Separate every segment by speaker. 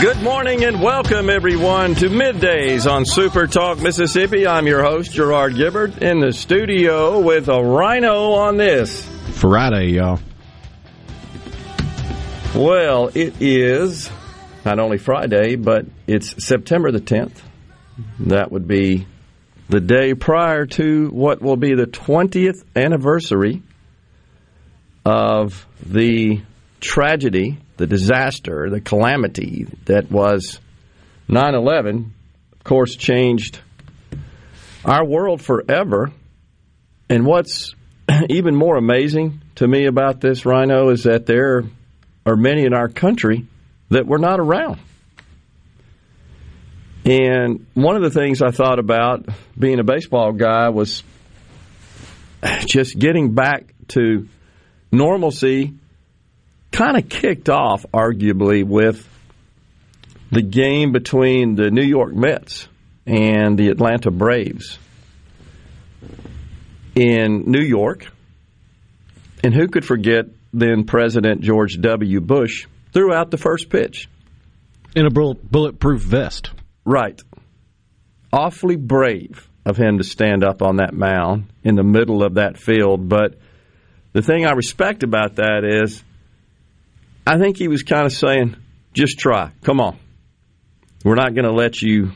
Speaker 1: Good morning and welcome everyone to Middays on Super Talk Mississippi. I'm your host Gerard Gibert in the studio with a rhino on this
Speaker 2: Friday, y'all.
Speaker 1: Well, it is not only Friday, but it's September the 10th. That would be the day prior to what will be the 20th anniversary of the tragedy the disaster, the calamity that was 9 11, of course, changed our world forever. And what's even more amazing to me about this, Rhino, is that there are many in our country that were not around. And one of the things I thought about being a baseball guy was just getting back to normalcy kind of kicked off, arguably, with the game between the New York Mets and the Atlanta Braves in New York. And who could forget then President George W. Bush threw out the first pitch?
Speaker 2: In a bulletproof vest.
Speaker 1: Right. Awfully brave of him to stand up on that mound in the middle of that field. But the thing I respect about that is I think he was kind of saying, just try. Come on. We're not going to let you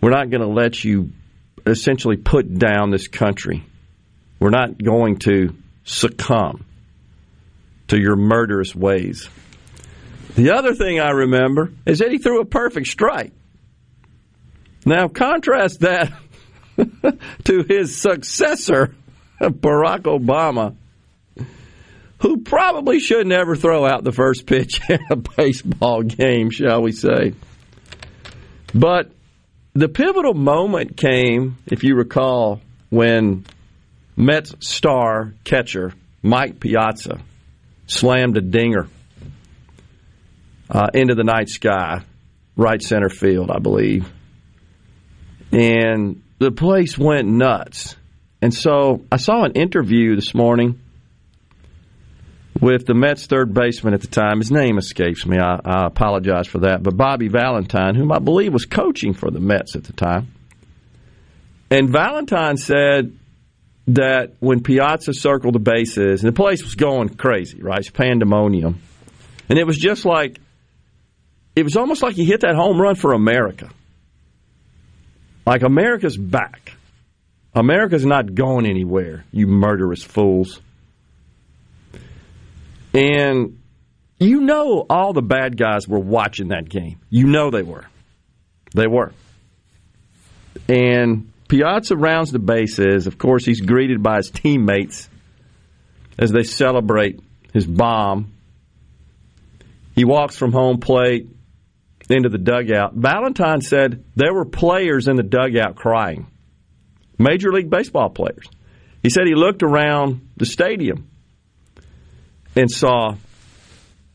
Speaker 1: we're not going to let you essentially put down this country. We're not going to succumb to your murderous ways. The other thing I remember is that he threw a perfect strike. Now, contrast that to his successor, Barack Obama, who probably should never throw out the first pitch in a baseball game, shall we say. But the pivotal moment came, if you recall, when Mets star catcher Mike Piazza slammed a dinger uh, into the night sky, right center field, I believe. And the place went nuts. And so I saw an interview this morning with the Mets third baseman at the time. His name escapes me. I, I, apologize for that. But Bobby Valentine, whom I believe was coaching for the Mets at the time. And Valentine said that when Piazza circled the bases, and the place was going crazy, right? It's pandemonium. And it was just like, it was almost like he hit that home run for America. Like America's back. America's not going anywhere, you murderous fools. And you know all the bad guys were watching that game. You know they were. They were. And Piazza rounds the bases. Of course, he's greeted by his teammates as they celebrate his bomb. He walks from home plate into the dugout. Valentine said there were players in the dugout crying, Major League Baseball players. He said he looked around the stadium and saw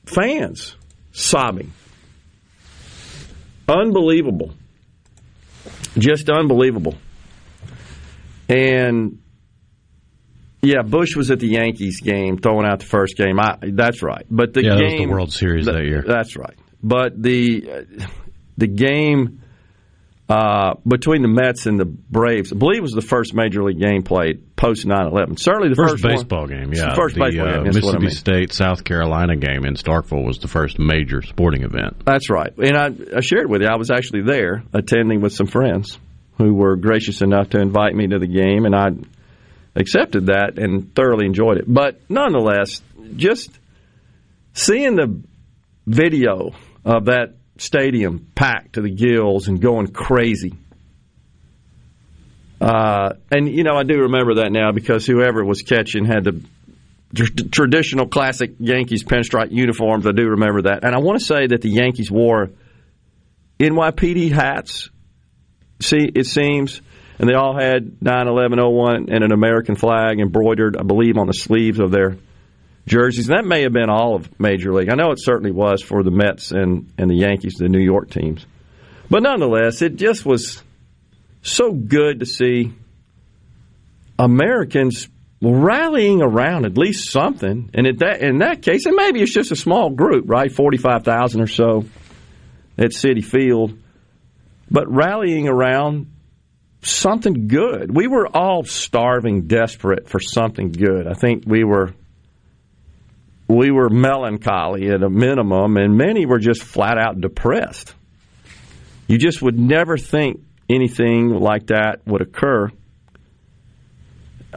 Speaker 1: fans sobbing. Unbelievable. Just unbelievable. And yeah, Bush was at the Yankees game, throwing out the first game. I, that's right. But the
Speaker 2: yeah,
Speaker 1: game,
Speaker 2: the World Series
Speaker 1: the,
Speaker 2: that year.
Speaker 1: That's right. But the uh, the game uh, between the Mets and the Braves. I believe it was the first major league game played post 9-11. Certainly the
Speaker 2: first,
Speaker 1: first
Speaker 2: baseball
Speaker 1: one,
Speaker 2: game. Yeah,
Speaker 1: first
Speaker 2: the,
Speaker 1: baseball
Speaker 2: uh,
Speaker 1: game.
Speaker 2: Mississippi
Speaker 1: I mean.
Speaker 2: State South Carolina game in Starkville was the first major sporting event.
Speaker 1: That's right, and I, I shared with you. I was actually there attending with some friends who were gracious enough to invite me to the game, and I accepted that and thoroughly enjoyed it. But nonetheless, just seeing the video of that stadium packed to the gills and going crazy. Uh, and you know, I do remember that now because whoever was catching had the tr- traditional classic Yankees pinstripe uniforms. I do remember that, and I want to say that the Yankees wore NYPD hats. See, it seems, and they all had 9/11/01 and an American flag embroidered, I believe, on the sleeves of their jerseys. And that may have been all of Major League. I know it certainly was for the Mets and, and the Yankees, the New York teams. But nonetheless, it just was so good to see Americans rallying around at least something. And in that, in that case, and maybe it's just a small group, right? 45,000 or so at Citi Field. But rallying around something good. We were all starving, desperate for something good. I think we were we were melancholy at a minimum, and many were just flat out depressed. You just would never think anything like that would occur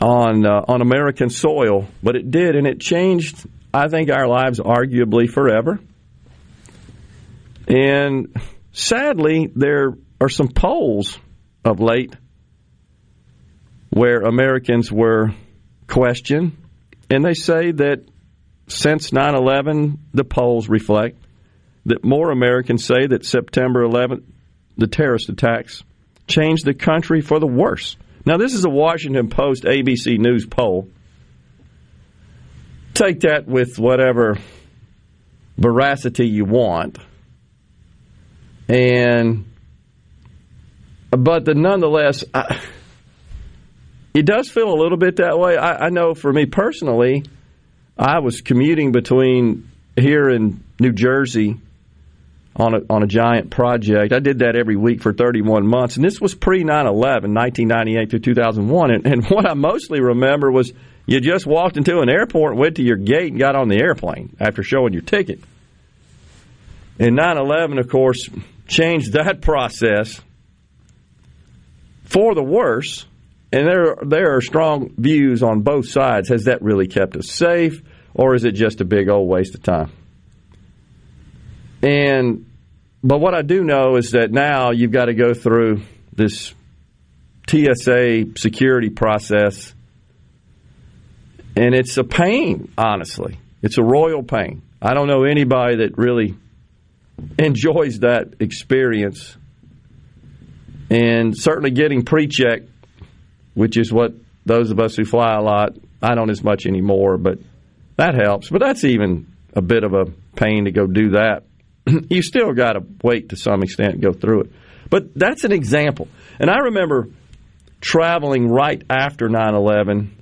Speaker 1: on uh, on American soil, but it did, and it changed. I think our lives arguably forever. And sadly, there are some polls of late where Americans were questioned, and they say that since 9 11, the polls reflect that more Americans say that September 11th, the terrorist attacks, changed the country for the worse. Now, this is a Washington Post ABC News poll. Take that with whatever veracity you want. And, but the, nonetheless, I, it does feel a little bit that way. I, I know for me personally, I was commuting between here in New Jersey on a, on a giant project. I did that every week for 31 months, and this was pre 9 11, 1998 through 2001. And, and what I mostly remember was you just walked into an airport, went to your gate, and got on the airplane after showing your ticket. And 9 11, of course, changed that process for the worse. And there, there are strong views on both sides. Has that really kept us safe? or is it just a big old waste of time? And but what I do know is that now you've got to go through this TSA security process, and it's a pain. Honestly, it's a royal pain. I don't know anybody that really enjoys that experience, and certainly getting pre-check, which is what those of us who fly a lot. I don't as much anymore, but that helps, but that's even a bit of a pain to go do that. you still got to wait to some extent and go through it. But that's an example. And I remember traveling right after 9 11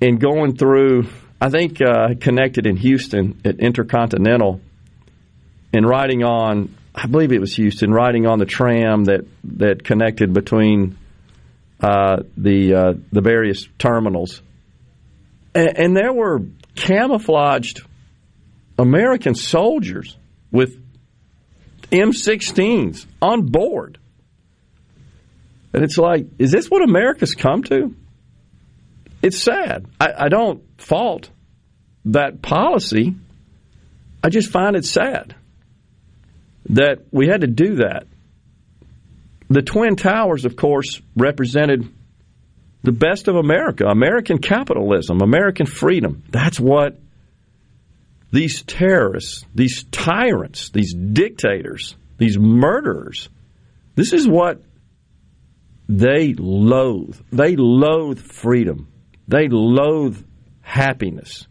Speaker 1: and going through, I think, uh, connected in Houston at Intercontinental and riding on, I believe it was Houston, riding on the tram that, that connected between uh, the, uh, the various terminals and, and there were camouflaged American soldiers with M16s on board. And it's like, is this what America's come to? It's sad. I, I, don't fault that policy. I just find it sad that we had to do that. The Twin Towers, of course, represented the best of America, American capitalism, American freedom. That's what these terrorists, these tyrants, these dictators, these murderers, this is what they loathe. They loathe freedom. They loathe happiness.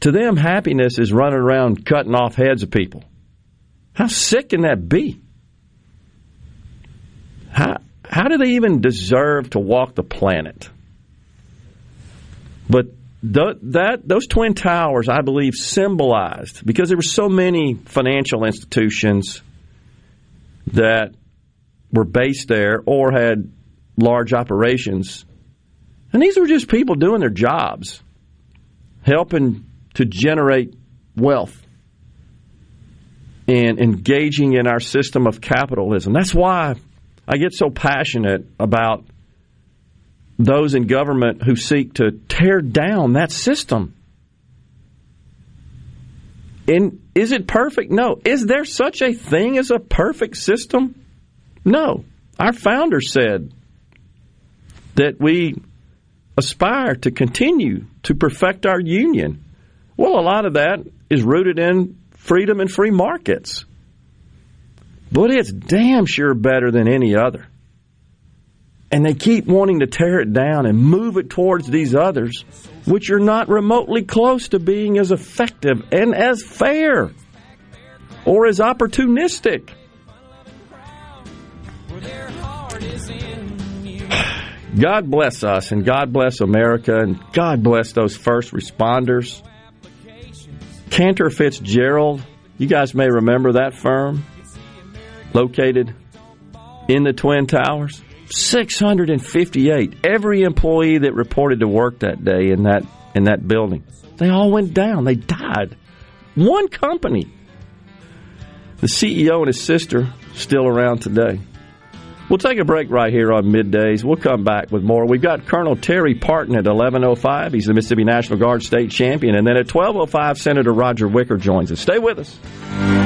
Speaker 1: To them, happiness is running around cutting off heads of people. How sick can that be? How, how do they even deserve to walk the planet? But th- that those twin towers, I believe, symbolized because there were so many financial institutions that were based there or had large operations, and these were just people doing their jobs, helping to generate wealth and engaging in our system of capitalism. That's why I get so passionate about those in government who seek to tear down that system. And is it perfect? No. Is there such a thing as a perfect system? No. Our founder said that we aspire to continue to perfect our union. Well, a lot of that is rooted in freedom and free markets. But it's damn sure better than any other. And they keep wanting to tear it down and move it towards these others, which are not remotely close to being as effective and as fair or as opportunistic. God bless us and God bless America and God bless those first responders. Cantor Fitzgerald, you guys may remember that firm located in the Twin Towers. 658. Every employee that reported to work that day in that in that building, they all went down. They died. One company. The CEO and his sister still around today. We'll take a break right here on middays. We'll come back with more. We've got Colonel Terry Parton at 11:05. He's the Mississippi National Guard state chaplain, and then at 12:05, Senator Roger Wicker joins us. Stay with us.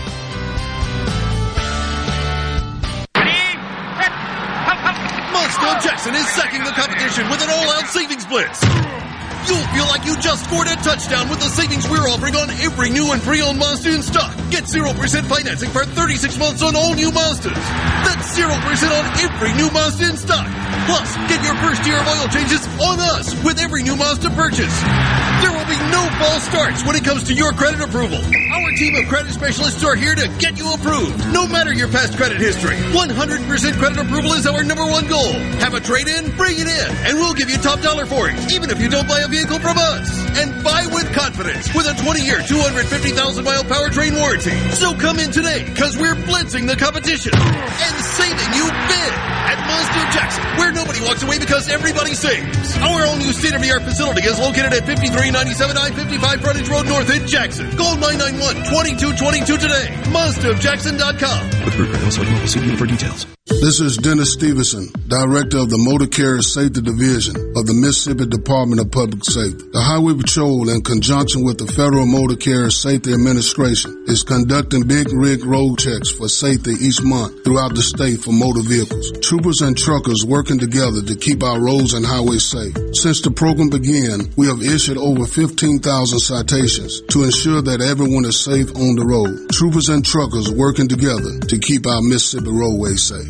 Speaker 3: Blitz. You'll feel like you just scored a touchdown with the savings we're offering on every new and pre-owned Mazda in stock. Get 0% financing for 36 months on all new Mazdas. That's 0% on every new Mazda in stock. Plus, get your first year of oil changes on us with every new Mazda purchase. There will no false starts when it comes to your credit approval. Our team of credit specialists are here to get you approved, no matter your past credit history. 100% credit approval is our number one goal. Have a trade-in? Bring it in, and we'll give you top dollar for it, even if you don't buy a vehicle from us. And buy with confidence with a 20-year, 250,000-mile powertrain warranty. So come in today, because we're blitzing the competition and saving you big at Mazda Jackson, where nobody walks away because everybody saves. Our own new state-of-the-art facility is located at 5397 I-55 Frontage Road North in Jackson. Call 991-2222 today. MazdaofJackson.com.
Speaker 4: With Brooker, see for details.
Speaker 5: This is Dennis Stevenson, Director of the Motor Carrier Safety Division of the Mississippi Department of Public Safety. The Highway Patrol, in conjunction with the Federal Motor Carrier Safety Administration, is conducting big rig road checks for safety each month throughout the state for motor vehicles. Troopers and truckers working together to keep our roads and highways safe. Since the program began, we have issued over 15,000 citations to ensure that everyone is safe on the road. Troopers and truckers working together to keep our Mississippi roadways safe.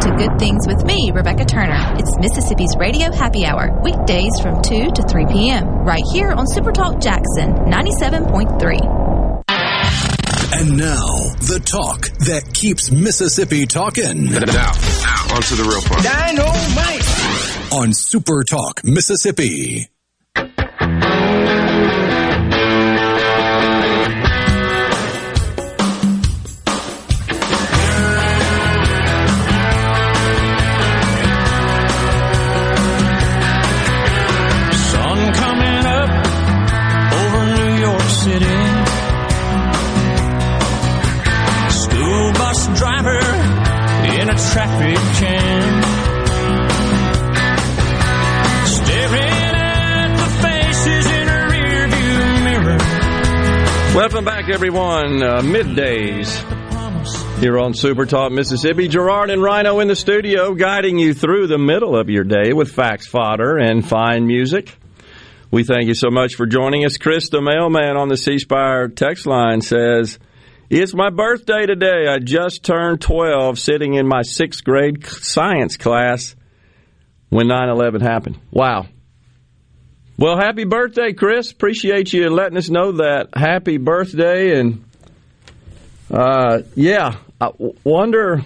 Speaker 6: to Good Things with me, Rebecca Turner. It's Mississippi's Radio Happy Hour, weekdays from 2 to 3 p.m., right here on Supertalk Jackson 97.3.
Speaker 7: And now, the talk that keeps Mississippi talking.
Speaker 8: Now, now, on to the real part.
Speaker 7: Dynamite! On Super Talk, Mississippi.
Speaker 9: Traffic jam. Staring at the faces in a rearview mirror.
Speaker 1: Welcome back, everyone. Uh, middays here on Super Talk Mississippi. Gerard and Rhino in the studio, guiding you through the middle of your day with facts, fodder, and fine music. We thank you so much for joining us. Chris, the mailman on the C Spire text line, says, It's my birthday today. I just turned 12, sitting in my sixth grade science class when 9 11 happened. Wow. Well, happy birthday, Chris. Appreciate you letting us know that. Happy birthday. And uh, yeah, I wonder.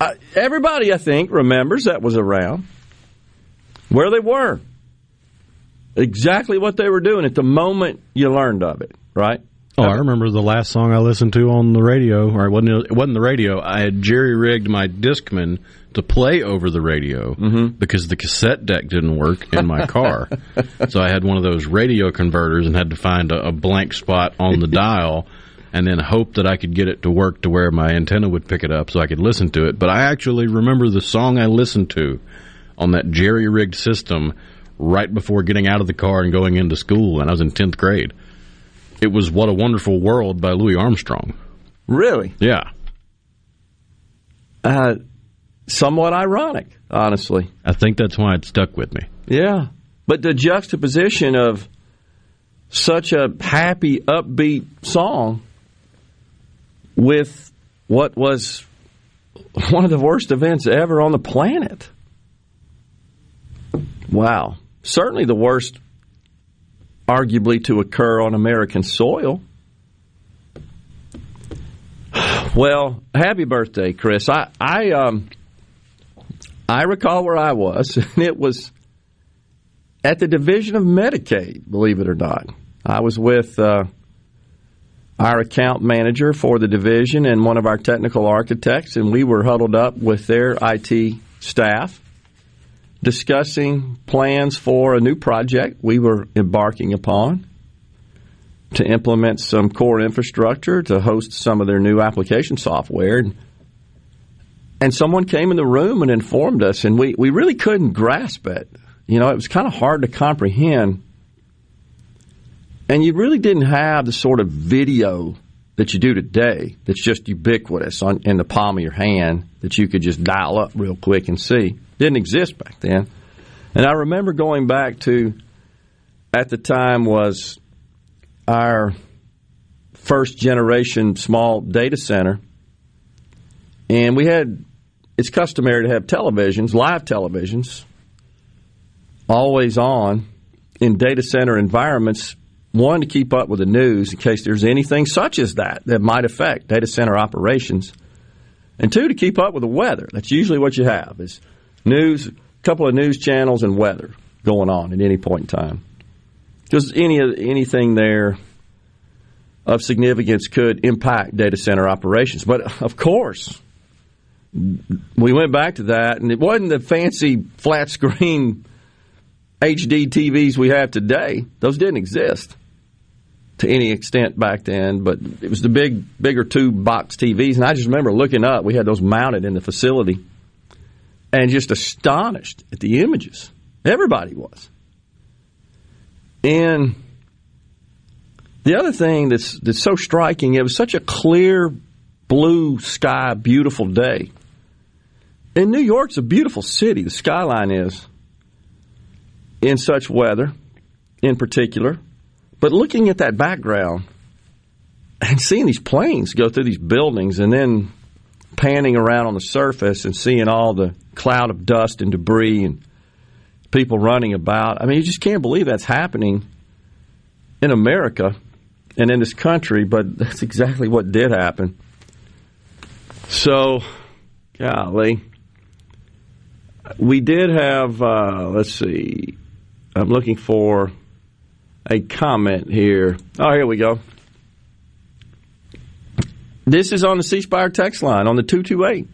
Speaker 1: Uh, everybody, I think, remembers that was around where they were exactly what they were doing at the moment you learned of it, right?
Speaker 2: Oh, I remember the last song I listened to on the radio, or it wasn't, it wasn't the radio. I had jerry rigged my Discman to play over the radio
Speaker 1: Mm-hmm.
Speaker 2: because the cassette deck didn't work in my car. so I had one of those radio converters and had to find a, a blank spot on the dial and then hope that I could get it to work to where my antenna would pick it up so I could listen to it. But I actually remember the song I listened to on that jerry rigged system right before getting out of the car and going into school, and I was in 10th grade. It was What a Wonderful World by Louis Armstrong.
Speaker 1: Really?
Speaker 2: Yeah.
Speaker 1: Uh, somewhat ironic, honestly.
Speaker 2: I think that's why it stuck with me.
Speaker 1: Yeah. But the juxtaposition of such a happy, upbeat song with what was one of the worst events ever on the planet. Wow. Certainly the worst, arguably, to occur on American soil. Well, happy birthday, Chris. I, I, um, I recall where I was, and it was at the Division of Medicaid, believe it or not. I was with uh, our account manager for the division and one of our technical architects, and we were huddled up with their IT staff discussing plans for a new project we were embarking upon to implement some core infrastructure to host some of their new application software. And someone came in the room and informed us, and we, we really couldn't grasp it. You know, it was kind of hard to comprehend. And you really didn't have the sort of video that you do today that's just ubiquitous on, in the palm of your hand that you could just dial up real quick and see. Didn't exist back then. And I remember going back to, at the time, was our first generation small data center. And we had, it's customary to have televisions, live televisions, always on in data center environments. One, to keep up with the news in case there's anything such as that that might affect data center operations. And two, to keep up with the weather. That's usually what you have is news, a couple of news channels and weather going on at any point in time. Because any anything there of significance could impact data center operations. But of course, we went back to that, and it wasn't the fancy flat screen HD TVs we have today. Those didn't exist to any extent back then, but it was the big, bigger tube box TVs. And I just remember looking up, we had those mounted in the facility and just astonished at the images. Everybody was. And the other thing that's that's so striking, it was such a clear blue sky, beautiful day. And New York's a beautiful city, the skyline is in such weather in particular. But looking at that background and seeing these planes go through these buildings and then panning around on the surface and seeing all the cloud of dust and debris and people running about. I mean, you just can't believe that's happening in America and in this country, but that's exactly what did happen. So, golly. We did have, uh, let's see, I'm looking for a comment here. Oh, here we go. This is on the C Spire text line on the 228.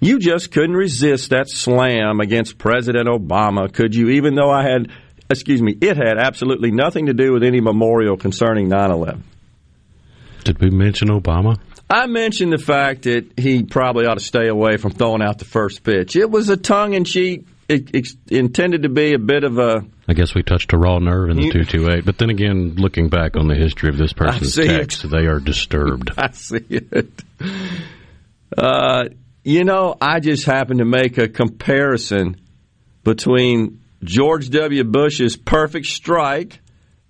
Speaker 1: You just couldn't resist that slam against President Obama, could you? Even though I had, excuse me, it had absolutely nothing to do with any memorial concerning 9 11.
Speaker 2: Did we mention Obama?
Speaker 1: I mentioned the fact that he probably ought to stay away from throwing out the first pitch. It was a tongue in cheek, intended to be a bit of a.
Speaker 2: I guess we touched a raw nerve in the 228. But then again, looking back on the history of this person's text,
Speaker 1: it.
Speaker 2: they are disturbed.
Speaker 1: I see it. Uh, you know, I just happened to make a comparison between George W. Bush's perfect strike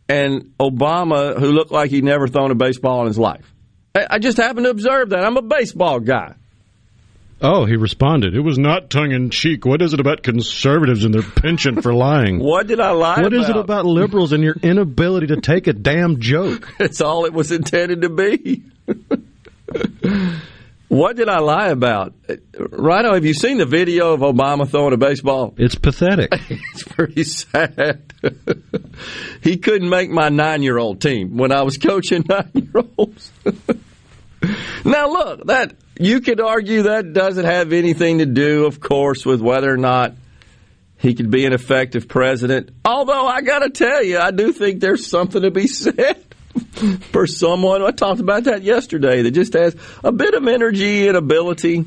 Speaker 1: and Obama, who looked like he'd never thrown a baseball in his life. I just happened to observe that. I'm a baseball guy.
Speaker 2: Oh, he responded. It was not tongue in cheek. What is it about conservatives and their penchant for lying?
Speaker 1: what did I lie
Speaker 2: What
Speaker 1: about?
Speaker 2: is it about liberals and your inability to take a damn joke?
Speaker 1: That's all it was intended to be. what did I lie about? Rhino, have you seen the video of Obama throwing a baseball?
Speaker 2: It's pathetic.
Speaker 1: it's pretty sad. he couldn't make my nine year old team when I was coaching nine year olds. now, look, that you could argue that doesn't have anything to do, of course, with whether or not he could be an effective president. Although I got to tell you, I do think there's something to be said for someone. I talked about that yesterday that just has a bit of energy and ability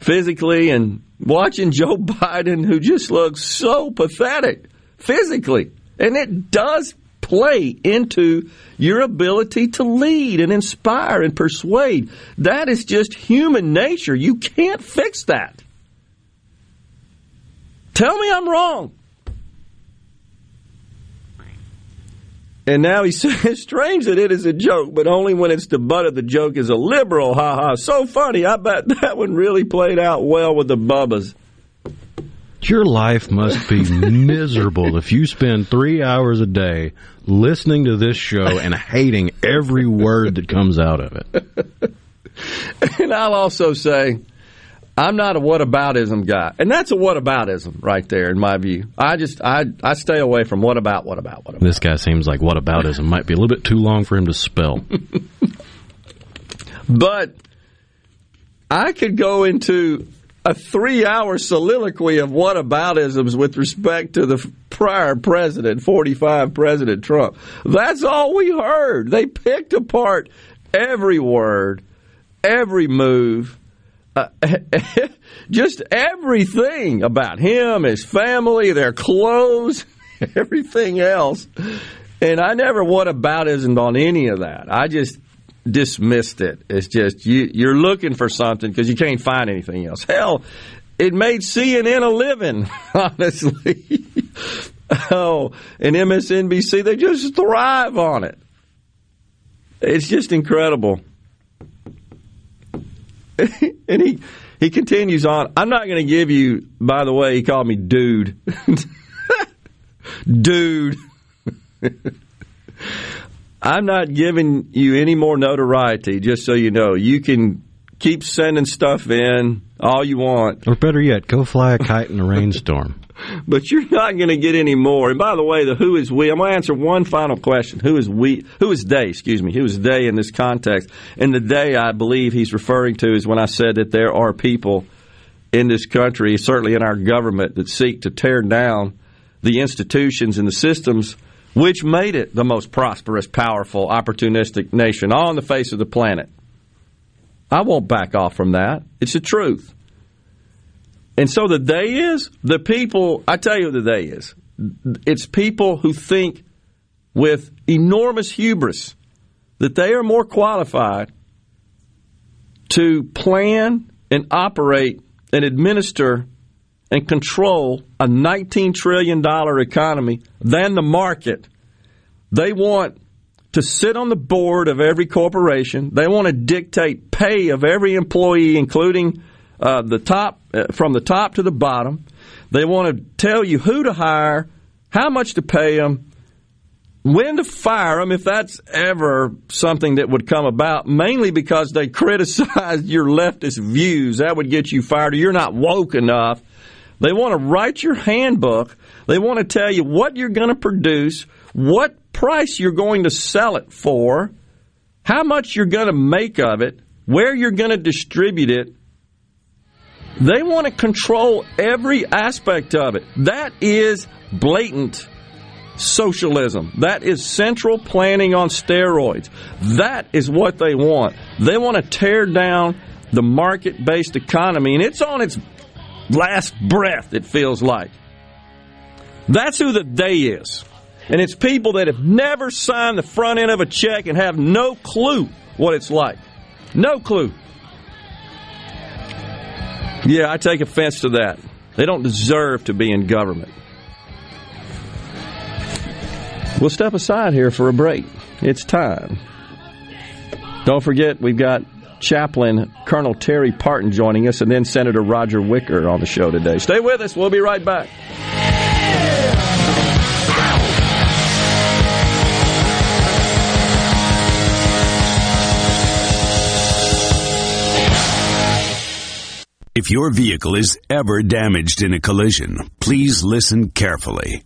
Speaker 1: physically, and watching Joe Biden, who just looks so pathetic physically, and it does play into your ability to lead and inspire and persuade. That is just human nature. You can't fix that. Tell me I'm wrong. And now he says, strange that it is a joke, but only when it's the butt of the joke is a liberal. Ha ha. So funny. I bet that one really played out well with the Bubbas.
Speaker 2: Your life must be miserable if you spend three hours a day listening to this show and hating every word that comes out of it.
Speaker 1: and I'll also say, I'm not a whataboutism guy, and that's a whataboutism right there, in my view. I just I I stay away from what about what about what about.
Speaker 2: This guy seems like whataboutism might be a little bit too long for him to spell.
Speaker 1: but I could go into a three-hour soliloquy of whataboutisms with respect to the prior president, 45 President Trump. That's all we heard. They picked apart every word, every move uh, just everything about him, his family, their clothes, everything else. And I never whataboutism on any of that. I just dismissed it. It's just you, you're looking for something because you can't find anything else. Hell, it made CNN a living, honestly. oh, and MSNBC, they just thrive on it. It's just incredible. and he he continues on. I'm not going to give you. By the way, he called me dude. dude. I'm not giving you any more notoriety. Just so you know, you can keep sending stuff in all you want.
Speaker 2: Or better yet, go fly a kite in a rainstorm.
Speaker 1: but you're not going to get any more. And by the way, the who is we, I'm going to answer one final question. Who is we? Who is they? Excuse me. Who is they in this context? And the day I believe he's referring to is when I said that there are people in this country, certainly in our government, that seek to tear down the institutions and the systems which made it the most prosperous, powerful, opportunistic nation on the face of the planet. I won't back off from that. It's the truth. And so the day is the people, I tell you the day is. It's people who think with enormous hubris that they are more qualified to plan and operate and administer and control a $19 trillion economy than the market. They want to sit on the board of every corporation. They want to dictate pay of every employee, including uh, the top uh, from the top to the bottom. They want to tell you who to hire, how much to pay them, when to fire them, if that's ever something that would come about. Mainly because they criticize your leftist views, that would get you fired. You're not woke enough. They want to write your handbook. They want to tell you what you're going to produce, what price you're going to sell it for, how much you're going to make of it, where you're going to distribute it, they want to control every aspect of it. That is blatant socialism. That is central planning on steroids. That is what they want. They want to tear down the market based economy, and it's on its last breath, it feels like. That's who the day is. And it's people that have never signed the front end of a check and have no clue what it's like. No clue. Yeah, I take offense to that. They don't deserve to be in government. We'll step aside here for a break. It's time. Don't forget, we've got Chaplain Colonel Terry Parton joining us, and then Senator Roger Wicker on the show today. Stay with us. We'll be right back.
Speaker 10: If your vehicle is ever damaged in a collision, please listen carefully.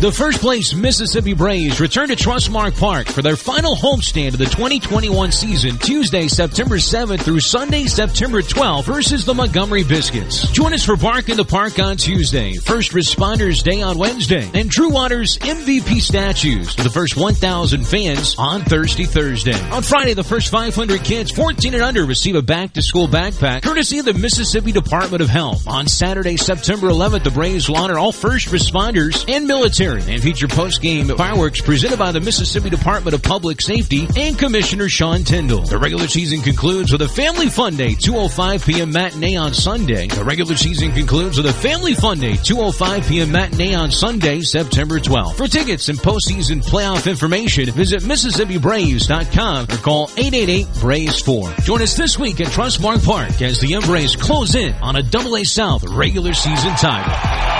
Speaker 11: The first place Mississippi Braves return to Trustmark Park for their final homestand of the 2021 season, Tuesday, September 7th through Sunday, September 12th versus the Montgomery Biscuits. Join us for Bark in the Park on Tuesday, First Responders Day on Wednesday, and True Waters MVP statues for the first 1,000 fans on Thursday, Thursday. On Friday, the first 500 kids 14 and under receive a back to school backpack courtesy of the Mississippi Department of Health. On Saturday, September 11th, the Braves will honor all first responders and military and feature post-game fireworks presented by the Mississippi Department of Public Safety and Commissioner Sean Tindell. The regular season concludes with a Family Fun Day 2.05 p.m. matinee on Sunday. The regular season concludes with a Family Fun Day 2.05 p.m. matinee on Sunday, September 12th. For tickets and postseason playoff information, visit MississippiBraves.com or call 888-BRAVES-4. Join us this week at Trustmark Park as the M-Braves close in on a Double-A South regular season title.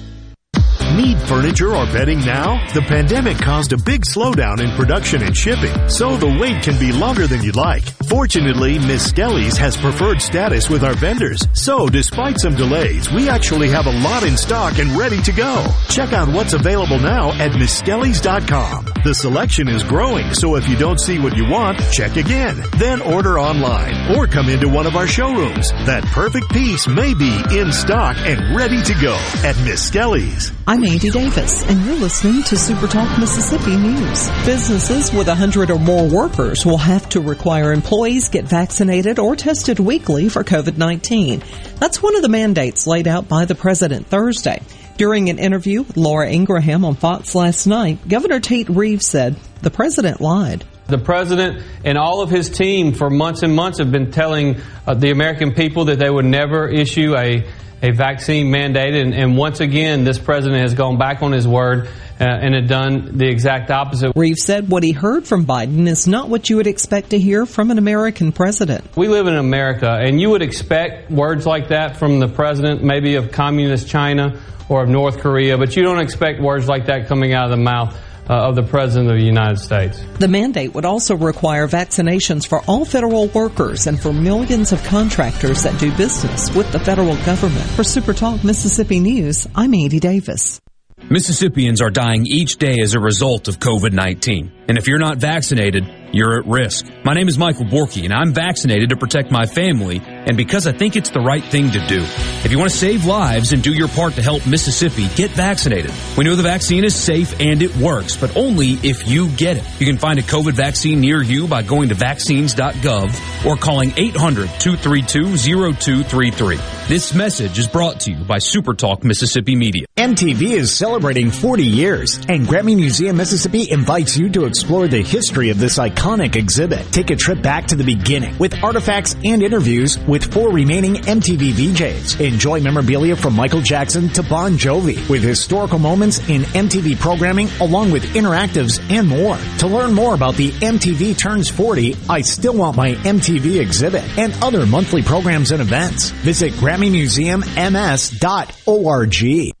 Speaker 12: Need furniture or bedding now? The pandemic caused a big slowdown in production and shipping, so the wait can be longer than you'd like. Fortunately, Miskelly's has preferred status with our vendors, so despite some delays, we actually have a lot in stock and ready to go. Check out what's available now at Miskellys.com. The selection is growing, so if you don't see what you want, check again. Then order online or come into one of our showrooms. That perfect piece may be in stock and ready to go at Miskelly's.
Speaker 13: I'm Andy Davis, and you're listening to Super Talk Mississippi News. Businesses with 100 or more workers will have to require employees get vaccinated or tested weekly for COVID-19. That's one of the mandates laid out by the president Thursday. During an interview with Laura Ingraham on Fox last night, Governor Tate Reeves said the president lied.
Speaker 14: The president and all of his team for months and months have been telling uh, the American people that they would never issue a a vaccine mandate. And, and, once again, this president has gone back on his word uh, and had done the exact opposite.
Speaker 13: Reeves said what he heard from Biden is not what you would expect to hear from an American president.
Speaker 14: We live in America, and you would expect words like that from the president, maybe of communist China or of North Korea, but you don't expect words like that coming out of the mouth uh, of the President of the United States.
Speaker 13: The mandate would also require vaccinations for all federal workers and for millions of contractors that do business with the federal government. For Super Talk Mississippi News, I'm Andy Davis.
Speaker 15: Mississippians are dying each day as a result of COVID 19. And if you're not vaccinated, you're at risk. My name is Michael Borky, and I'm vaccinated to protect my family, and because I think it's the right thing to do. If you want to save lives and do your part to help Mississippi, get vaccinated. We know the vaccine is safe and it works, but only if you get it. You can find a COVID vaccine near you by going to vaccines.gov or calling 800-232-0233. This message is brought to you by SuperTalk Mississippi Media.
Speaker 16: MTV is celebrating 40 years, and Grammy Museum Mississippi invites you to explore the history of this iconic exhibit. Take a trip back to the beginning with artifacts and interviews with four remaining MTV VJs. Enjoy memorabilia from Michael Jackson to Bon Jovi with historical moments in MTV programming along with interactives and more. To learn more about the MTV Turns 40, I Still Want My MTV exhibit and other monthly programs and events, visit GrammyMuseumMS.org.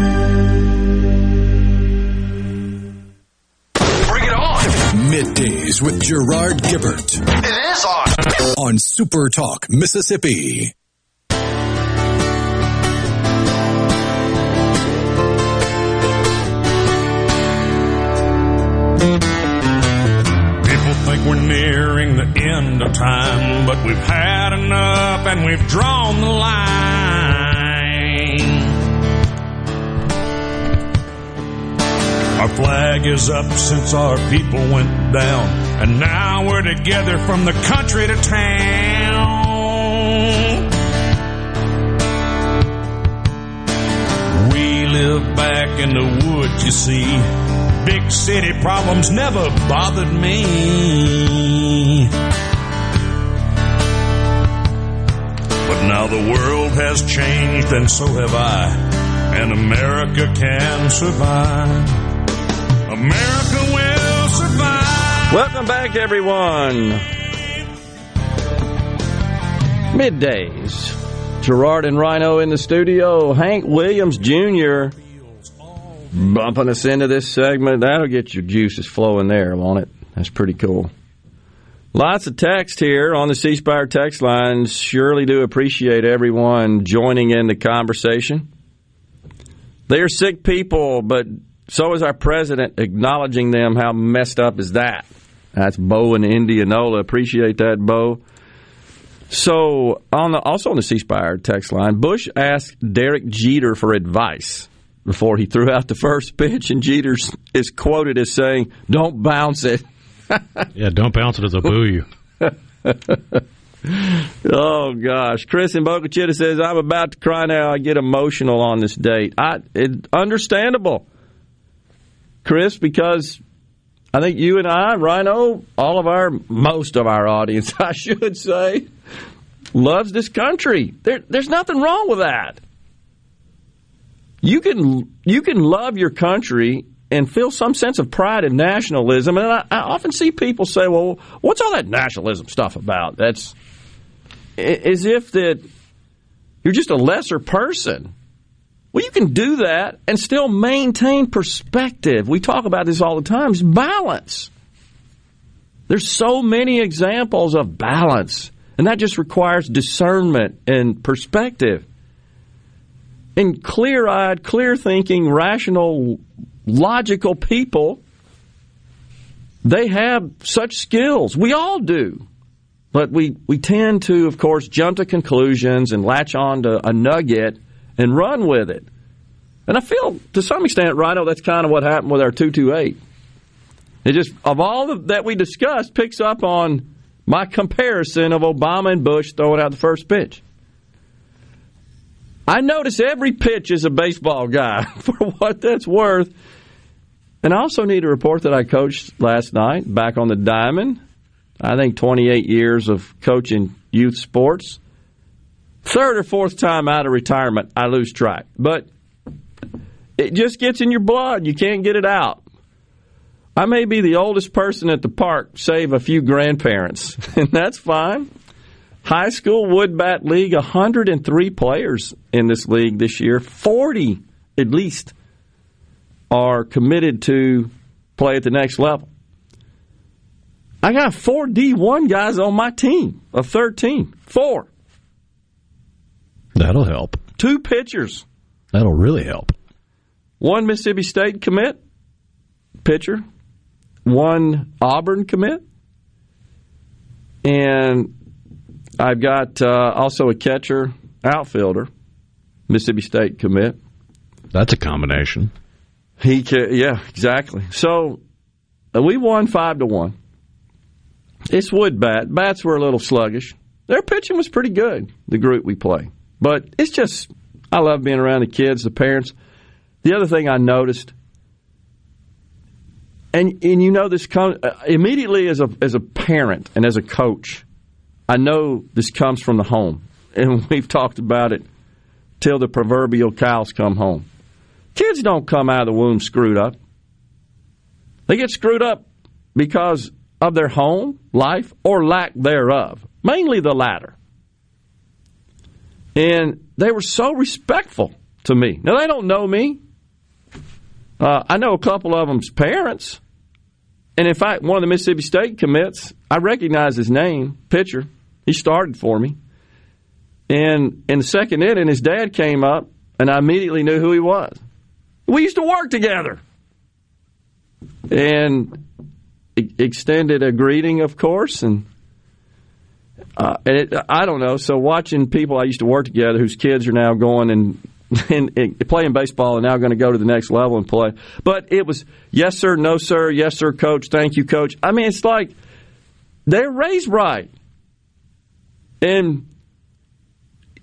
Speaker 7: Middays with Gerard Gibert
Speaker 3: It is on.
Speaker 7: on Super Talk Mississippi.
Speaker 9: People think we're nearing the end of time, but we've had enough and we've drawn the line. Our flag is up since our people went down, and now we're together from the country to town. We live back in the woods, you see. Big city problems never bothered me. But now the world has changed, and so have I. And America can survive. America will survive.
Speaker 1: Welcome back, everyone. Middays. Gerard and Rhino in the studio. Hank Williams Jr. bumping us into this segment. That'll get your juices flowing there, won't it? That's pretty cool. Lots of text here on the C text lines. Surely do appreciate everyone joining in the conversation. They are sick people, but so is our president acknowledging them. How messed up is that? That's Bo in Indianola. Appreciate that, Bo. So, on the, also on the C Spire text line, Bush asked Derek Jeter for advice before he threw out the first pitch, and Jeter is quoted as saying, "Don't bounce it."
Speaker 2: yeah, don't bounce it as a boo you.
Speaker 1: oh gosh, Chris in Boca Chica says, "I'm about to cry now. I get emotional on this date. I it, understandable, Chris, because I think you and I, Rhino, all of our most of our audience, I should say, loves this country. There, there's nothing wrong with that. You can you can love your country and feel some sense of pride and nationalism. And I, I often see people say, "Well, what's all that nationalism stuff about?" That's as if that you're just a lesser person. Well, you can do that and still maintain perspective. We talk about this all the time. It's balance. There's so many examples of balance, and that just requires discernment and perspective. And clear eyed, clear thinking, rational, logical people, they have such skills. We all do. But we, we tend to, of course, jump to conclusions and latch on to a nugget and run with it. And I feel, to some extent, Rhino, oh, that's kind of what happened with our 228. It just, of all that we discussed, picks up on my comparison of Obama and Bush throwing out the first pitch. I notice every pitch is a baseball guy, for what that's worth. And I also need to report that I coached last night back on the diamond. I think 28 years of coaching youth sports. Third or fourth time out of retirement, I lose track. But it just gets in your blood. You can't get it out. I may be the oldest person at the park, save a few grandparents, and that's fine. High school wood bat league, 103 players in this league this year. 40 at least are committed to play at the next level. I got four D1 guys on my team of 13. Four.
Speaker 2: That'll help.
Speaker 1: Two pitchers.
Speaker 2: That'll really help.
Speaker 1: One Mississippi State commit, pitcher. One Auburn commit. And I've got uh, also a catcher, outfielder, Mississippi State commit.
Speaker 2: That's a combination.
Speaker 1: He can, yeah, exactly. So uh, we won five to one. It's wood bat. Bats were a little sluggish. Their pitching was pretty good. The group we play, but it's just I love being around the kids, the parents. The other thing I noticed, and and you know this comes uh, immediately as a as a parent and as a coach, I know this comes from the home, and we've talked about it till the proverbial cows come home. Kids don't come out of the womb screwed up. They get screwed up because of their home life or lack thereof, mainly the latter. And they were so respectful to me. Now, they don't know me. Uh, I know a couple of them's parents. And in fact, one of the Mississippi State commits, I recognize his name, pitcher. He started for me. And in the second inning, his dad came up, and I immediately knew who he was. We used to work together. And extended a greeting, of course, and uh, and it, I don't know. So watching people I used to work together, whose kids are now going and, and, and playing baseball, and now going to go to the next level and play. But it was yes sir, no sir, yes sir, coach, thank you, coach. I mean, it's like they're raised right, and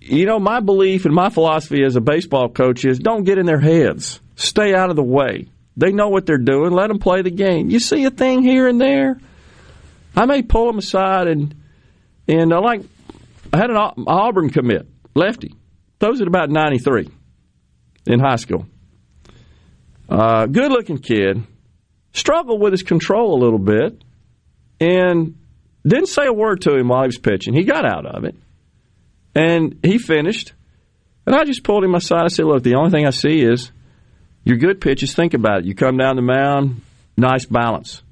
Speaker 1: you know my belief and my philosophy as a baseball coach is don't get in their heads, stay out of the way. They know what they're doing. Let them play the game. You see a thing here and there, I may pull them aside and and I like I had an Auburn commit, lefty, throws at about 93 in high school. Uh, good looking kid, struggled with his control a little bit, and didn't say a word to him while he was pitching. He got out of it, and he finished. And I just pulled him aside. I said, "Look, the only thing I see is your good pitches. Think about it. You come down the mound, nice balance.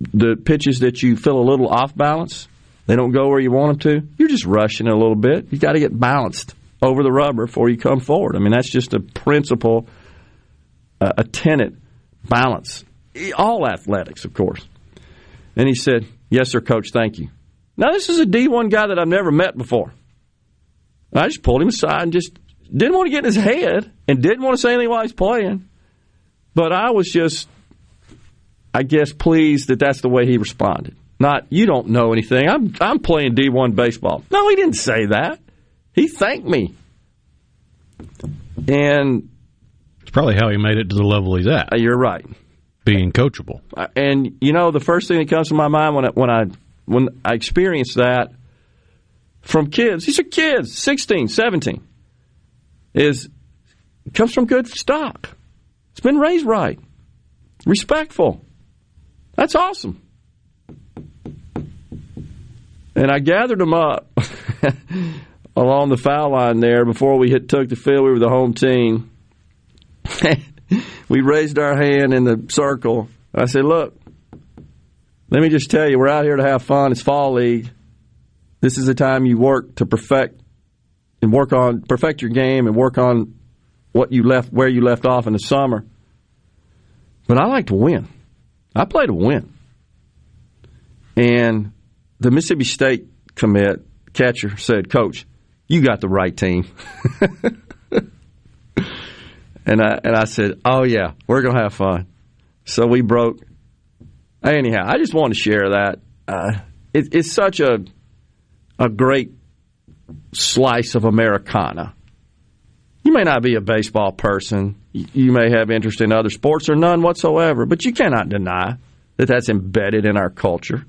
Speaker 1: The pitches that you feel a little off balance, they don't go where you want them to. You're just rushing a little bit. You got to get balanced over the rubber before you come forward. I mean, that's just a principle, uh, a tenet, balance. All athletics, of course. And he said, Yes, sir, coach, thank you. Now, this is a D1 guy that I've never met before. I just pulled him aside and just didn't want to get in his head and didn't want to say anything while he's playing. But I was just, I guess, pleased that that's the way he responded. Not, you don't know anything. I'm, I'm playing D1 baseball. No, he didn't say that. He thanked me. And
Speaker 2: it's probably how he made it to the level he's at.
Speaker 1: Uh, you're right.
Speaker 2: Being coachable.
Speaker 1: Uh, and you know, the first thing that comes to my mind when I, when I when I experience that from kids, these are kids, 16, 17, is comes from good stock. It's been raised right, respectful. That's awesome. And I gathered them up along the foul line there before we hit, took the field. We were the home team. we raised our hand in the circle. I said, Look, let me just tell you, we're out here to have fun. It's fall league. This is the time you work to perfect and work on perfect your game and work on what you left where you left off in the summer. But I like to win. I play to win. And the Mississippi State commit catcher said, "Coach, you got the right team." and I and I said, "Oh yeah, we're gonna have fun." So we broke. Anyhow, I just want to share that. Uh, it, it's such a a great slice of Americana. You may not be a baseball person. You may have interest in other sports or none whatsoever, but you cannot deny that that's embedded in our culture.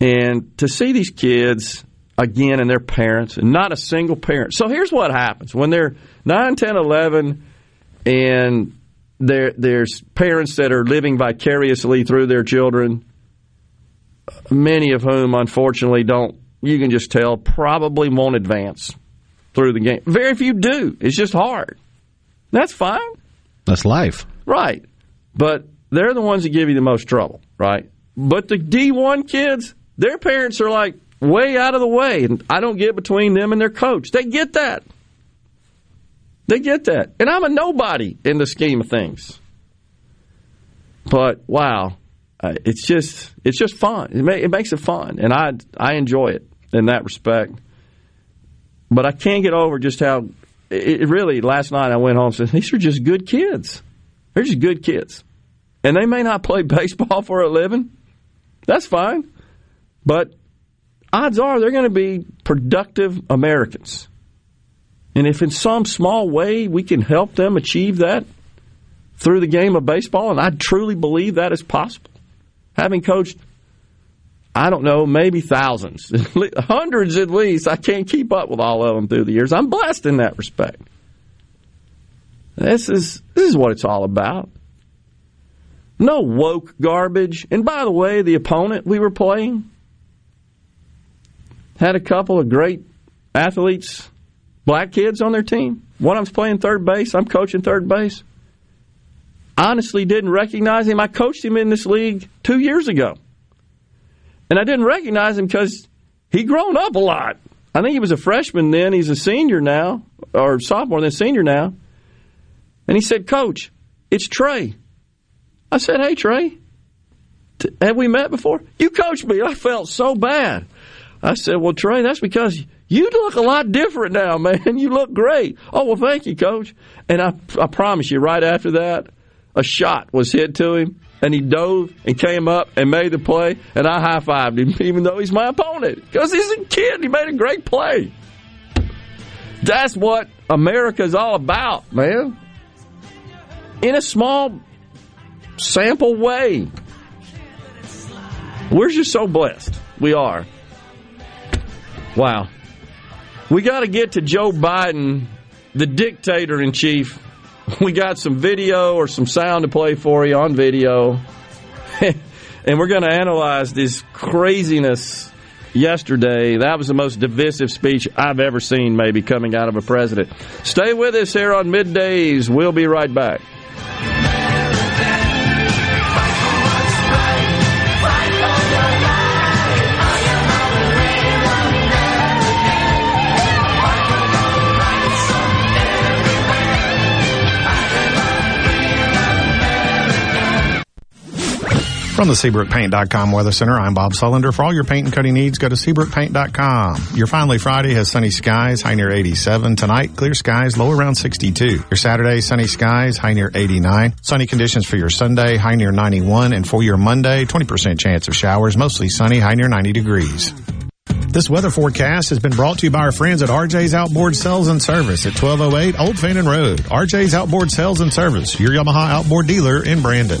Speaker 1: And to see these kids again and their parents, and not a single parent. So here's what happens when they're 9, 10, 11, and there's parents that are living vicariously through their children. many of whom, unfortunately, don't, you can just tell, probably won't advance through the game. Very few do. It's just hard. That's fine.
Speaker 2: That's life.
Speaker 1: Right. But they're the ones that give you the most trouble, right? But the D1 kids, their parents are like way out of the way, and I don't get between them and their coach. They get that. They get that. And I'm a nobody in the scheme of things. But wow, it's just it's just fun. It, it makes it fun, and I I enjoy it in that respect. But I can't get over just how it really. Last night I went home and said these are just good kids. They're just good kids, and they may not play baseball for a living. That's fine, but odds are they're going to be productive Americans. And if in some small way we can help them achieve that through the game of baseball, and I truly believe that is possible, having coached, I don't know, maybe thousands, hundreds at least, I can't keep up with all of them through the years. I'm blessed in that respect. This is this is what it's all about. No woke garbage. And by the way, the opponent we were playing had a couple of great athletes black kids on their team. One of them's playing third base. I'm coaching third base. Honestly, didn't recognize him. I coached him in this league two years ago. And I didn't recognize him because he'd grown up a lot. I think he was a freshman then. He's a senior now, or sophomore, then senior now. And he said, Coach, it's Trey. I said, Hey, Trey, have we met before? You coached me. I felt so bad. I said, Well, Trey, that's because you look a lot different now, man. You look great. Oh, well, thank you, coach. And I, I promise you, right after that, a shot was hit to him, and he dove and came up and made the play, and I high fived him, even though he's my opponent, because he's a kid. He made a great play. That's what America's all about, man. In a small sample way. We're just so blessed. We are. Wow. We got to get to Joe Biden, the dictator in chief. We got some video or some sound to play for you on video. and we're going to analyze this craziness yesterday. That was the most divisive speech I've ever seen, maybe, coming out of a president. Stay with us here on middays. We'll be right back.
Speaker 17: From the SeabrookPaint.com Weather Center, I'm Bob Sullender. For all your paint and coating needs, go to SeabrookPaint.com. Your finally Friday has sunny skies, high near 87. Tonight, clear skies, low around 62. Your Saturday, sunny skies, high near 89. Sunny conditions for your Sunday, high near 91. And for your Monday, 20% chance of showers, mostly sunny, high near 90 degrees. This weather forecast has been brought to you by our friends at RJ's Outboard Sales and Service at 1208 Old Fannin Road. RJ's Outboard Sales and Service, your Yamaha outboard dealer in Brandon.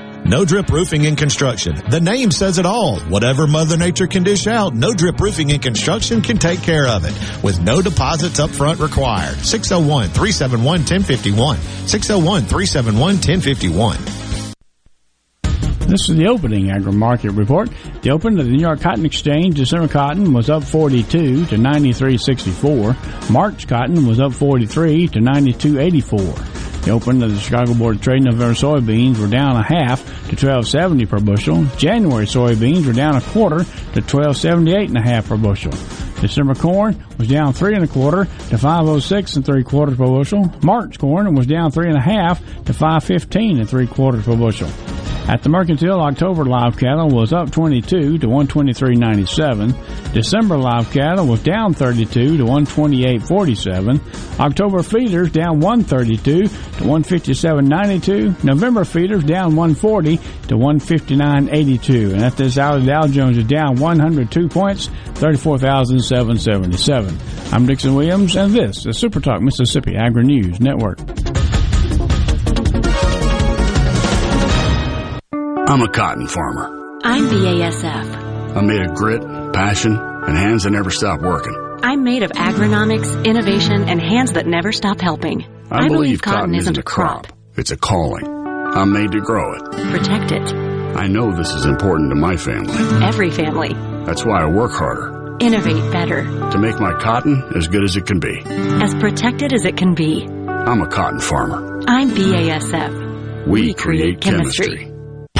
Speaker 18: No Drip Roofing and Construction. The name says it all. Whatever Mother Nature can dish out, No Drip Roofing and Construction can take care of it with no deposits up front required. 601-371-1051. 601-371-1051. This is the opening agri market report. The open of the New York Cotton Exchange, December cotton was up 42 to 93.64. March cotton was up 43 to 92.84. The open of the Chicago Board of Trade November soybeans were down a half to 12.70 per bushel. January soybeans were down a quarter to 12.78 and a half per bushel. December corn was down three and a quarter to 506 and three quarters per bushel. March corn was down three and a half to 515 and three quarters per bushel. At the Mercantile, October live cattle was up 22 to 123.97. December live cattle was down 32 to 128.47. October feeders down 132 to 157.92. November feeders down 140 to 159.82. And at this hour, the Dow Jones is down 102 points, 34,777. I'm Dixon Williams, and this is Super Talk Mississippi Agri News Network.
Speaker 19: I'm a cotton farmer.
Speaker 20: I'm BASF.
Speaker 19: I'm made of grit, passion, and hands that never stop working.
Speaker 20: I'm made of agronomics, innovation, and hands that never stop helping.
Speaker 19: I, believe, cotton, isn't a crop. It's a calling. I'm made to grow it.
Speaker 20: Protect it.
Speaker 19: I know this is important to my family.
Speaker 20: Every family.
Speaker 19: That's why I work harder.
Speaker 20: Innovate better.
Speaker 19: To make my cotton as good as it can be.
Speaker 20: As protected as it can be.
Speaker 19: I'm a cotton farmer.
Speaker 20: I'm BASF.
Speaker 19: We, we create, create chemistry. chemistry.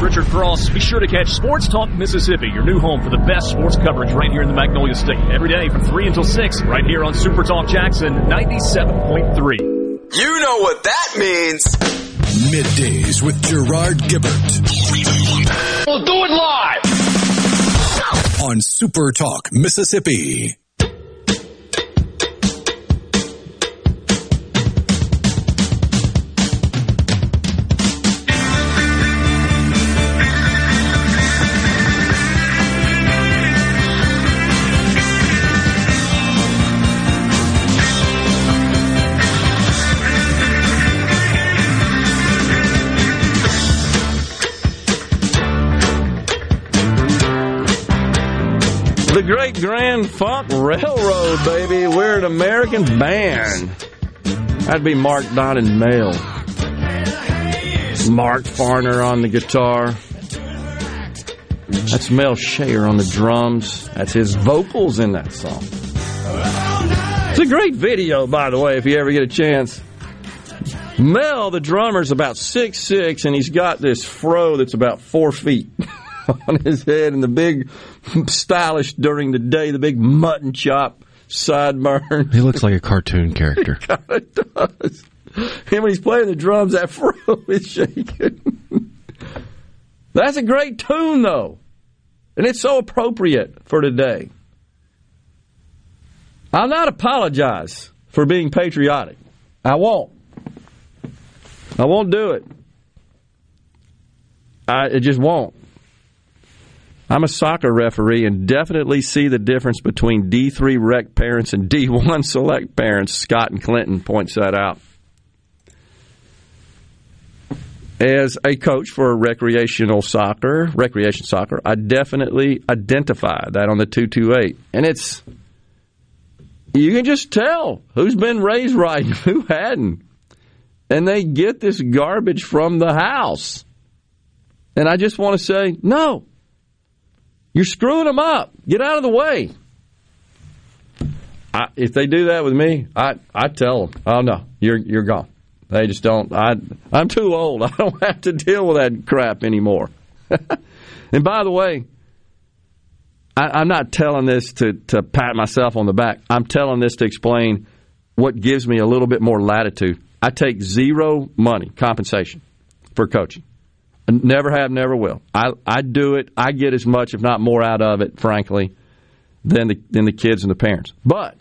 Speaker 15: Hey, Richard Cross. Be sure to catch Sports Talk Mississippi, your new home for the best sports coverage right here in the Magnolia State. Every day from 3 until 6, right here on Super Talk Jackson 97.3.
Speaker 21: You know what that means.
Speaker 7: Middays with Gerard Gibert.
Speaker 21: We'll do it live.
Speaker 7: On Super Talk Mississippi.
Speaker 1: The Great Grand Funk Railroad, baby. We're an American band. That'd be Mark Donnan Male. Mark Farner on the guitar. That's Mel Schacher on the drums. That's his vocals in that song. It's a great video, by the way, if you ever get a chance. Mel, the drummer's about six six, and he's got this fro that's about four feet. on his head and the big stylish during the day, the big mutton chop sideburn.
Speaker 2: He looks like a cartoon character.
Speaker 1: of does. And when he's playing the drums, that fro is shaking. That's a great tune, though. And it's so appropriate for today. I'll not apologize for being patriotic. I won't. I won't do it. I it just won't. I'm a soccer referee and definitely see the difference between D3 rec parents and D1 select parents. Scott and Clinton points that out. As a coach for recreational soccer, recreation soccer, I definitely identify that on the 228. And it's, you can just tell who's been raised right and who hadn't. And they get this garbage from the house. And I just want to say, no, you're screwing them up. Get out of the way. I, if they do that with me, I I tell them, oh no, you're you're gone. They just don't. I I'm too old. I don't have to deal with that crap anymore. and by the way, I, am not telling this to to pat myself on the back. I'm telling this to explain what gives me a little bit more latitude. I take zero money compensation for coaching. Never have, never will. I I do it. I get as much, if not more, out of it, frankly, than the than the kids and the parents. But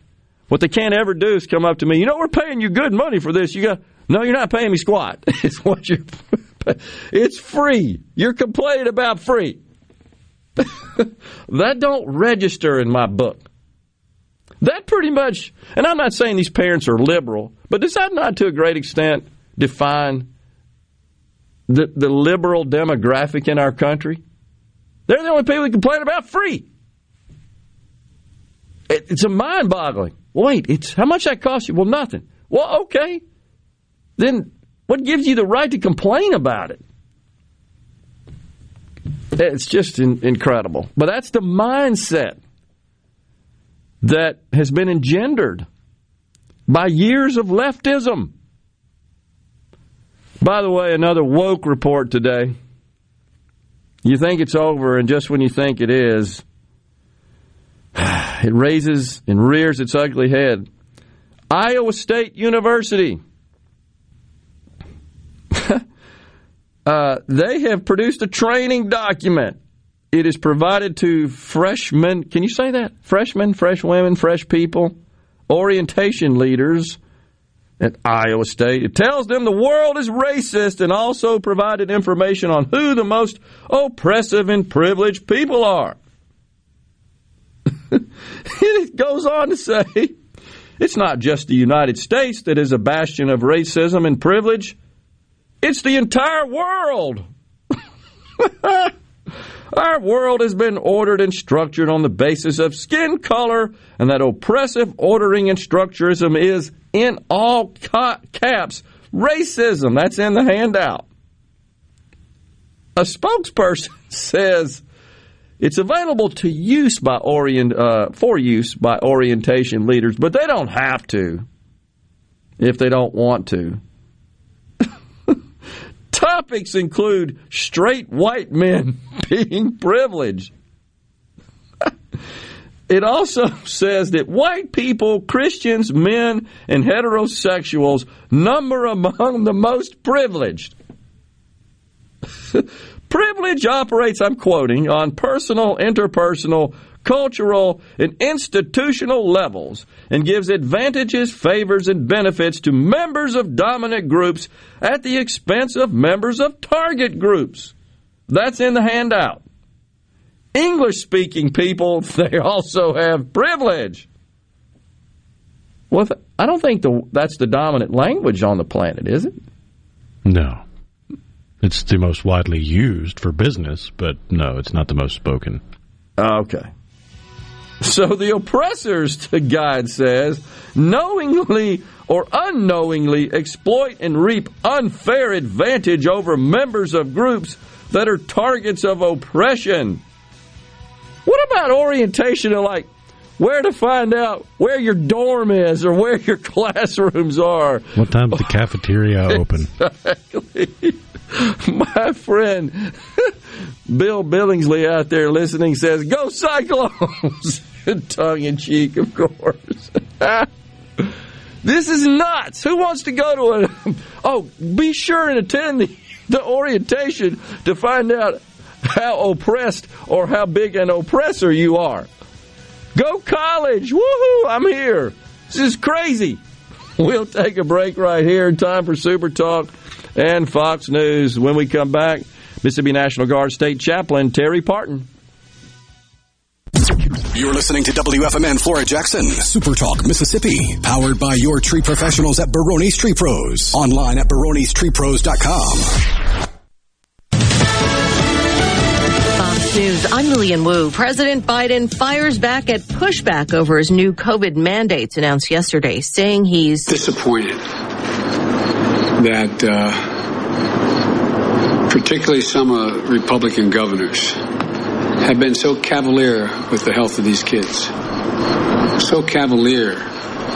Speaker 1: what they can't ever do is come up to me. You know, we're paying you good money for this. You got no, you're not paying me squat. it's what you're it's free. You're complaining about free. that don't register in my book. That pretty much, and I'm not saying these parents are liberal, but does that not to a great extent define the, the liberal demographic in our country? They're the only people who complain about free. It, it's a mind boggling. Wait, it's how much that cost you? Well, nothing. Well, okay. Then what gives you the right to complain about it? It's just in, incredible. But that's the mindset that has been engendered by years of leftism. By the way, another woke report today. You think it's over, and just when you think it is, it raises and rears its ugly head. Iowa State University. uh, they have produced a training document it is provided to freshmen. Can you say that? Freshmen, fresh women, fresh people, orientation leaders at Iowa State. It tells them the world is racist and also provided information on who the most oppressive and privileged people are. it goes on to say it's not just the United States that is a bastion of racism and privilege, it's the entire world. Our world has been ordered and structured on the basis of skin color, and that oppressive ordering and structurism is, in all caps, racism. That's in the handout. A spokesperson says it's available to use by orient uh, for use by orientation leaders, but they don't have to if they don't want to. Topics include straight white men being privileged. It also says that white people, Christians, men, and heterosexuals number among the most privileged. Privilege operates, I'm quoting, on personal, interpersonal, cultural, and institutional levels and gives advantages, favors, and benefits to members of dominant groups at the expense of members of target groups. That's in the handout. English speaking people, they also have privilege. Well, I don't think the, that's the dominant language on the planet, is it?
Speaker 2: No. It's the most widely used for business, but no, it's not the most spoken.
Speaker 1: Ah, okay. So the oppressors, the guide says, knowingly or unknowingly exploit and reap unfair advantage over members of groups that are targets of oppression. What about orientation of like where to find out where your dorm is or where your classrooms are?
Speaker 2: What time's the cafeteria open?
Speaker 1: Exactly. My friend Bill Billingsley out there listening says, Go Cyclones! Tongue in cheek, of course. this is nuts. Who wants to go to a. Oh, be sure and attend the, the orientation to find out how oppressed or how big an oppressor you are. Go college! Woohoo! I'm here. This is crazy. We'll take a break right here. Time for Super Talk and Fox News. When we come back, Mississippi National Guard State Chaplain Terry Parton.
Speaker 7: You're listening to WFMN Flora Jackson, Super Talk, Mississippi, powered by your tree professionals at Barone's Tree Pros. Online at baronestreepros.com.
Speaker 22: Fox News, I'm Lillian Wu. President Biden fires back at pushback over his new COVID mandates announced yesterday, saying he's
Speaker 23: disappointed that uh, particularly some uh, Republican governors have been so cavalier with the health of these kids, so cavalier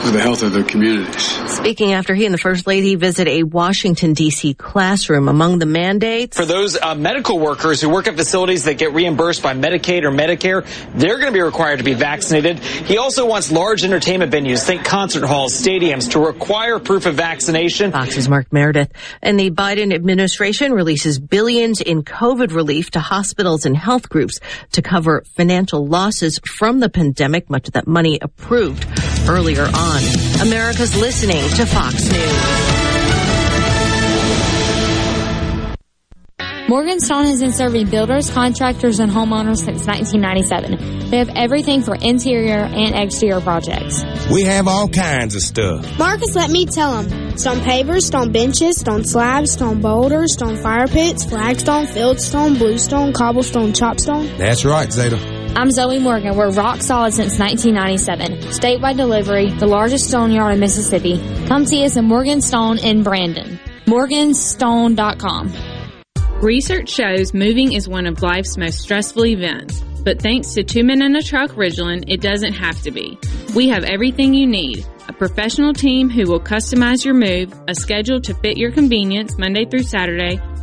Speaker 23: for the health of their communities.
Speaker 22: Speaking after he and the First Lady visit a Washington, D.C. classroom, among the mandates.
Speaker 21: For those uh, medical workers who work at facilities that get reimbursed by Medicaid or Medicare, they're going to be required to be vaccinated. He also wants large entertainment venues, think concert halls, stadiums, to require proof of vaccination.
Speaker 22: Fox's Mark Meredith. And the Biden administration releases billions in COVID relief to hospitals and health groups to cover financial losses from the pandemic, much of that money approved earlier on on. America's listening to Fox News.
Speaker 24: Morgan Morganstone has been serving builders, contractors, and homeowners since 1997. They have everything for interior and exterior projects.
Speaker 9: We have all kinds of stuff.
Speaker 25: Marcus, let me tell them. Stone pavers, stone benches, stone slabs, stone boulders, stone fire pits, flagstone, fieldstone, bluestone, cobblestone, chopstone.
Speaker 9: That's right, Zeta.
Speaker 24: I'm Zoe Morgan. We're rock solid since 1997. Statewide delivery, the largest stone yard in Mississippi. Come see us at Morgan Stone in Brandon. Morganstone.com.
Speaker 26: Research shows moving is one of life's most stressful events, but thanks to Two Men in a Truck Ridgeland, it doesn't have to be. We have everything you need. A professional team who will customize your move, a schedule to fit your convenience Monday through Saturday,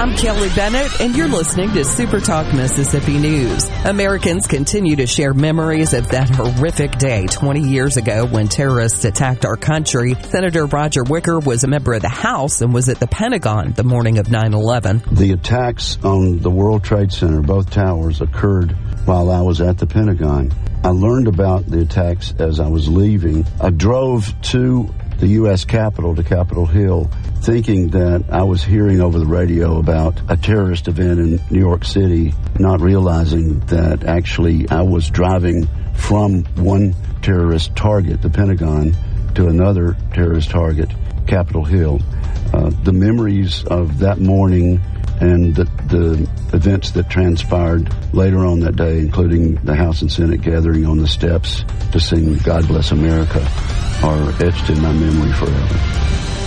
Speaker 27: I'm Kelly Bennett, and you're listening to Super Talk Mississippi News. Americans continue to share memories of that horrific day 20 years ago when terrorists attacked our country. Senator Roger Wicker was a member of the House and was at the Pentagon the morning of 9-11.
Speaker 28: The attacks on the World Trade Center, both towers, occurred while I was at the Pentagon. I learned about the attacks as I was leaving. I drove to the U.S. Capitol to Capitol Hill, thinking that I was hearing over the radio about a terrorist event in New York City, not realizing that actually I was driving from one terrorist target, the Pentagon, to another terrorist target, Capitol Hill. Uh, the memories of that morning and the, the events that transpired later on that day, including the House and Senate gathering on the steps to sing God Bless America, are etched in my memory forever.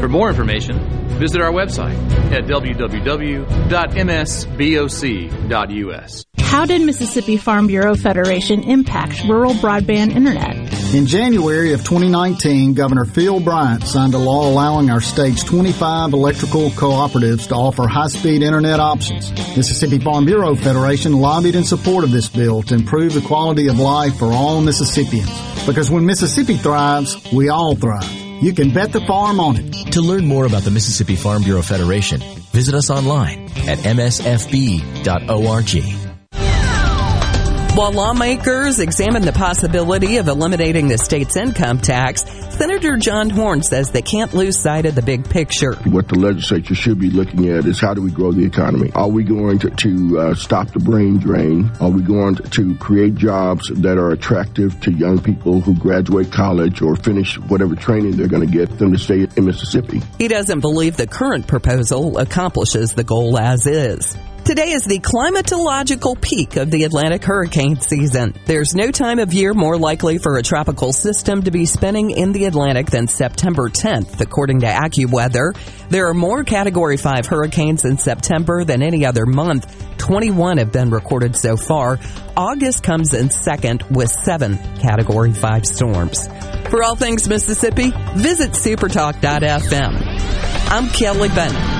Speaker 15: For more information, visit our website at www.msboc.us.
Speaker 29: How did Mississippi Farm Bureau Federation impact rural broadband internet?
Speaker 30: In January of 2019, Governor Phil Bryant signed a law allowing our state's 25 electrical cooperatives to offer high-speed internet options. Mississippi Farm Bureau Federation lobbied in support of this bill to improve the quality of life for all Mississippians. Because when Mississippi thrives, we all thrive. You can bet the farm on it.
Speaker 11: To learn more about the Mississippi Farm Bureau Federation, visit us online at msfb.org.
Speaker 27: While lawmakers examine the possibility of eliminating the state's income tax, Senator John Horhn says they can't lose sight of the big picture.
Speaker 19: What the legislature should be looking at is how do we grow the economy? Are we going to, to uh, stop the brain drain? Are we going to, to create jobs that are attractive to young people who graduate college or finish whatever training they're going to get them to stay in Mississippi?
Speaker 27: He doesn't believe the current proposal accomplishes the goal as is. Today is the climatological peak of the Atlantic hurricane season. There's no time of year more likely for a tropical system to be spinning in the Atlantic than September 10th, according to AccuWeather. There are more Category 5 hurricanes in September than any other month. 21 have been recorded so far. August comes in second with seven Category 5 storms. For all things Mississippi, visit supertalk.fm. I'm Kelly Bennett.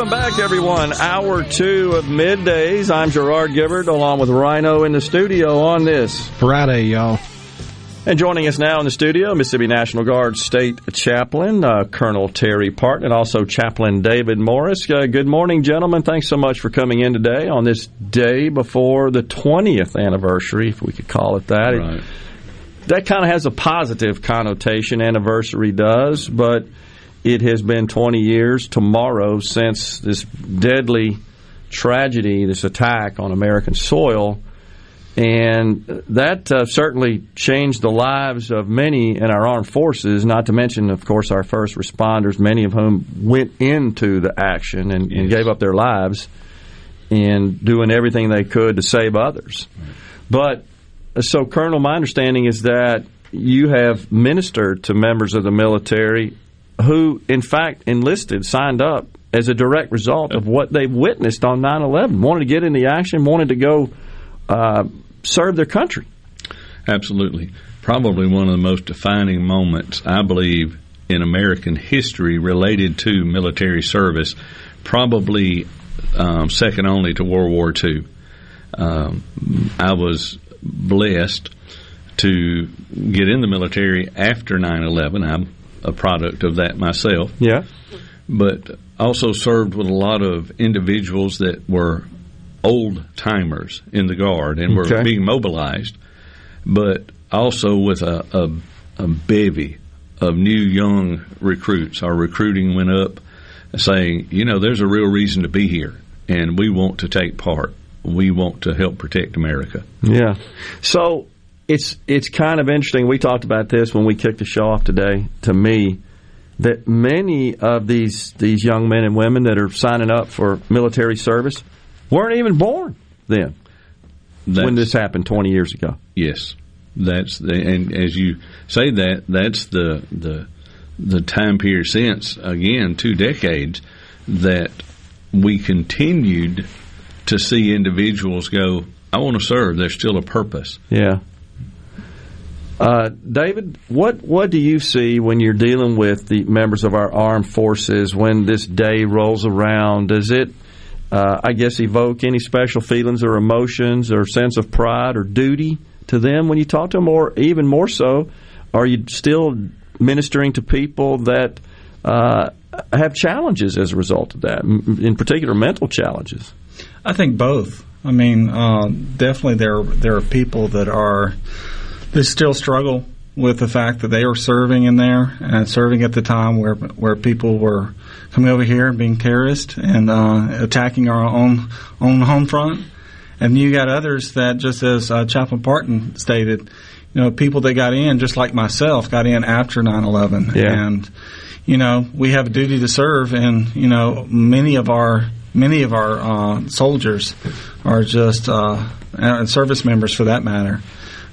Speaker 1: Welcome back, everyone. Hour two of middays. I'm Gerard Gibert along with Rhino in the studio on this
Speaker 2: Friday, y'all.
Speaker 1: And joining us now in the studio, Mississippi National Guard State Chaplain uh, Colonel Terry Parton, and also Chaplain David Morris. Uh, good morning, gentlemen. Thanks so much for coming in today on this day before the 20th anniversary, if we could call it that.
Speaker 2: Right.
Speaker 1: It, that kind of has a positive connotation, anniversary does, but it has been 20 years tomorrow since this deadly tragedy, this attack on American soil. And that uh, certainly changed the lives of many in our armed forces, not to mention, of course, our first responders, many of whom went into the action and, and gave up their lives in doing everything they could to save others. But so, Colonel, my understanding is that you have ministered to members of the military who, in fact, enlisted, signed up as a direct result of what they witnessed on 9 11, wanted to get in the action, wanted to go uh, serve their country.
Speaker 31: Absolutely. Probably one of the most defining moments, I believe, in American history related to military service, probably um, second only to World War II. Um, I was blessed to get in the military after 9 11. A product of that myself.
Speaker 1: Yeah.
Speaker 31: But also served with a lot of individuals that were old timers in the Guard and were
Speaker 1: Okay.
Speaker 31: being mobilized, but also with a, a, a bevy of new young recruits. Our recruiting went up saying, you know, there's a real reason to be here, and we want to take part. We want to help protect America.
Speaker 1: Yeah. So it's it's kind of interesting. We talked about this when we kicked the show off today. To me, that many of these these young men and women that are signing up for military service weren't even born then when this happened 20 years ago.
Speaker 31: Yes, that's the, and as you say that that's the the the time period since again two decades that we continued to see individuals go. I want to serve. There's still a purpose.
Speaker 1: Yeah. Uh, David, what what do you see when you're dealing with the members of our armed forces when this day rolls around? Does it, uh, I guess, evoke any special feelings or emotions or sense of pride or duty to them when you talk to them, or even more so, are you still ministering to people that uh, have challenges as a result of that, in particular mental challenges?
Speaker 32: I think both. I mean, uh, definitely there there are people that are that still struggle with the fact that they were serving in there and serving at the time where where people were coming over here and being terrorists and uh, attacking our own own home front. And you got others that, just as uh, Chaplain Parton stated, you know, people that got in, just like myself, got in after 9/11,
Speaker 1: Yeah.
Speaker 32: and you know, we have a duty to serve, and you know, many of our many of our uh, soldiers are just uh, and service members, for that matter.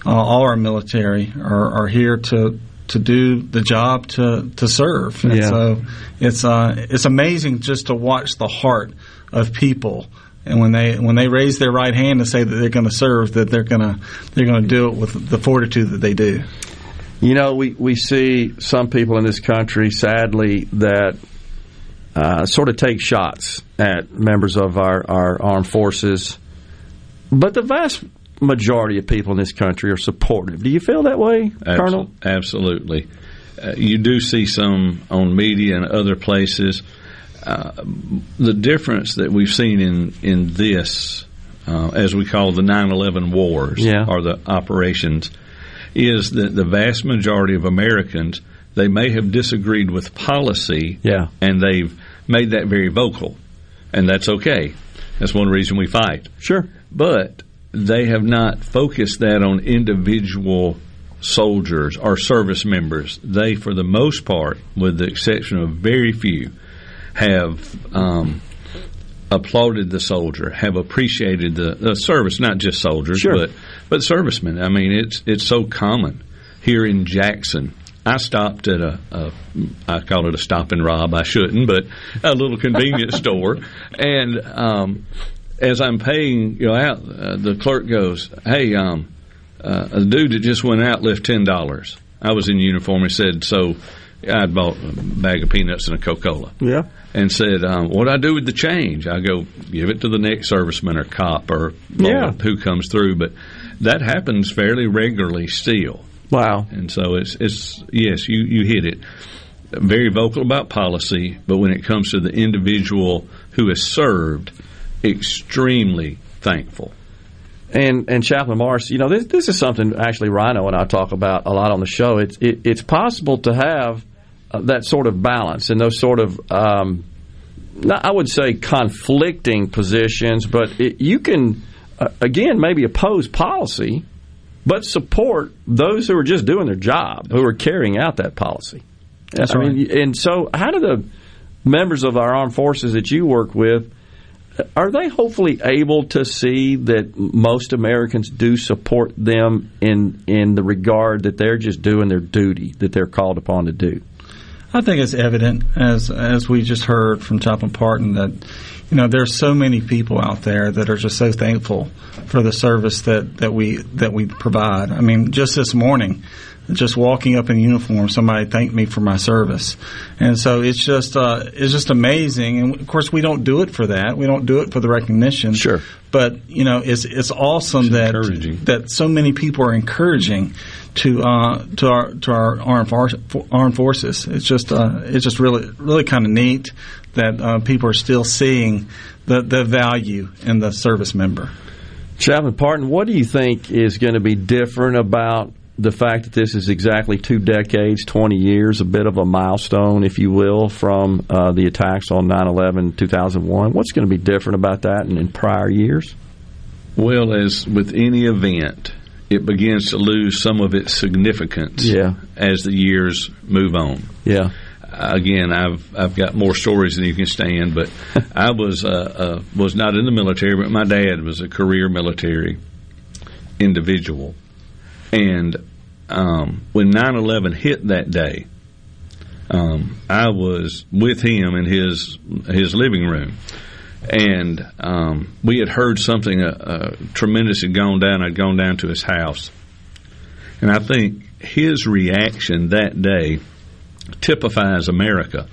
Speaker 32: Uh, all our military are, are here to to do the job to to serve. And
Speaker 1: Yeah.
Speaker 32: so it's uh, it's amazing just to watch the heart of people. And when they when they raise their right hand and say that they're going to serve, that they're going to they're going to do it with the fortitude that they do.
Speaker 1: You know, we, we see some people in this country, sadly, that uh, sort of take shots at members of our, our armed forces. But the vast majority of people in this country are supportive. Do you feel that way, Colonel?
Speaker 31: Absolutely. Uh, you do see some on media and other places. Uh, the difference that we've seen in in this, uh, as we call the 9/11 wars,
Speaker 1: Yeah.
Speaker 31: or the operations, is that the vast majority of Americans they may have disagreed with policy,
Speaker 1: yeah.
Speaker 31: and they've made that very vocal, and that's okay. That's one reason we fight.
Speaker 1: Sure,
Speaker 31: but they have not focused that on individual soldiers or service members. They, for the most part, with the exception of very few, have um, applauded the soldier, have appreciated the, the service, not just soldiers,
Speaker 1: sure.
Speaker 31: but but servicemen. I mean, it's it's so common here in Jackson. I stopped at a, a I call it a stop and rob. I shouldn't, but a little convenience store, and um, as I'm paying you know out, uh, the clerk goes, "Hey, um, uh, a dude that just went out left ten dollars." I was in uniform. He said, "So." I'd bought a bag of peanuts and a Coca Cola.
Speaker 1: Yeah.
Speaker 31: And said, um, "What do I do with the change?" I go, "Give it to the next serviceman or cop or
Speaker 1: Yeah.
Speaker 31: who comes through." But that happens fairly regularly still.
Speaker 1: Wow.
Speaker 31: And so it's it's yes, you you hit it. Very vocal about policy, but when it comes to the individual who has served, extremely thankful.
Speaker 1: And and Chaplain Morris, you know, this this is something actually Rhino and I talk about a lot on the show. It's it, it's possible to have uh, that sort of balance and those sort of um, not, I would say conflicting positions, but it, you can uh, again maybe oppose policy, but support those who are just doing their job, who are carrying out that policy.
Speaker 32: That's
Speaker 1: I mean, and so how do the members of our armed forces that you work with are they hopefully able to see that most Americans do support them in in the regard that they're just doing their duty that they're called upon to do?
Speaker 32: I think it's evident, as as we just heard from Chaplain Parton, that you know there's so many people out there that are just so thankful for the service that, that we that we provide. I mean, just this morning, just walking up in uniform, somebody thanked me for my service, and so it's just uh, it's just amazing. And of course, we don't do it for that. We don't do it for the recognition.
Speaker 1: Sure.
Speaker 32: But you know, it's it's awesome that that so many people are encouraging to uh, to our to our armed, for, armed forces. It's just uh, it's just really really kind of neat that uh, people are still seeing the the value in the service member.
Speaker 1: Chaplain Parton, what do you think is going to be different about the fact that this is exactly two decades, 20 years, a bit of a milestone, if you will, from uh, the attacks on 9 11 2001? What's going to be different about that in, in prior years?
Speaker 31: Well, as with any event, it begins to lose some of its significance
Speaker 1: Yeah.
Speaker 31: as the years move on.
Speaker 1: Yeah.
Speaker 31: Again, I've I've got more stories than you can stand, but I was uh, uh, was not in the military, but my dad was a career military individual, and um, when 9/11 hit that day, um, I was with him in his his living room, and um, we had heard something uh, uh, tremendous had gone down. I'd gone down to his house, and I think his reaction that day typifies America.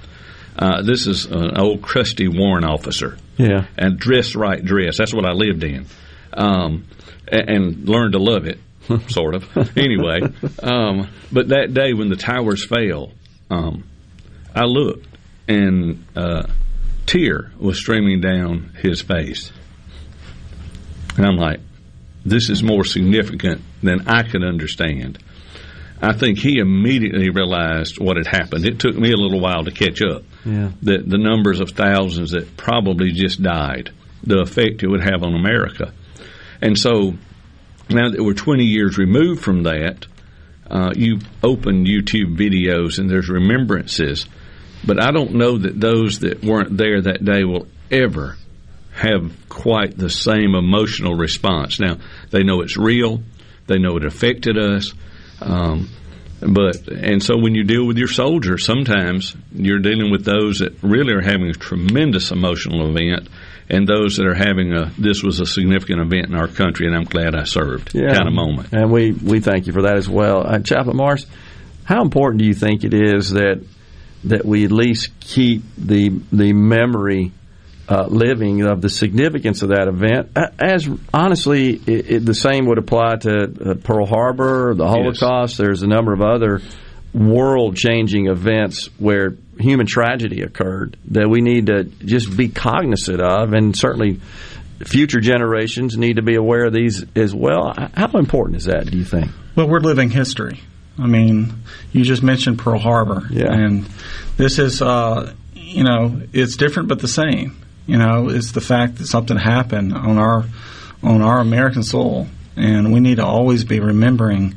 Speaker 31: Uh, this is an old crusty warrant officer,
Speaker 1: Yeah.
Speaker 31: and dress right dress. That's what I lived in, um, and, and learned to love it, sort of. anyway, um, but that day when the towers fell, um, I looked, and uh, tear was streaming down his face, and I'm like, "This is more significant than I could understand." I think he immediately realized what had happened. It took me a little while to catch up
Speaker 1: Yeah.
Speaker 31: that the numbers of thousands that probably just died, the effect it would have on America. And so now that we're 20 years removed from that, uh, you open YouTube videos and there's remembrances, but I don't know that those that weren't there that day will ever have quite the same emotional response. Now, they know it's real, they know it affected us. Um, but and so when you deal with your soldiers, sometimes you're dealing with those that really are having a tremendous emotional event, and those that are having a this was a significant event in our country, and I'm glad I served kind of moment.
Speaker 1: And we, we thank you for that as well. Uh, Chaplain Morris, how important do you think it is that that we at least keep the the memory uh, living of the significance of that event? As honestly, it, it, the same would apply to uh, Pearl Harbor, the Holocaust. There's a number of other world changing events where human tragedy occurred that we need to just be cognizant of, and certainly future generations need to be aware of these as well. How important is that, do you think?
Speaker 32: Well, we're living history. I mean, you just mentioned Pearl Harbor,
Speaker 1: Yeah.
Speaker 32: and this is, uh, you know, it's different but the same. You know, it's the fact that something happened on our on our American soil, and we need to always be remembering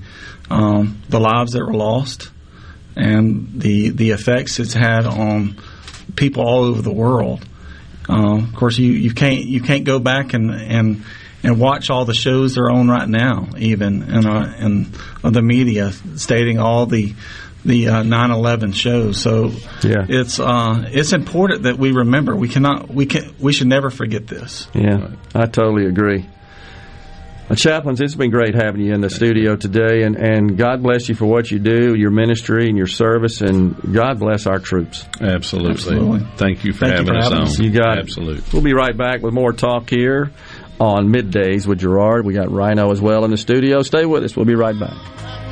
Speaker 32: um, the lives that were lost and the the effects it's had on people all over the world. Um, of course, you, you can't you can't go back and and and watch all the shows they're on right now, even and uh, and the media stating all the the uh, 9/11 shows. So
Speaker 1: Yeah.
Speaker 32: it's uh, it's important that we remember. We cannot we can we should never forget this.
Speaker 1: Yeah, I totally agree. Uh, Chaplains, it's been great having you in the studio today, and, and God bless you for what you do, your ministry, and your service, and God bless our troops.
Speaker 31: Absolutely.
Speaker 1: Absolutely.
Speaker 31: Thank you for
Speaker 1: Thank you
Speaker 31: having
Speaker 1: for
Speaker 31: us
Speaker 1: having
Speaker 31: on.
Speaker 1: us. You got it.
Speaker 31: Absolutely.
Speaker 1: We'll be right back with more talk here on middays with Gerard. We got Rhino as well in the studio. Stay with us. We'll be right back.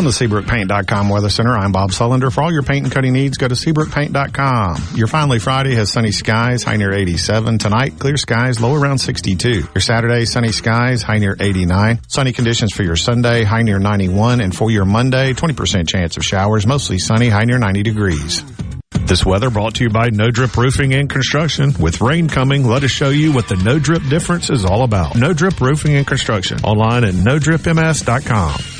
Speaker 33: From
Speaker 17: the SeabrookPaint.com Weather Center, I'm Bob Sullender. For all your paint and cutting needs, go to SeabrookPaint.com. Your finally Friday has sunny skies, high near 87. Tonight, clear skies, low around 62. Your Saturday, sunny skies, high near 89. Sunny conditions for your Sunday, high near 91. And for your Monday, 20% chance of showers, mostly sunny, high near 90 degrees. This weather brought to you by No Drip Roofing and Construction. With rain coming, let us show you what the No Drip difference is all about. No Drip Roofing and Construction. Online at NoDripMS.com.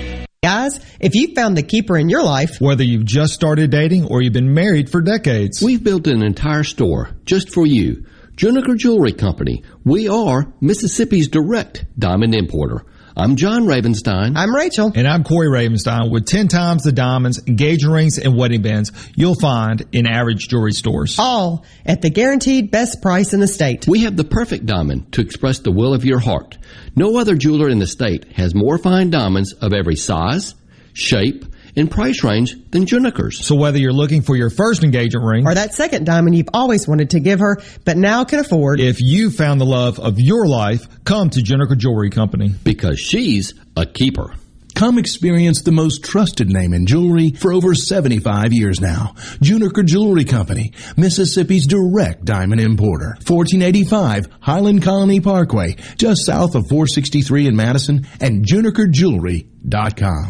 Speaker 34: Guys, if you found the keeper in your life,
Speaker 35: whether you've just started dating or you've been married for decades,
Speaker 36: we've built an entire store just for you. Juniker Jewelry Company. We are Mississippi's direct diamond importer. I'm John Ravenstein.
Speaker 34: I'm Rachel.
Speaker 35: And I'm Corey Ravenstein with 10 times the diamonds, engagement rings, and wedding bands you'll find in average jewelry stores.
Speaker 34: All at the guaranteed best price in the state.
Speaker 36: We have the perfect diamond to express the will of your heart. No other jeweler in the state has more fine diamonds of every size, shape, and price range than Juniker's.
Speaker 35: So whether you're looking for your first engagement ring
Speaker 34: or that second diamond you've always wanted to give her but now can afford,
Speaker 35: if you found the love of your life, come to Juniker Jewelry Company
Speaker 36: because she's a keeper.
Speaker 37: Come experience the most trusted name in jewelry for over 75 years now. Juniker Jewelry Company, Mississippi's direct diamond importer. 1485 Highland Colony Parkway, just south of 463 in Madison, and junikerjewelry.com.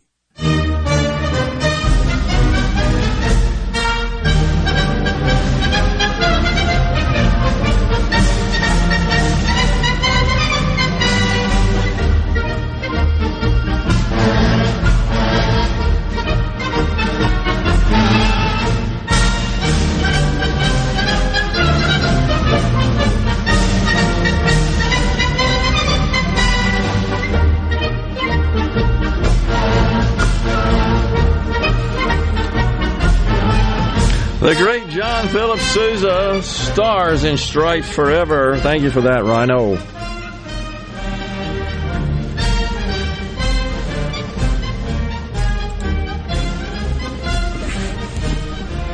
Speaker 1: The great John Philip Sousa Stars and Stripes Forever. Thank you for that, Rhino.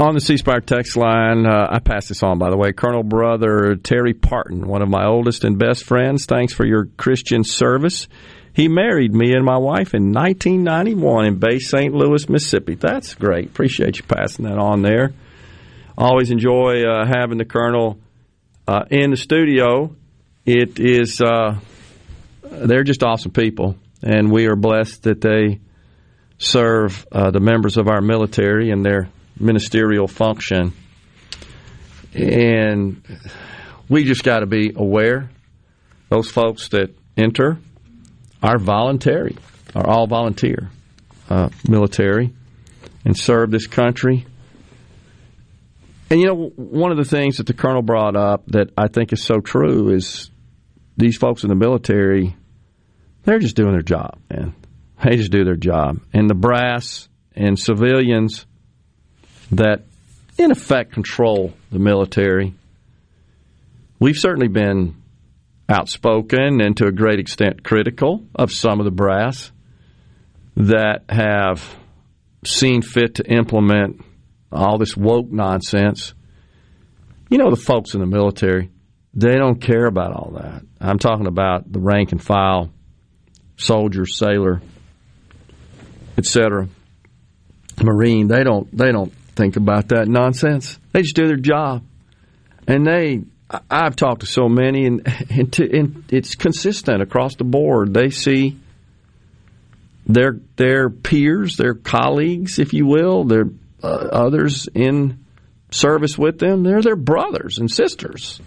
Speaker 1: On the C Spire text line, uh, I passed this on, by the way. Colonel Brother Terry Parton, one of my oldest and best friends, thanks for your Christian service. He married me and my wife in 1991 in Bay St. Louis, Mississippi. That's great. Appreciate you passing that on there. Always enjoy uh, having the Colonel uh, in the studio. It is, uh, they're just awesome people, and we are blessed that they serve uh, the members of our military and their ministerial function. And we just got to be aware those folks that enter are voluntary, are all volunteer uh, military, and serve this country. And you know, one of the things that the colonel brought up that I think is so true is these folks in the military, they're just doing their job, man. They just do their job. And the brass and civilians that, in effect, control the military. We've certainly been outspoken and to a great extent critical of some of the brass that have seen fit to implement all this woke nonsense. You know, the folks in the military, they don't care about all that. I'm talking about the rank and file, soldier, sailor, etc. Marine, they don't they don't think about that nonsense. They just do their job, and they. I've talked to so many, and, and, to, and it's consistent across the board. They see their their peers, their colleagues, if you will, their uh, others in service with them. They're their brothers and sisters.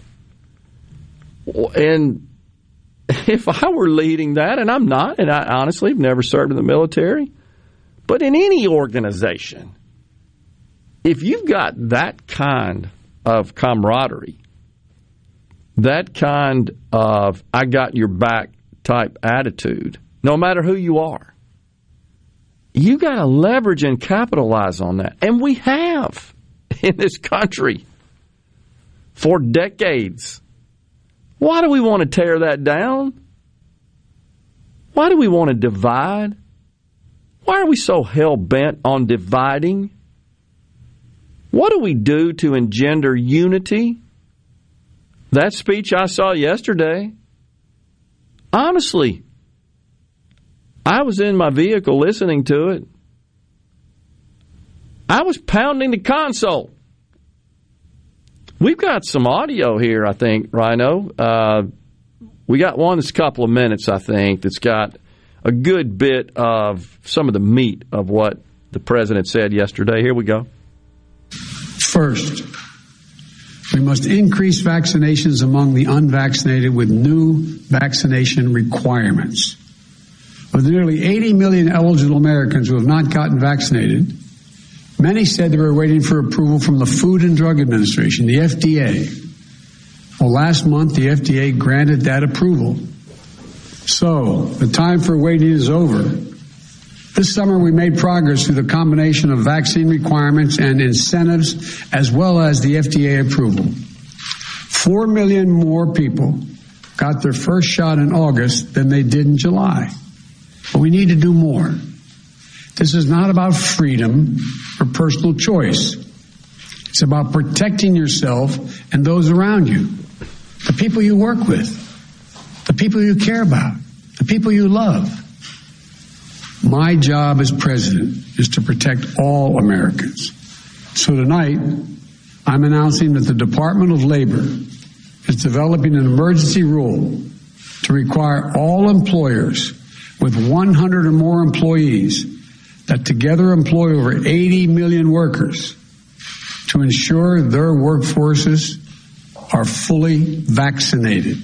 Speaker 1: And if I were leading that, and I'm not, and I honestly have never served in the military, but in any organization, if you've got that kind of camaraderie, that kind of I got your back type attitude, no matter who you are, you got to leverage and capitalize on that. And we have in this country for decades. Why do we want to tear that down? Why do we want to divide? Why are we so hell bent on dividing? What do we do to engender unity? That speech I saw yesterday, honestly, I was in my vehicle listening to it. I was pounding the console. We've got some audio here, I think, Rhino. Uh, we got one that's a couple of minutes, I think, that's got a good bit of some of the meat of what the president said yesterday. Here we go.
Speaker 38: First, we must increase vaccinations among the unvaccinated with new vaccination requirements. Of the nearly 80 million eligible Americans who have not gotten vaccinated, many said they were waiting for approval from the Food and Drug Administration, the FDA. Well, last month, the FDA granted that approval. So, the time for waiting is over this summer, we made progress through the combination of vaccine requirements and incentives, as well as the FDA approval. Four million more people got their first shot in August than they did in July. We need to do more. This is not about freedom or personal choice. It's about protecting yourself and those around you, the people you work with, the people you care about, the people you love. My job as president is to protect all Americans. So tonight, I'm announcing that the Department of Labor is developing an emergency rule to require all employers with 100 or more employees that together employ over 80 million workers to ensure their workforces are fully vaccinated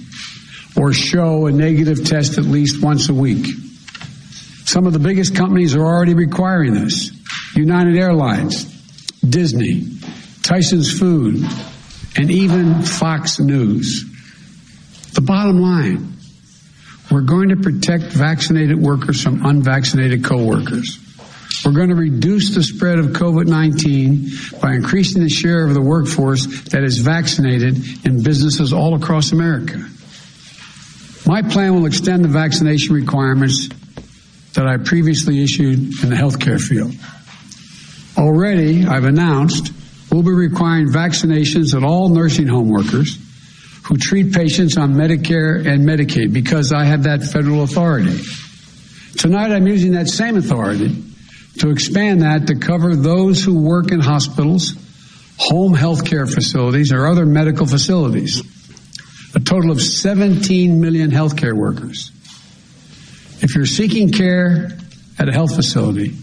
Speaker 38: or show a negative test at least once a week. Some of the biggest companies are already requiring this. United Airlines, Disney, Tyson's Food, and even Fox News. The bottom line, we're going to protect vaccinated workers from unvaccinated coworkers. We're going to reduce the spread of COVID 19 by increasing the share of the workforce that is vaccinated in businesses all across America. My plan will extend the vaccination requirements that I previously issued in the healthcare field. Already, I've announced we'll be requiring vaccinations of all nursing home workers who treat patients on Medicare and Medicaid because I have that federal authority. Tonight, I'm using that same authority to expand that to cover those who work in hospitals, home health care facilities, or other medical facilities. A total of 17 million healthcare workers. If you're seeking care at a health facility,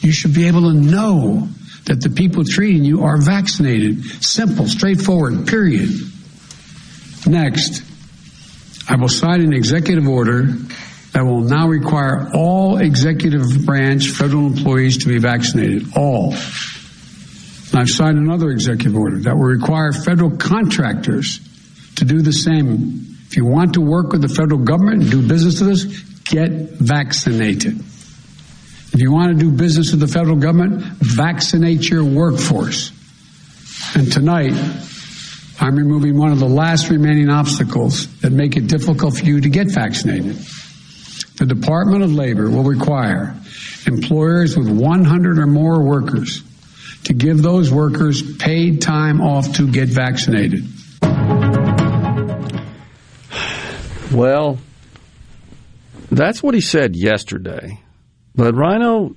Speaker 38: you should be able to know that the people treating you are vaccinated. Simple, straightforward, period. Next, I will sign an executive order that will now require all executive branch federal employees to be vaccinated. All. And I've signed another executive order that will require federal contractors to do the same. If you want to work with the federal government and do business with us, get vaccinated. If you want to do business with the federal government, vaccinate your workforce. And tonight, I'm removing one of the last remaining obstacles that make it difficult for you to get vaccinated. The Department of Labor will require employers with 100 or more workers to give those workers paid time off to get vaccinated.
Speaker 1: Well, that's what he said yesterday. But Rhino,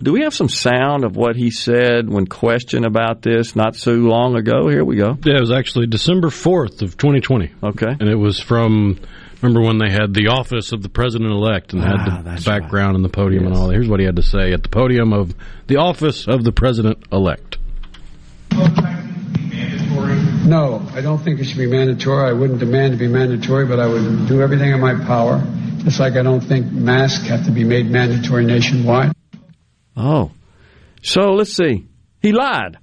Speaker 1: do we have some sound of what he said when questioned about this not so long ago? Here we go.
Speaker 2: Yeah, it was actually December 4th of 2020.
Speaker 1: Okay.
Speaker 2: And it was from remember when they had the office of the president elect and had
Speaker 1: Ah,
Speaker 2: the
Speaker 1: that's
Speaker 2: background and the podium and all that. Here's what he had to say at the podium of the office of the president elect.
Speaker 38: No, I don't think it should be mandatory. I wouldn't demand to be mandatory, but I would do everything in my power. Just like I don't think masks have to be made mandatory nationwide.
Speaker 1: Oh. So let's see. He lied.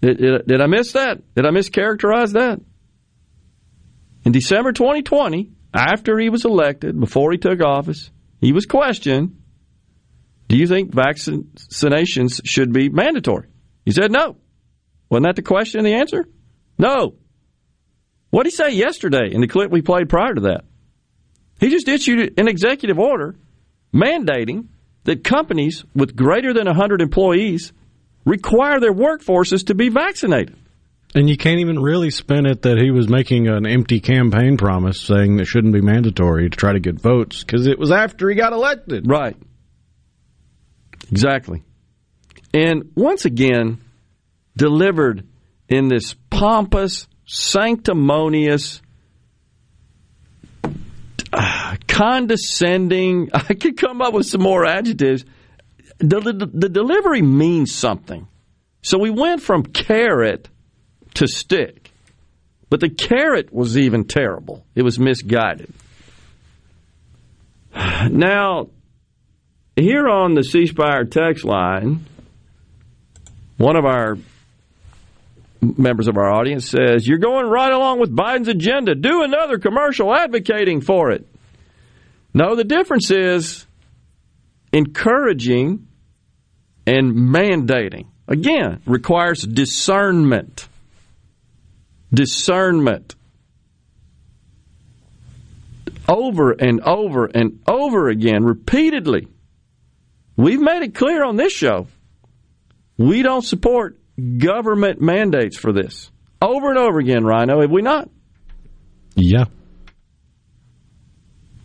Speaker 1: Did, did, did I miss that? Did I mischaracterize that? In December 2020, after he was elected, before he took office, he was questioned Do you think vaccinations should be mandatory? He said no. Wasn't that the question and the answer? No. What did he say yesterday in the clip we played prior to that? He just issued an executive order mandating that companies with greater than 100 employees require their workforces to be vaccinated.
Speaker 2: And you can't even really spin it that he was making an empty campaign promise saying that shouldn't be mandatory to try to get votes because it was after he got elected.
Speaker 1: Right. Exactly. And once again, delivered in this pompous, sanctimonious, uh, condescending, I could come up with some more adjectives. The, the, the delivery means something. So we went from carrot to stick. But the carrot was even terrible. It was misguided. Now, here on the C Spire text line, one of our members of our audience says, You're going right along with Biden's agenda. Do another commercial advocating for it. No, the difference is encouraging and mandating. Again, requires discernment. Discernment. Over and over and over again, repeatedly. We've made it clear on this show we don't support government mandates for this. Over and over again, Rhino, have we not?
Speaker 2: Yeah.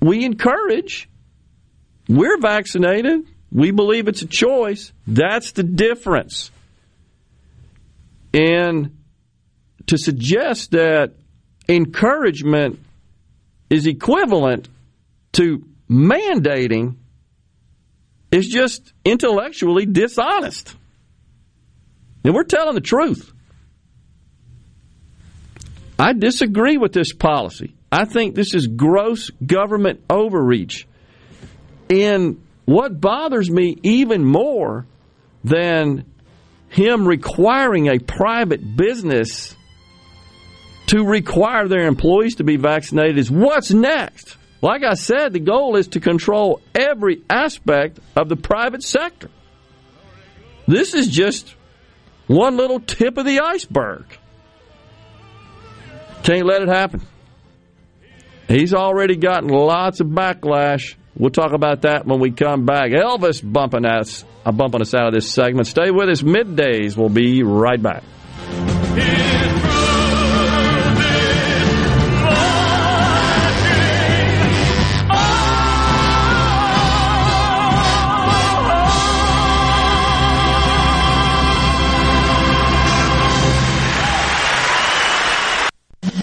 Speaker 1: We encourage. We're vaccinated. We believe it's a choice. That's the difference. And to suggest that encouragement is equivalent to mandating is just intellectually dishonest. And we're telling the truth. I disagree with this policy. I think this is gross government overreach. And what bothers me even more than him requiring a private business to require their employees to be vaccinated is what's next. Like I said, the goal is to control every aspect of the private sector. This is just one little tip of the iceberg. Can't let it happen. He's already gotten lots of backlash. We'll talk about that when we come back. Elvis bumping us, uh, bumping us out of this segment. Stay with us. Middays. We'll be right back.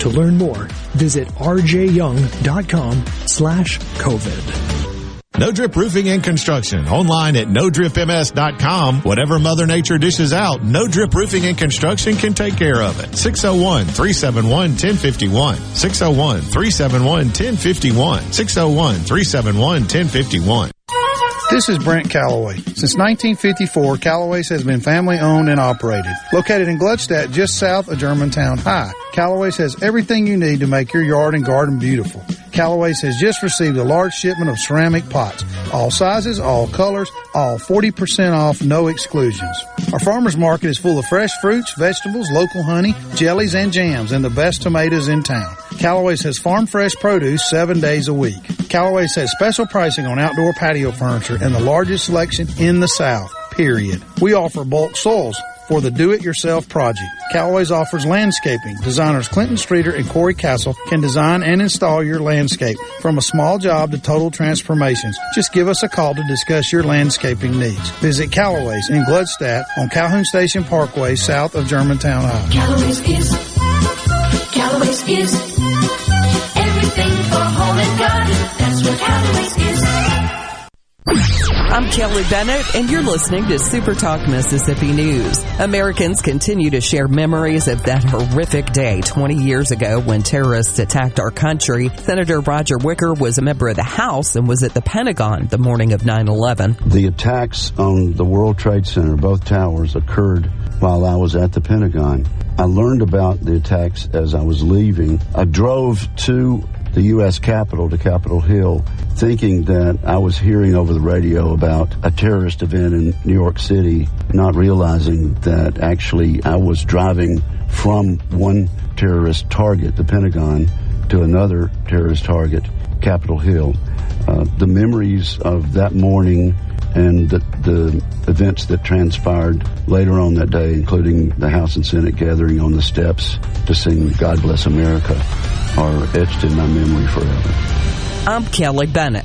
Speaker 39: To learn more, visit rjyoung.com slash COVID.
Speaker 17: No Drip Roofing and Construction. Online at NoDripMS.com. Whatever Mother Nature dishes out, No Drip Roofing and Construction can take care of it. 601-371-1051. 601-371-1051. 601-371-1051.
Speaker 40: This is Brent Calloway. Since 1954, Calloway's has been family owned and operated. Located in Gluckstadt, just south of Germantown High, Calloway's has everything you need to make your yard and garden beautiful. Callaway's has just received a large shipment of ceramic pots. All sizes, all colors, all 40% off, no exclusions. Our farmer's market is full of fresh fruits, vegetables, local honey, jellies, and jams, and the best tomatoes in town. Callaway's has farm fresh produce seven days a week. Callaway's has special pricing on outdoor patio furniture and the largest selection in the South, period. We offer bulk soils for the do-it-yourself project. Callaway's offers landscaping. Designers Clinton Streeter and Corey Castle can design and install your landscape from a small job to total transformations. Just give us a call to discuss your landscaping needs. Visit Callaway's in Gluckstadt on Calhoun Station Parkway south of Germantown, Iowa.
Speaker 41: Callaway's is Callaway's is
Speaker 27: I'm Kelly Bennett, and you're listening to Super Talk Mississippi News. Americans continue to share memories of that horrific day 20 years ago when terrorists attacked our country. Senator Roger Wicker was a member of the House and was at the Pentagon the morning of 9 11.
Speaker 28: The attacks on the World Trade Center, both towers, occurred while I was at the Pentagon. I learned about the attacks as I was leaving. I drove to the U.S. Capitol to Capitol Hill, thinking that I was hearing over the radio about a terrorist event in New York City, not realizing that actually I was driving from one terrorist target, the Pentagon, to another terrorist target, Capitol Hill. Uh, the memories of that morning and the, the, events that transpired later on that day, including the House and Senate gathering on the steps to sing God Bless America, are etched in my memory forever.
Speaker 27: I'm Kelly Bennett.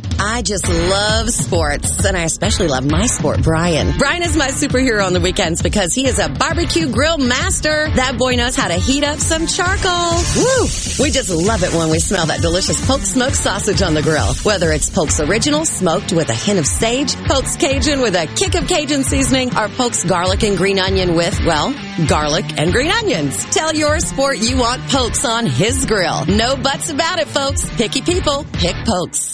Speaker 42: I just love sports, and I especially love my sport, Brian. Brian is my superhero on the weekends because he is a barbecue grill master. That boy knows how to heat up some charcoal. Woo! We just love it when we smell that delicious Polk smoked sausage on the grill. Whether it's Polk's original smoked with a hint of sage, Polk's Cajun with a kick of Cajun seasoning, or Polk's garlic and green onion with, well, garlic and green onions. Tell your sport you want Polk's on his grill. No buts about it, folks. Picky people, pick Polk's.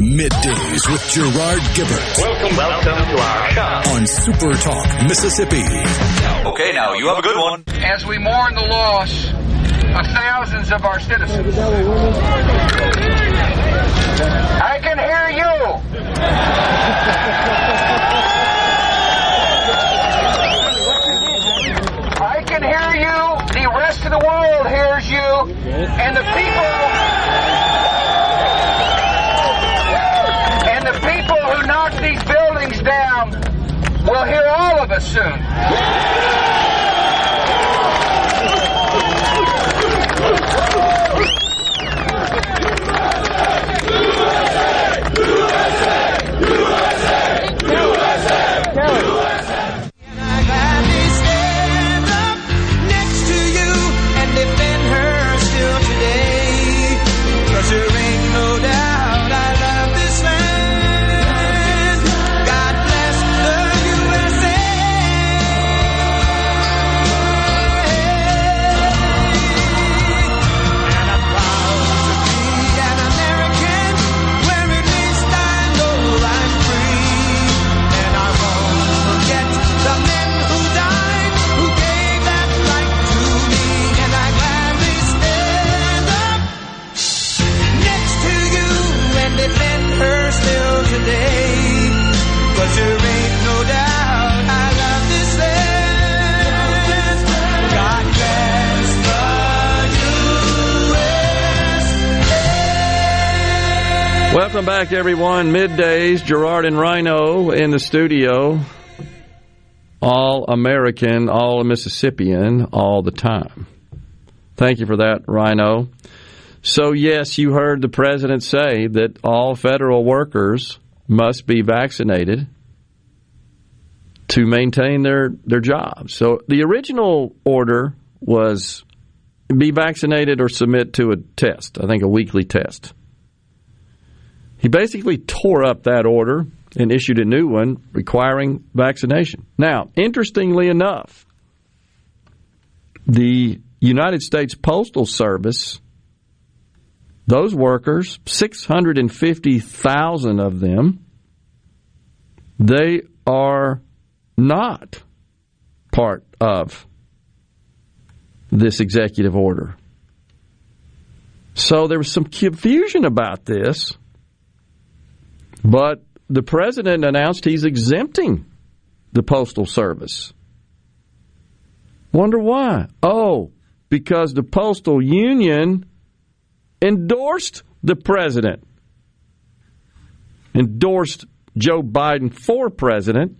Speaker 7: .fm. Middays with Gerard Gibert.
Speaker 43: Welcome, welcome to our show.
Speaker 7: On Super Talk, Mississippi.
Speaker 43: Okay, now you have a good one.
Speaker 44: As we mourn the loss of thousands of our citizens, I can hear you. I can hear you. The rest of the world hears you. And the people. And the people who knocked these buildings down will hear all of us soon.
Speaker 1: Back, everyone. Middays, Gerard and Rhino in the studio. All American, all Mississippian, all the time. Thank you for that, Rhino. So, yes, you heard the president say that all federal workers must be vaccinated to maintain their, their jobs. So, the original order was be vaccinated or submit to a test, I think a weekly test. He basically tore up that order and issued a new one requiring vaccination. Now, interestingly enough, the United States Postal Service, those workers, 650,000 of them, they are not part of this executive order. So there was some confusion about this. But the president announced he's exempting the Postal Service. Wonder why? Oh, because the Postal Union endorsed the president, endorsed Joe Biden for president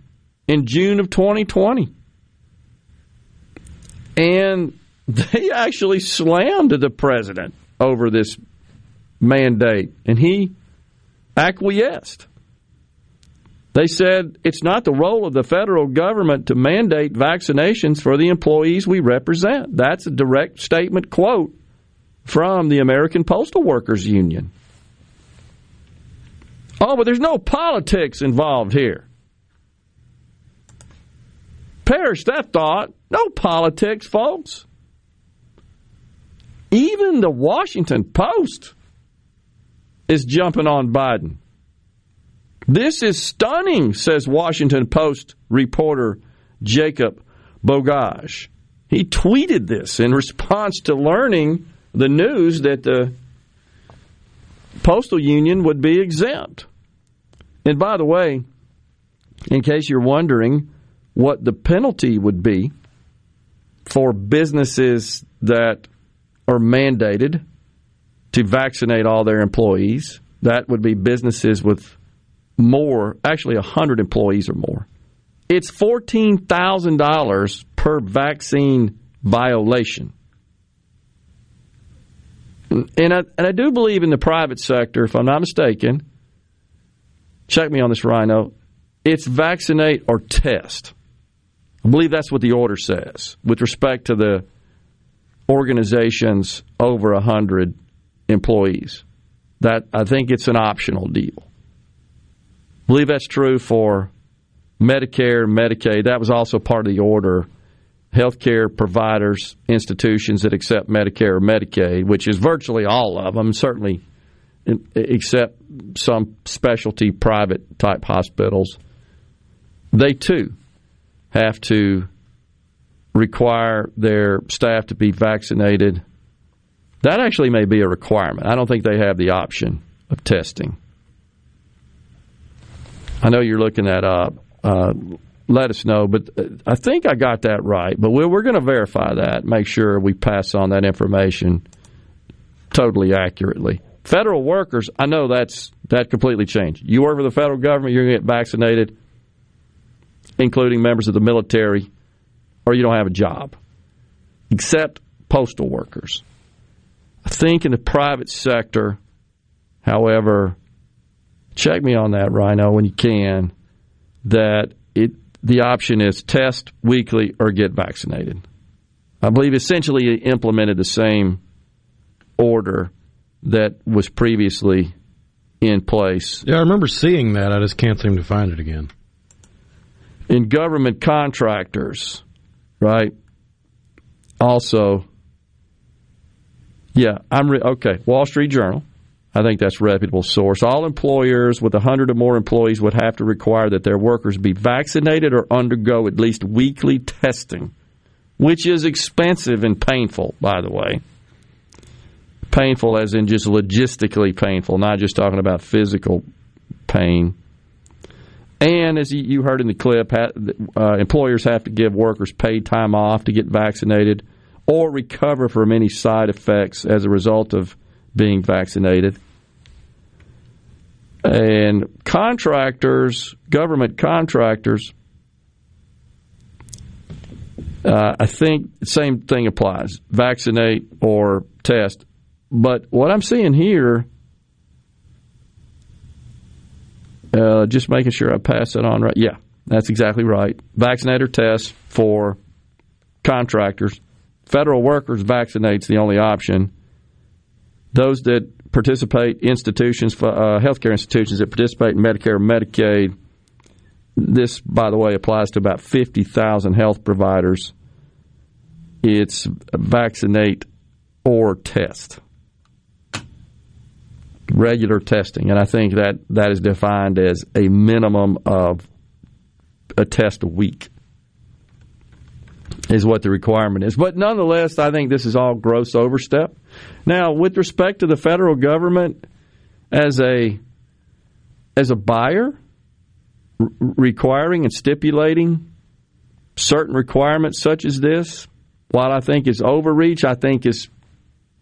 Speaker 1: in June of 2020. And they actually slammed the president over this mandate. And he acquiesced. They said it's not the role of the federal government to mandate vaccinations for the employees we represent. That's a direct statement quote from the American Postal Workers Union. Oh, but there's no politics involved here. Perish that thought. No politics, folks. Even the Washington Post is jumping on Biden. This is stunning, says Washington Post reporter Jacob Bogage. He tweeted this in response to learning the news that the postal union would be exempt. And by the way, in case you're wondering what the penalty would be for businesses that are mandated to vaccinate all their employees, that would be businesses with more, actually 100 employees or more. It's $14,000 per vaccine violation. And I, and I do believe in the private sector, if I'm not mistaken, check me on this, Rhino, it's vaccinate or test. I believe that's what the order says with respect to the organizations over 100 employees. That I think it's an optional deal. I believe that's true for Medicare, Medicaid. That was also part of the order. Healthcare providers, institutions that accept Medicare or Medicaid, which is virtually all of them, certainly except some specialty private type hospitals, they too have to require their staff to be vaccinated. That actually may be a requirement. I don't think they have the option of testing. I know you're looking that up. Uh, let us know, but uh, I think I got that right. But we're, we're going to verify that, make sure we pass on that information totally accurately. Federal workers, I know that's that completely changed. You work for the federal government, you're going to get vaccinated, including members of the military, or you don't have a job, except postal workers. I think in the private sector, however, check me on that, Rhino, when you can, that it the option is test weekly or get vaccinated. I believe essentially it implemented the same order that was previously in place.
Speaker 2: Yeah, I remember seeing that. I just can't seem to find it again.
Speaker 1: In government contractors, right? Also, yeah, I'm re- okay. Wall Street Journal. I think that's a reputable source. All employers with 100 or more employees would have to require that their workers be vaccinated or undergo at least weekly testing, which is expensive and painful, by the way. Painful as in just logistically painful, not just talking about physical pain. And as you heard in the clip, uh, employers have to give workers paid time off to get vaccinated or recover from any side effects as a result of being vaccinated. And contractors, government contractors, uh, I think the same thing applies vaccinate or test. But what I'm seeing here, uh, just making sure I pass it on right. Yeah, that's exactly right. Vaccinate or test for contractors. Federal workers vaccinate's the only option. Those that participate institutions, uh, healthcare institutions that participate in Medicare Medicaid. This, by the way, applies to about 50,000 health providers. It's vaccinate or test. Regular testing. And I think that, that is defined as a minimum of a test a week is what the requirement is. But nonetheless, I think this is all gross overstep. Now, with respect to the federal government as a as a buyer, r- requiring and stipulating certain requirements such as this, while I think is overreach, I think is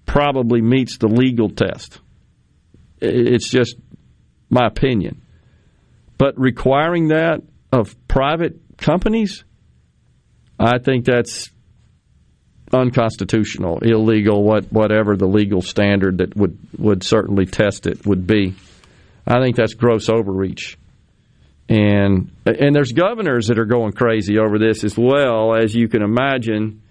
Speaker 1: probably meets the legal test. It's just my opinion. But requiring that of private companies, I think that's unconstitutional, illegal, what whatever the legal standard that would would certainly test it would be. I think that's gross overreach. And and there's governors that are going crazy over this as well, as you can imagine.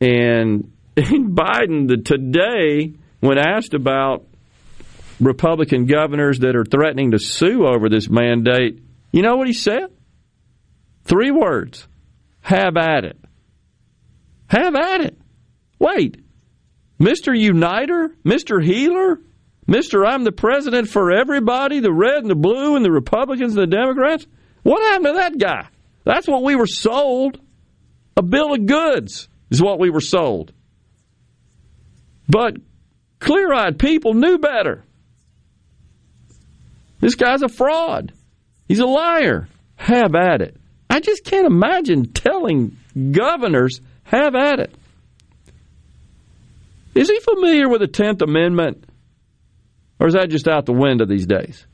Speaker 1: And, and Biden the, today, when asked about Republican governors that are threatening to sue over this mandate, you know what he said? Three words have at it. Have at it. Wait, Mr. Uniter, Mr. Healer, Mr. I'm the president for everybody, the red and the blue and the Republicans and the Democrats? What happened to that guy? That's what we were sold. A bill of goods is what we were sold. But clear eyed people knew better. This guy's a fraud. He's a liar. Have at it. I just can't imagine telling governors, have at it. Is he familiar with the 10th Amendment? Or is that just out the window these days?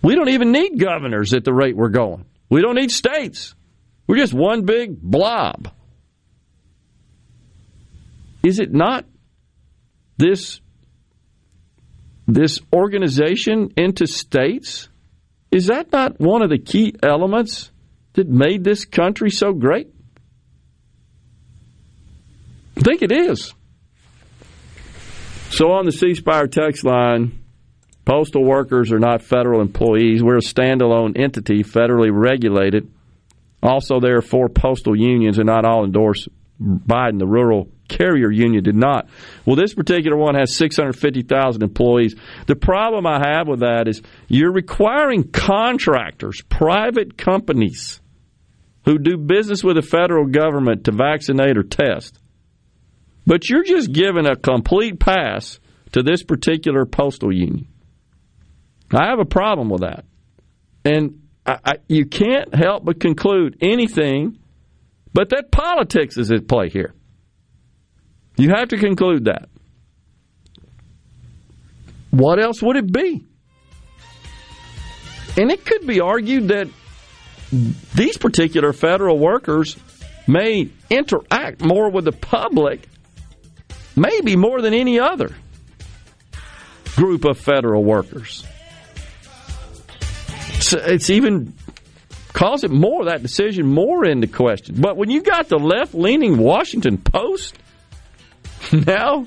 Speaker 1: We don't even need governors at the rate we're going. We don't need states. We're just one big blob. Is it not this this organization into states? Is that not one of the key elements that made this country so great? I think it is. So on the C Spire text line, postal workers are not federal employees. We're a standalone entity, federally regulated. Also, there are four postal unions, and not all endorse Biden. The rural carrier union did not. Well, this particular one has 650,000 employees. The problem I have with that is you're requiring contractors, private companies who do business with the federal government to vaccinate or test. But you're just giving a complete pass to this particular postal union. I have a problem with that. And I, I, you can't help but conclude anything but that politics is at play here. You have to conclude that. What else would it be? And it could be argued that these particular federal workers may interact more with the public, maybe more than any other group of federal workers. So it's even calls it more that decision more into question. But when you got the left leaning Washington Post now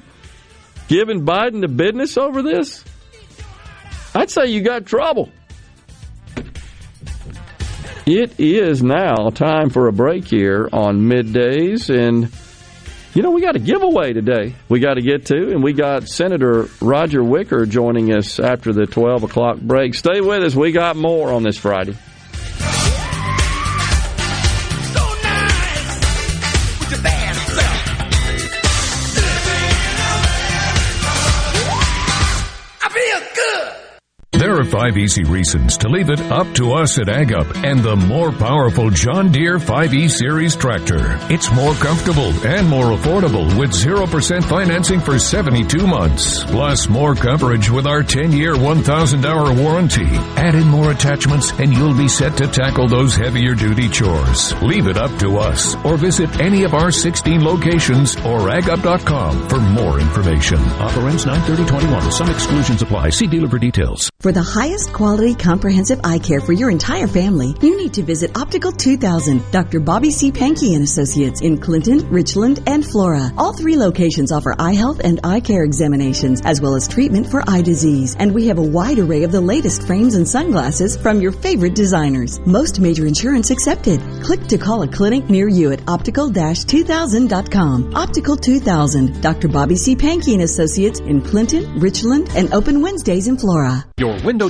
Speaker 1: giving Biden the business over this, I'd say you got trouble. It is now time for a break here on middays, and you know we got a giveaway today. We got to get to, and we got Senator Roger Wicker joining us after the twelve o'clock break. Stay with us. We got more on this Friday.
Speaker 45: Five easy reasons to leave it up to us at AgUp and the more powerful John Deere 5E Series tractor. It's more comfortable and more affordable with 0% financing for 72 months. Plus more coverage with our 10-year, 1,000-hour warranty. Add in more attachments and you'll be set to tackle those heavier duty chores. Leave it up to us or visit any of our 16 locations or agup.com for more information.
Speaker 46: Offer ends 93021. Some exclusions apply. See dealer for details.
Speaker 30: For the highest quality comprehensive eye care for your entire family, you need to visit Optical 2000, Dr. Bobby C. Pankey and Associates in Clinton, Richland, and Flora. All three locations offer eye health and eye care examinations, as well as treatment for eye disease. And we have a wide array of the latest frames and sunglasses from your favorite designers. Most major insurance accepted. Click to call a clinic near you at optical-2000.com. Optical 2000, Dr. Bobby C. Pankey and Associates in Clinton, Richland, and open Wednesdays in Flora.
Speaker 47: Your window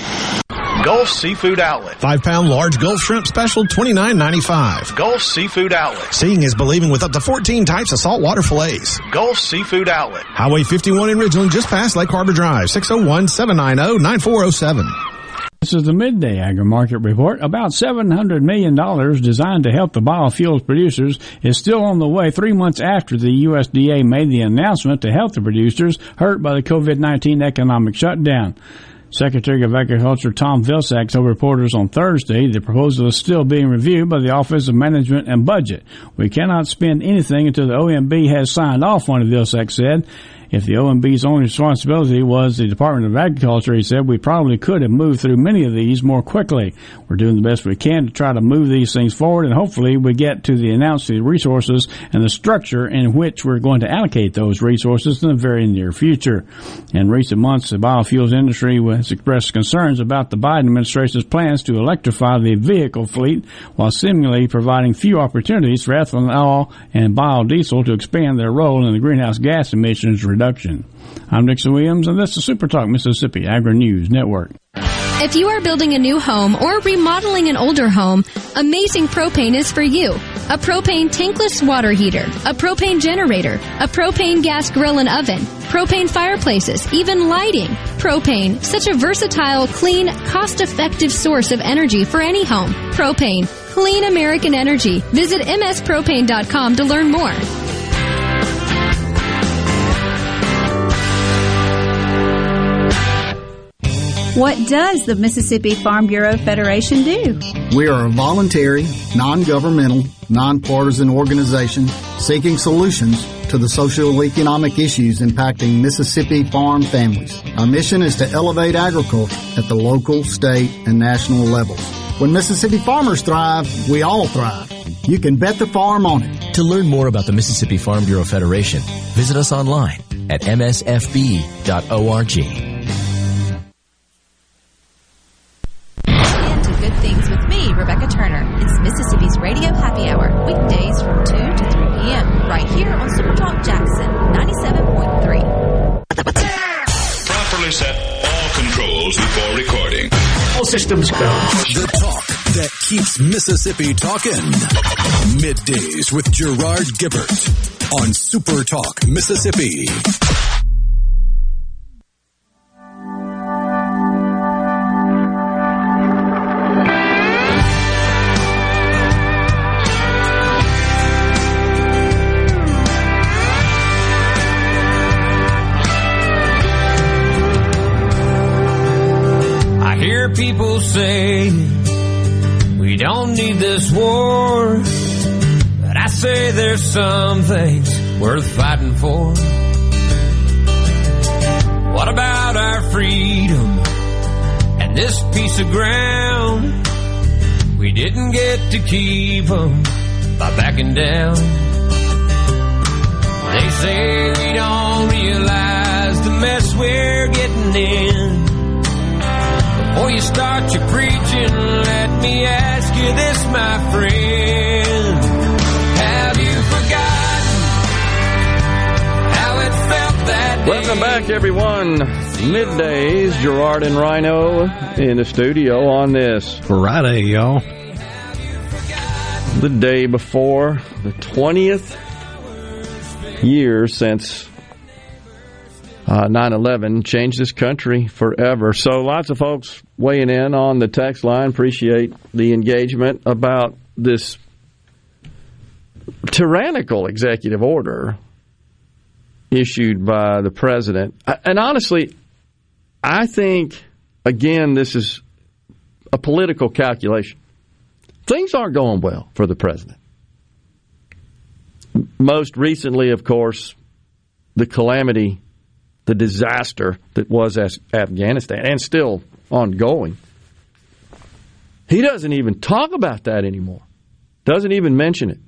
Speaker 12: Gulf Seafood Outlet.
Speaker 17: Five pound large Gulf shrimp special, twenty nine ninety five.
Speaker 12: Gulf Seafood Outlet.
Speaker 17: Seeing is believing with up to 14 types of saltwater fillets.
Speaker 12: Gulf Seafood Outlet.
Speaker 17: Highway 51 in Ridgeland, just past Lake Harbor Drive, 601 790 9407.
Speaker 18: This is the midday agri market report. About $700 million designed to help the biofuels producers is still on the way three months after the USDA made the announcement to help the producers hurt by the COVID-19 economic shutdown. Secretary of Agriculture Tom Vilsack told reporters on Thursday the proposal is still being reviewed by the Office of Management and Budget. We cannot spend anything until the OMB has signed off on it, Vilsack said. If the OMB's only responsibility was the Department of Agriculture, he said, we probably could have moved through many of these more quickly. We're doing the best we can to try to move these things forward, and hopefully we get to the announced resources and the structure in which we're going to allocate those resources in the very near future. In recent months, the biofuels industry has expressed concerns about the Biden administration's plans to electrify the vehicle fleet while seemingly providing few opportunities for ethanol and biodiesel to expand their role in the greenhouse gas emissions reduction production. I'm Dixon Williams, and this is Super Talk Mississippi Agri News Network.
Speaker 48: If you are building a new home or remodeling an older home, Amazing Propane is for you. A propane tankless water heater, a propane generator, a propane gas grill and oven, propane fireplaces, even lighting. Propane, such a versatile, clean, cost-effective source of energy for any home. Propane, clean American energy. Visit mspropane.com to learn more.
Speaker 49: What does the Mississippi Farm Bureau Federation do?
Speaker 30: We are a voluntary, non-governmental, nonpartisan organization seeking solutions to the social economic issues impacting Mississippi farm families. Our mission is to elevate agriculture at the local, state, and national levels. When Mississippi farmers thrive, we all thrive. You can bet the farm on it.
Speaker 13: To learn more about the Mississippi Farm Bureau Federation, visit us online at msfb.org.
Speaker 50: systems go.
Speaker 7: The talk that keeps Mississippi talking. Middays with Gerard Gibert on Super Talk Mississippi.
Speaker 51: People say we don't need this war. But I say there's some things worth fighting for. What about our freedom and this piece of ground? We didn't get to keep them by backing down. They say we don't realize the mess we're getting in. Before you start your preaching, let me ask you this, my friend. Have you forgotten how it felt that day?
Speaker 1: Welcome back, everyone. Middays, Gerard and Rhino in the studio on this
Speaker 2: Friday, y'all.
Speaker 1: The day before the 20th year since uh, 9-11 changed this country forever. So lots of folks weighing in on the text line. Appreciate the engagement about this tyrannical executive order issued by the president. And honestly, I think, again, this is a political calculation. Things aren't going well for the president. Most recently, of course, the calamity the disaster that was Afghanistan and still ongoing. He doesn't even talk about that anymore, doesn't even mention it.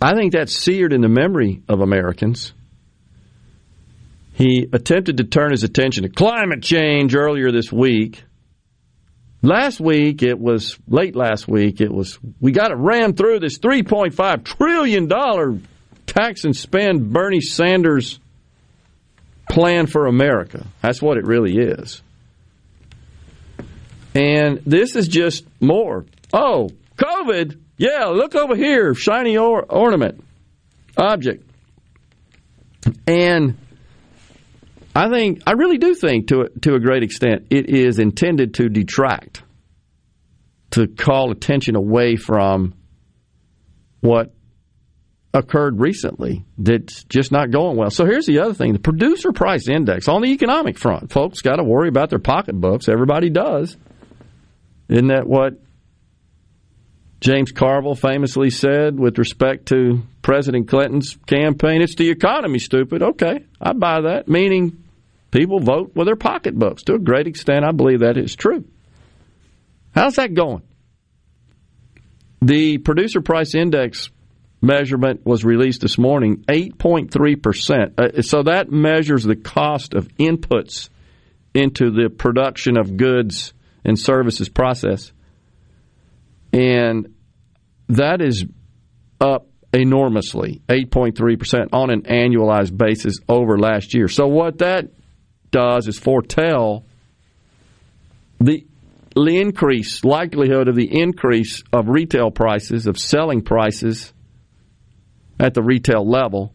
Speaker 1: I think that's seared in the memory of Americans. He attempted to turn his attention to climate change earlier this week. Last week, it was late last week, it was we got to ram through this $3.5 trillion tax and spend Bernie Sanders plan for America. That's what it really is. And this is just more. Oh, COVID. Yeah, look over here, shiny or- ornament, object. And I think, I really do think, to to a great extent, it is intended to detract, to call attention away from what occurred recently that's just not going well. So here's the other thing: the producer price index on the economic front. Folks got to worry about their pocketbooks. Everybody does. Isn't that what James Carville famously said with respect to President Clinton's campaign? It's the economy, stupid. Okay, I buy that. Meaning people vote with their pocketbooks. To a great extent, I believe that is true. How's that going? The producer price index measurement was released this morning 8.3%. Uh, so that measures the cost of inputs into the production of goods and services process. And that is up enormously, 8.3% on an annualized basis over last year. So what that does is foretell the increase, likelihood of the increase of retail prices, of selling prices at the retail level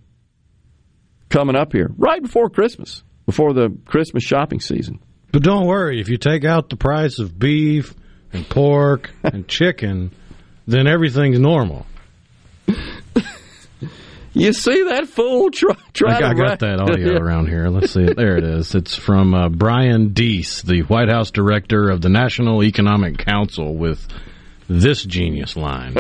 Speaker 1: coming up here, right before Christmas, before the Christmas shopping season.
Speaker 2: But don't worry, if you take out the price of beef and pork and chicken, then everything's normal.
Speaker 1: You see that fool try, try
Speaker 2: I, got, I got that audio around here. Let's see it. There it is. It's from uh, Brian Deese, the White House director of the National Economic Council, with this genius line.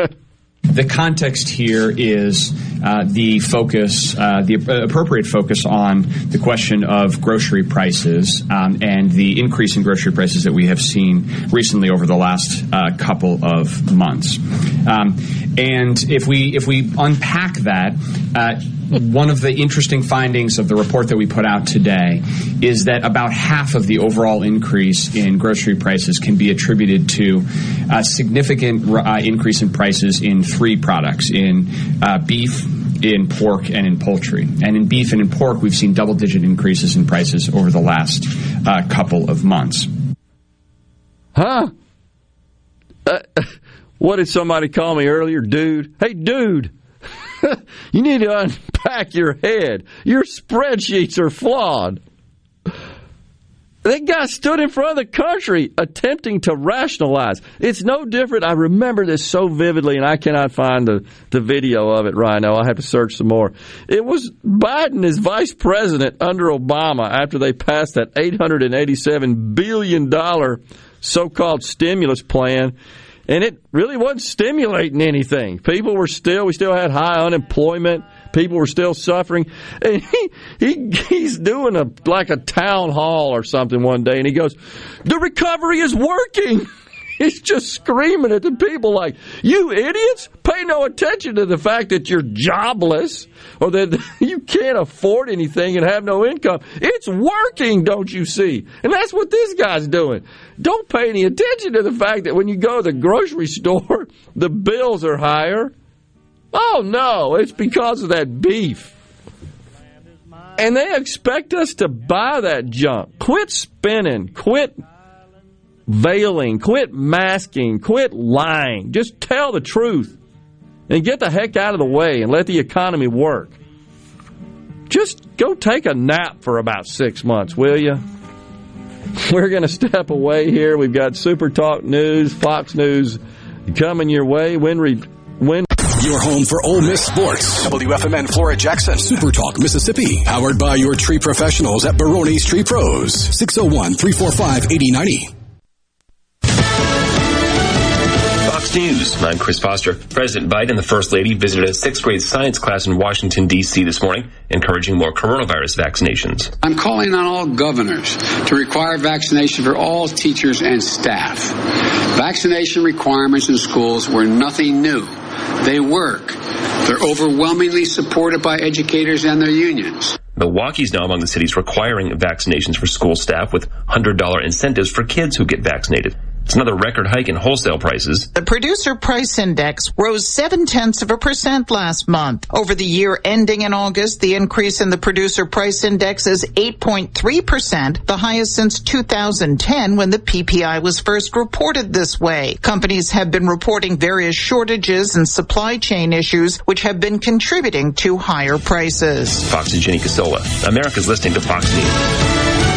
Speaker 52: The context here is uh, the focus, uh, the appropriate focus on the question of grocery prices um, and the increase in grocery prices that we have seen recently over the last uh, couple of months. Um, and if we if we unpack that uh, one of the interesting findings of the report that we put out today is that about half of the overall increase in grocery prices can be attributed to a significant uh, increase in prices in three products in uh, beef, in pork, and in poultry. And in beef and in pork, we've seen double digit increases in prices over the last uh, couple of months.
Speaker 1: Huh? Uh, what did somebody call me earlier? Dude. Hey, dude. you need to unpack your head. Your spreadsheets are flawed. That guy stood in front of the country attempting to rationalize. It's no different. I remember this so vividly, and I cannot find the, the video of it right now. I have to search some more. It was Biden as vice president under Obama after they passed that $887 billion so called stimulus plan and it really wasn't stimulating anything. People were still, we still had high unemployment. People were still suffering. And he, he he's doing a like a town hall or something one day, and he goes, "The recovery is working." He's just screaming at the people like, "You idiots! Pay no attention to the fact that you're jobless or that you can't afford anything and have no income. It's working, don't you see?" And that's what this guy's doing. Don't pay any attention to the fact that when you go to the grocery store, the bills are higher. Oh no, it's because of that beef. And they expect us to buy that junk. Quit spinning. Quit veiling, quit masking, quit lying. Just tell the truth and get the heck out of the way and let the economy work. Just go take a nap for about six months, will you? We're going to step away here. We've got Super Talk News, Fox News coming your way. When re- when
Speaker 7: your home for Ole Miss sports. WFMN Flora Jackson. Super Talk Mississippi. Powered by your tree professionals at Barone's Tree Pros. 601 345 8090.
Speaker 53: News. I'm Chris Foster. President Biden and the First Lady visited a sixth grade science class in Washington, D.C. this morning, encouraging more coronavirus vaccinations.
Speaker 54: I'm calling on all governors to require vaccination for all teachers and staff. Vaccination requirements in schools were nothing new. They work. They're overwhelmingly supported by educators and their unions.
Speaker 53: Milwaukee's now among the cities requiring vaccinations for school staff with $100 incentives for kids who get vaccinated.
Speaker 55: It's another record hike in wholesale prices.
Speaker 56: The producer price index rose seven tenths of a percent last month. Over the year ending in August, the increase in the producer price index is 8.3%, the highest since 2010 when the PPI was first reported this way. Companies have been reporting various shortages and supply chain issues which have been contributing to higher prices.
Speaker 55: Fox's Jenny Casola. America's listening to Fox News.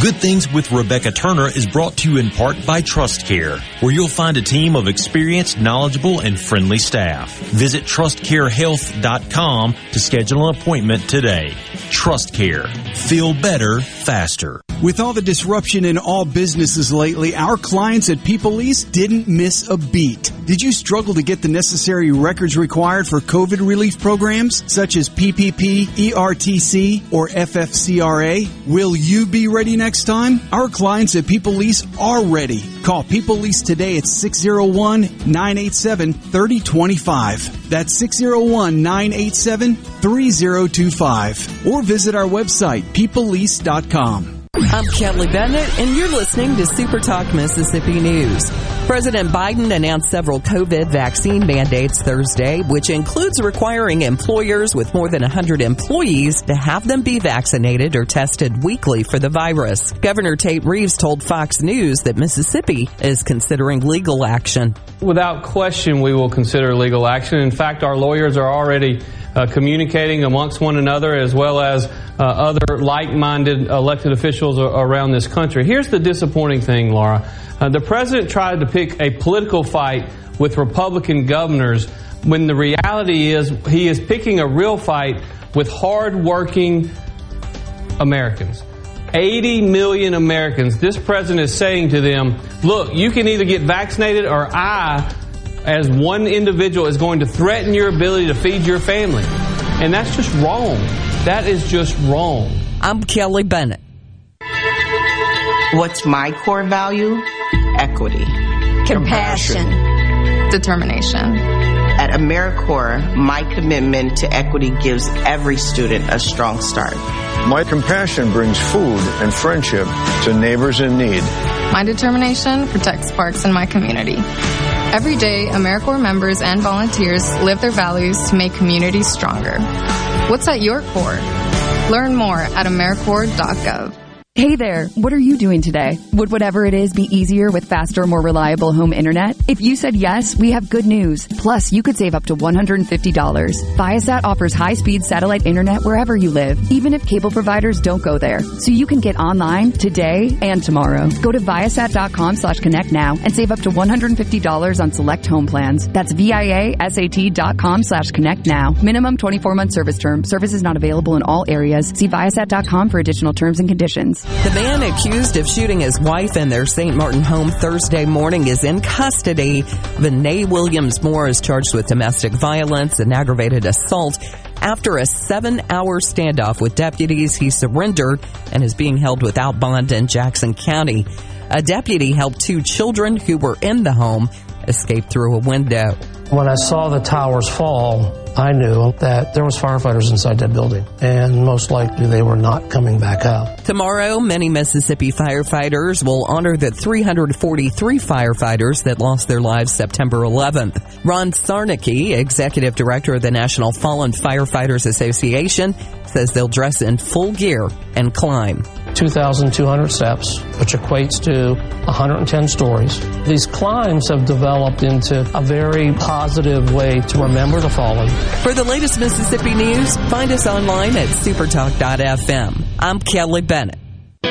Speaker 11: Good Things with Rebecca Turner is brought to you in part by Trust Care, where you'll find a team of experienced, knowledgeable, and friendly staff. Visit trustcarehealth.com to schedule an appointment today. Trust Care. Feel better, faster.
Speaker 57: With all the disruption in all businesses lately, our clients at People East didn't miss a beat. Did you struggle to get the necessary records required for COVID relief programs such as PPP, ERTC, or FFCRA? Will you be ready next time? Our clients at People East are ready. Call People East today at 601 987 3025. That's 601 987 3025. Or visit our website, peopleeast.com.
Speaker 27: I'm Kelly Bennett, and you're listening to Super Talk Mississippi News. President Biden announced several COVID vaccine mandates Thursday, which includes requiring employers with more than 100 employees to have them be vaccinated or tested weekly for the virus. Governor Tate Reeves told Fox News that Mississippi is considering legal action.
Speaker 14: Without question, we will consider legal action. In fact, our lawyers are already uh, communicating amongst one another as well as uh, other like-minded elected officials around this country. Here's the disappointing thing, Laura. Uh, the president tried to pick a political fight with Republican governors when the reality is he is picking a real fight with hardworking Americans. 80 million Americans. This president is saying to them, look, you can either get vaccinated or I as one individual is going to threaten your ability to feed your family. And that's just wrong. That is just wrong.
Speaker 27: I'm Kelly Bennett.
Speaker 58: What's my core value? Equity.
Speaker 53: Compassion. Determination.
Speaker 58: At AmeriCorps, my commitment to equity gives every student a strong start.
Speaker 59: My compassion brings food and friendship to neighbors in need.
Speaker 53: My determination protects parks in my community. Every day, AmeriCorps members and volunteers live their values to make communities stronger. What's at your core? Learn more at AmeriCorps.gov.
Speaker 60: Hey there, what are you doing today? Would whatever it is be easier with faster, more reliable home internet? If you said yes, we have good news. Plus, you could save up to $150. Viasat offers high-speed satellite internet wherever you live, even if cable providers don't go there. So you can get online today and tomorrow. Go to viasat.com slash connect now and save up to $150 on select home plans. That's viasat.com slash connect now. Minimum 24-month service term. Service is not available in all areas. See viasat.com for additional terms and conditions.
Speaker 27: The man accused of shooting his wife in their St. Martin home Thursday morning is in custody. Vinay Williams Moore is charged with domestic violence and aggravated assault. After a seven hour standoff with deputies, he surrendered and is being held without bond in Jackson County. A deputy helped two children who were in the home escape through a window.
Speaker 61: When I saw the towers fall, I knew that there was firefighters inside that building, and most likely they were not coming back out.
Speaker 27: Tomorrow, many Mississippi firefighters will honor the 343 firefighters that lost their lives September 11th. Ron Siarnicki, executive director of the National Fallen Firefighters Association, says they'll dress in full gear and climb.
Speaker 61: 2,200 steps, which equates to 110 stories. These climbs have developed into a very positive way to remember the fallen.
Speaker 27: For the latest Mississippi news, find us online at supertalk.fm. I'm Kelly Bennett.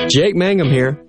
Speaker 62: Jake Mangum here.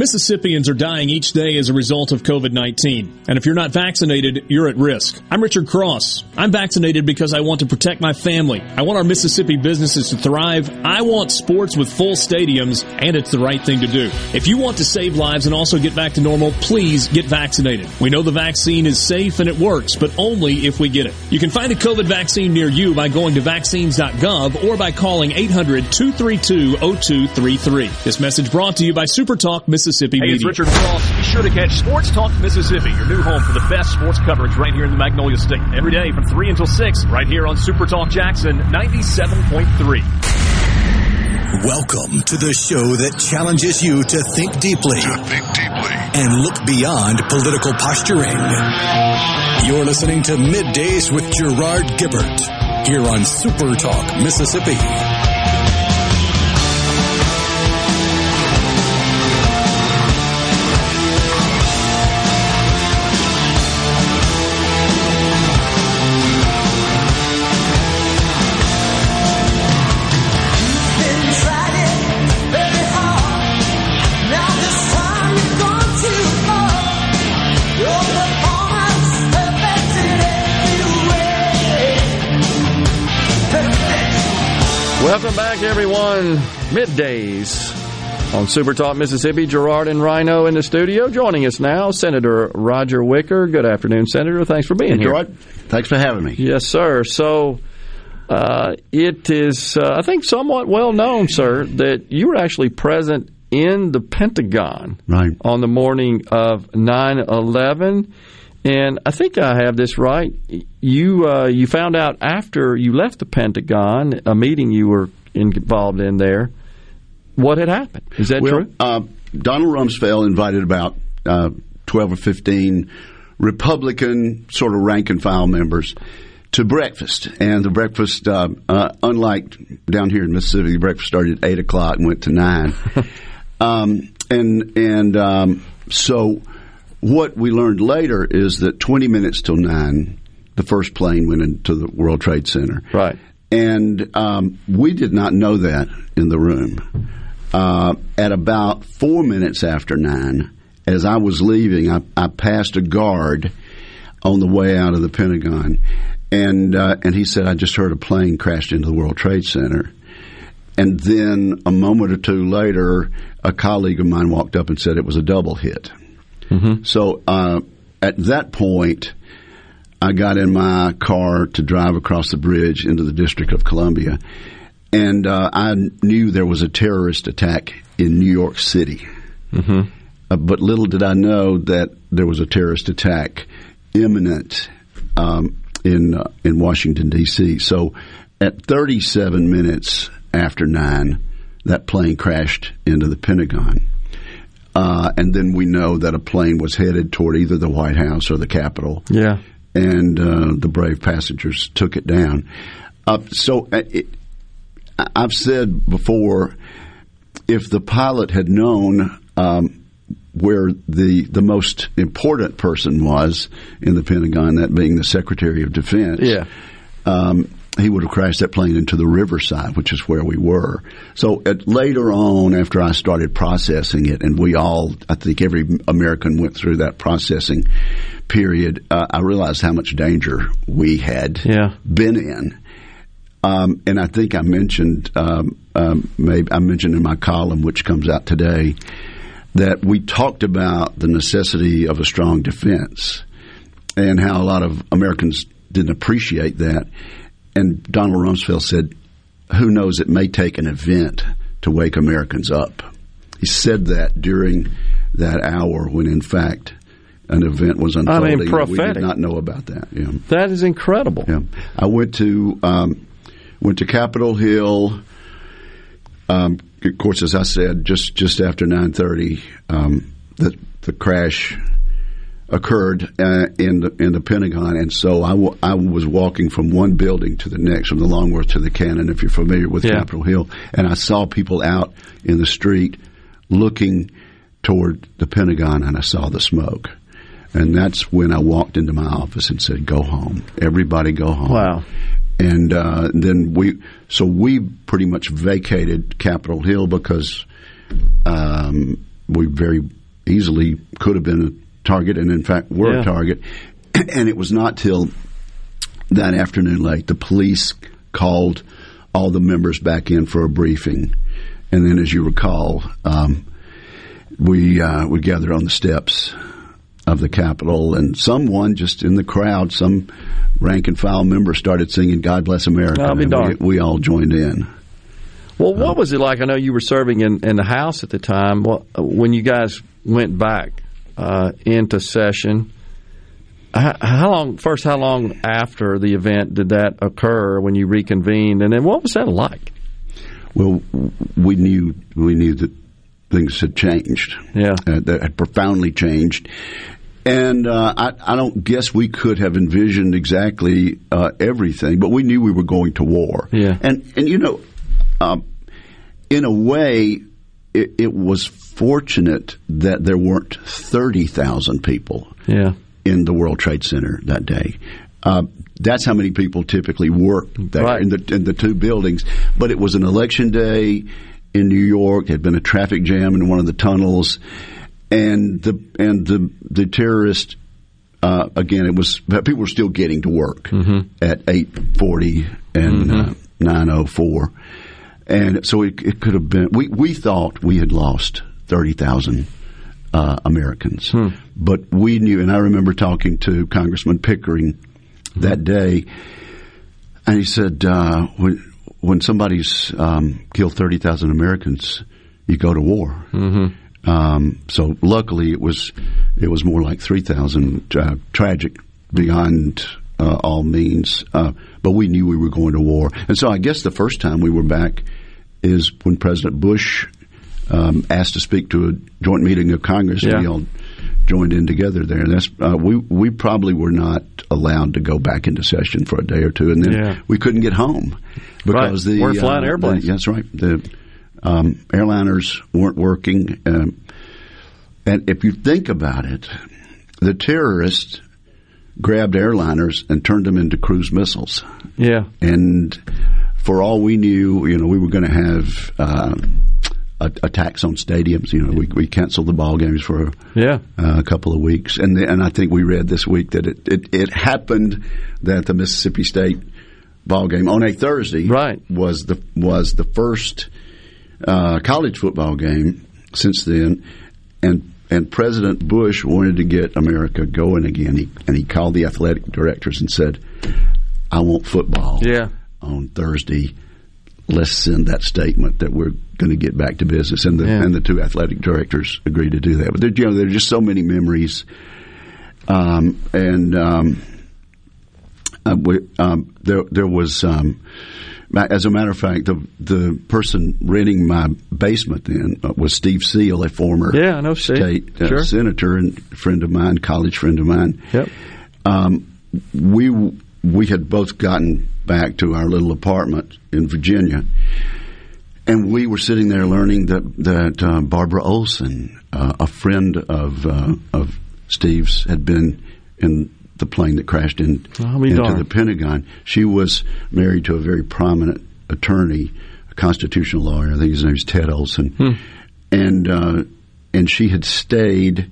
Speaker 61: Mississippians are dying each day as a result of COVID 19. And if you're not vaccinated, you're at risk. I'm Richard Cross. I'm vaccinated because I want to protect my family. I want our Mississippi businesses to thrive. I want sports with full stadiums, and it's the right thing to do. If you want to save lives and also get back to normal, please get vaccinated. We know the vaccine is safe and it works, but only if we get it. You can find a COVID vaccine near you by going to vaccines.gov or by calling 800 232 0233. This message brought to you by SuperTalk Mississippi. Mississippi
Speaker 63: hey,
Speaker 61: Media.
Speaker 63: it's Richard Cross. Be sure to catch Sports Talk Mississippi, your new home for the best sports coverage right here in the Magnolia State. Every day from 3 until 6, right here on Super Talk Jackson 97.3.
Speaker 7: Welcome to the show that challenges you to think deeply,
Speaker 64: to think deeply,
Speaker 7: and look beyond political posturing. You're listening to Middays with Gerard Gibert here on Super Talk Mississippi.
Speaker 1: Back, everyone. Middays on Super Talk Mississippi. Gerard and Rhino in the studio. Joining us now, Senator Roger Wicker. Good afternoon, Senator. Thanks for being
Speaker 28: hey,
Speaker 1: here.
Speaker 28: Gerard, thanks for having me.
Speaker 1: Yes, sir. So, uh, it is, uh, I think, somewhat well known, sir, that you were actually present in the Pentagon
Speaker 28: right.
Speaker 1: on the morning of 9 11. And I think I have this right. You uh, you found out after you left the Pentagon, a meeting you were involved in there, what had happened. Is that
Speaker 28: well,
Speaker 1: true?
Speaker 28: Uh, Donald Rumsfeld invited about uh, 12 or 15 Republican sort of rank and file members to breakfast. And the breakfast, uh, uh, unlike down here in Mississippi, the breakfast started at 8 o'clock and went to 9. um, and and um, so what we learned later is that 20 minutes till 9, the first plane went into the World Trade Center.
Speaker 1: Right.
Speaker 28: And um, we did not know that in the room. Uh, at about four minutes after 9, as I was leaving, I, I, passed a guard on the way out of the Pentagon. And, uh, and he said, I just heard a plane crashed into the World Trade Center. And then a moment or two later, a colleague of mine walked up and said it was a double hit. Mm-hmm. So uh, at that point, I got in my car to drive across the bridge into the District of Columbia, and uh, I knew there was a terrorist attack in New York City.
Speaker 1: Mm-hmm.
Speaker 28: Uh, but little did I know that there was a terrorist attack imminent um, in uh, in Washington D.C. So at 37 minutes after nine, that plane crashed into the Pentagon. Uh, and then we know that a plane was headed toward either the White House or the Capitol.
Speaker 1: Yeah.
Speaker 28: And uh, the brave passengers took it down. Uh, so it, I've said before, if the pilot had known um, where the the most important person was in the Pentagon, that being the Secretary of Defense,
Speaker 1: yeah.
Speaker 28: Um, he would have crashed that plane into the riverside, which is where we were. So at, later on, after I started processing it, and we all, I think every American went through that processing period, uh, I realized how much danger we had
Speaker 1: yeah.
Speaker 28: been in. Um, and I think I mentioned, um, um, maybe I mentioned in my column, which comes out today, that we talked about the necessity of a strong defense and how a lot of Americans didn't appreciate that. And Donald Rumsfeld said, who knows, it may take an event to wake Americans up. He said that during that hour when, in fact, an event was unfolding.
Speaker 1: I mean, prophetic.
Speaker 28: We did not know about that. Yeah.
Speaker 1: That is incredible.
Speaker 28: Yeah. I went to um, went to Capitol Hill. Um, of course, as I said, just just after nine thirty, um, the the crash occurred uh, in the in the Pentagon, and so I, w- I was walking from one building to the next, from the Longworth to the Cannon, if you're familiar with
Speaker 1: yeah.
Speaker 28: Capitol Hill, and I saw people out in the street looking toward the Pentagon, and I saw the smoke, and that's when I walked into my office and said, "Go home, everybody, go home."
Speaker 1: Wow.
Speaker 28: And uh, then we, so we pretty much vacated Capitol Hill because um, we very easily could have been target, and in fact were
Speaker 1: Yeah.
Speaker 28: a target. and it was not till that afternoon late the police called all the members back in for a briefing, and then, as you recall, um, we uh, we gathered on the steps of the Capitol, and someone just in the crowd, some rank and file member, started singing "God Bless America,"
Speaker 1: I'll be
Speaker 28: and we, we all joined in.
Speaker 1: Well, what was it like? I know you were serving in, in the House at the time. What, when you guys went back uh, into session, how, how long? First, how long after the event did that occur when you reconvened? And then, what was that like?
Speaker 28: Well, we knew we knew that things had changed.
Speaker 1: Yeah,
Speaker 28: uh, that had profoundly changed. And uh, I, I don't guess we could have envisioned exactly uh, everything, but we knew we were going to war.
Speaker 1: Yeah.
Speaker 28: And and you know, um, in a way, it, it was fortunate that there weren't thirty thousand people
Speaker 1: Yeah.
Speaker 28: in the World Trade Center that day. Uh, that's how many people typically work there in the in the two buildings. But it was an election day in New York. There had been a traffic jam in one of the tunnels, and the and the the terrorist. Uh, again, it was people were still getting to work at eight forty and uh, nine oh four, and so it, it could have been. We we thought we had lost thirty thousand uh, Americans. But we knew, and I remember talking to Congressman Pickering that day, and he said, uh, when, when somebody's um, killed 30,000 Americans, you go to war. Mm-hmm. Um, so luckily it was, it was more like 3,000, uh, tragic beyond uh, all means. Uh, but we knew we were going to war. And so I guess the first time we were back is when President Bush um, asked to speak to a joint meeting of Congress, and we all joined in together there. And that's uh, we we probably were not allowed to go back into session for a day or two, and then
Speaker 1: Yeah.
Speaker 28: we couldn't get home because
Speaker 1: Right.
Speaker 28: the
Speaker 1: Weren't flying
Speaker 28: uh,
Speaker 1: airplanes.
Speaker 28: the- that's right. The um, airliners weren't working, um, and if you think about it, the terrorists grabbed airliners and turned them into cruise missiles.
Speaker 1: Yeah.
Speaker 28: And for all we knew, you know, we were going to have uh, a- attacks on stadiums. You know, we, we canceled the ball games for
Speaker 1: Yeah.
Speaker 28: uh, a couple of weeks, and the, and I think we read this week that it, it, it happened that the Mississippi State ball game on a Thursday right. was the was the first uh, college football game since then, and and President Bush wanted to get America going again. He, and he called the athletic directors and said, "I want football
Speaker 1: Yeah.
Speaker 28: On Thursday. Let's send that statement that we're going to get back to business." And the
Speaker 1: Yeah.
Speaker 28: and the two athletic directors agreed to do that. But there, you know, there are just so many memories, um, and. Um, uh, we, um, there, there was, um, as a matter of fact, the the person renting my basement then uh, was Steve Seal, a former
Speaker 1: Yeah, I know Steve.
Speaker 28: state uh,
Speaker 1: Sure.
Speaker 28: senator and friend of mine, college friend of mine.
Speaker 1: Yep.
Speaker 28: Um, we we had both gotten back to our little apartment in Virginia, and we were sitting there learning that that uh, Barbara Olson, uh, a friend of uh, of Steve's, had been in the plane that crashed in, into
Speaker 1: darned.
Speaker 28: the Pentagon. She was married to a very prominent attorney, a constitutional lawyer. I think his name is Ted Olson,
Speaker 1: Hmm.
Speaker 28: and uh, and she had stayed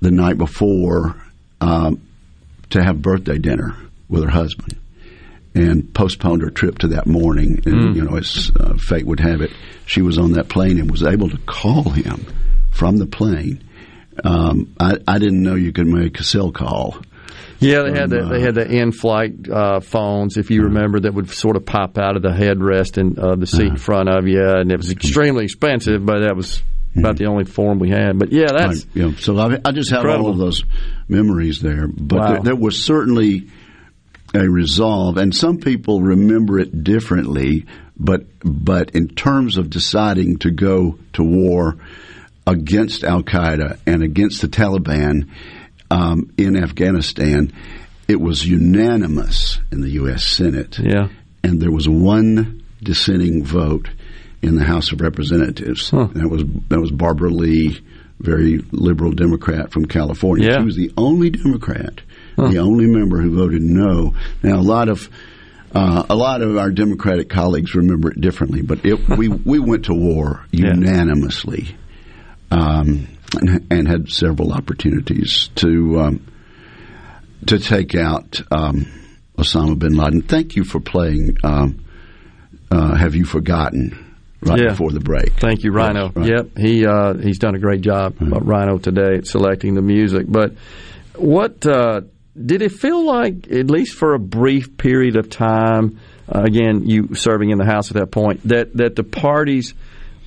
Speaker 28: the night before um, to have birthday dinner with her husband, and postponed her trip to that morning. And
Speaker 1: Hmm.
Speaker 28: you know, as uh, fate would have it, she was on that plane and was able to call him from the plane. Um, I, I didn't know you could make a cell call.
Speaker 1: Yeah, they had they had the in-flight uh, phones, if you remember, that would sort of pop out of the headrest and uh, the seat in front of you, and it was extremely expensive, but that was about the only form we had. But yeah, that's
Speaker 28: Right, yeah. So I, I just have
Speaker 1: Incredible.
Speaker 28: all of those memories there. But
Speaker 1: Wow.
Speaker 28: there, there was certainly a resolve, and some people remember it differently. But but in terms of deciding to go to war against Al Qaeda and against the Taliban um, in Afghanistan, it was unanimous in the U.S. Senate.
Speaker 1: Yeah.
Speaker 28: and there was one dissenting vote in the House of Representatives. That was that was Barbara Lee, very liberal Democrat from California.
Speaker 1: Yeah.
Speaker 28: She was the only Democrat, the only member who voted no. Now a lot of uh, a lot of our Democratic colleagues remember it differently, but it, we we went to war unanimously um, and, and, had several opportunities to um, to take out um, Osama bin Laden. Thank you for playing. Um, uh, have you forgotten? Right
Speaker 1: yeah.
Speaker 28: before the break.
Speaker 1: Thank you, Rhino.
Speaker 28: Right.
Speaker 1: Yep, he uh, he's done a great job, mm-hmm. Rhino, today at selecting the music. But what uh, did it feel like, at least for a brief period of time? Uh, again, you serving in the House at that point, that that the parties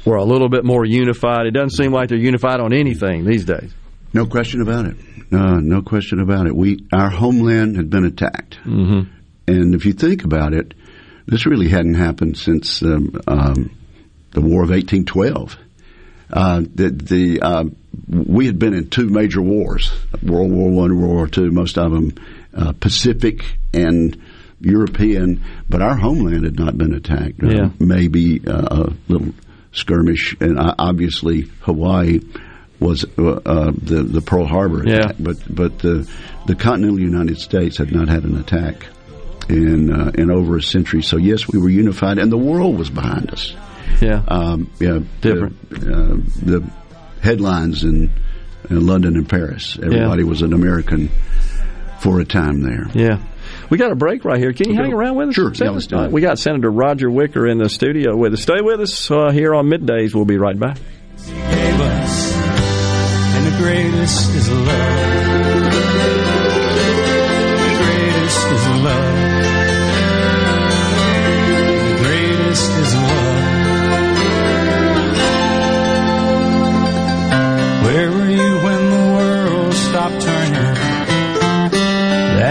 Speaker 1: were a little bit more unified. It doesn't seem like they're unified on anything these days.
Speaker 28: No question about it. Uh, no question about it. We our homeland had been attacked,
Speaker 1: mm-hmm.
Speaker 28: and if you think about it, this really hadn't happened since um, um, the War of 1812. Uh, the, the uh, we had been in two major wars: World War One, World War Two. Most of them uh, Pacific and European, but our homeland had not been attacked.
Speaker 1: Yeah.
Speaker 28: maybe uh, a little skirmish, and uh, obviously Hawaii was uh, uh, the the Pearl Harbor
Speaker 1: attack.
Speaker 28: Yeah. But but the the continental United States had not had an attack in uh, in over a century. So yes, we were unified, and the world was behind us.
Speaker 1: Yeah,
Speaker 28: um, yeah,
Speaker 1: different.
Speaker 28: The, uh, the headlines in, in, London and Paris. Everybody
Speaker 1: yeah.
Speaker 28: was an American for a time there.
Speaker 1: Yeah. We got a break right here. Can you okay. hang around with us?
Speaker 28: Sure. Yeah, let's do it.
Speaker 1: We got Senator Roger Wicker in the studio with us. Stay with us uh, here on Middays. We'll be right back.
Speaker 65: And the greatest is love.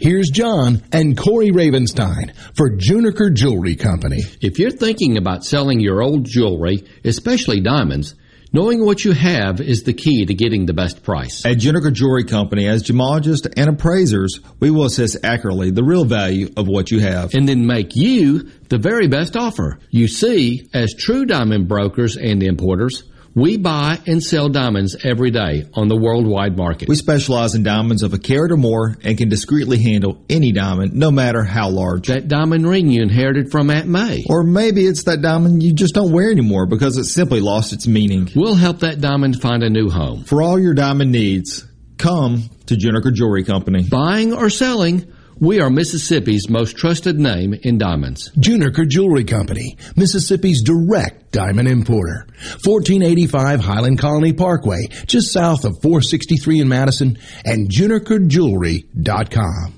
Speaker 66: Here's John and Corey Ravenstein for Juniker Jewelry Company.
Speaker 67: If you're thinking about selling your old jewelry, especially diamonds, Knowing what you have is the key to getting the best price.
Speaker 68: At Juniker Jewelry Company, as gemologists and appraisers, we will assess accurately the real value of what you have.
Speaker 67: And then make you the very best offer. You see, as true diamond brokers and importers, we buy and sell diamonds every day on the worldwide market.
Speaker 68: We specialize in diamonds of a carat or more and can discreetly handle any diamond, no matter how large.
Speaker 67: That diamond ring you inherited from Aunt May.
Speaker 68: Or maybe it's that diamond you just don't wear anymore because it simply lost its meaning.
Speaker 67: We'll help that diamond find a new home.
Speaker 68: For all your diamond needs, come to Juniker Jewelry Company.
Speaker 67: Buying or selling, we are Mississippi's most trusted name in diamonds.
Speaker 66: Juniker Jewelry Company, Mississippi's direct diamond importer. 1485 Highland Colony Parkway, just south of 463 in Madison, and junikerjewelry.com.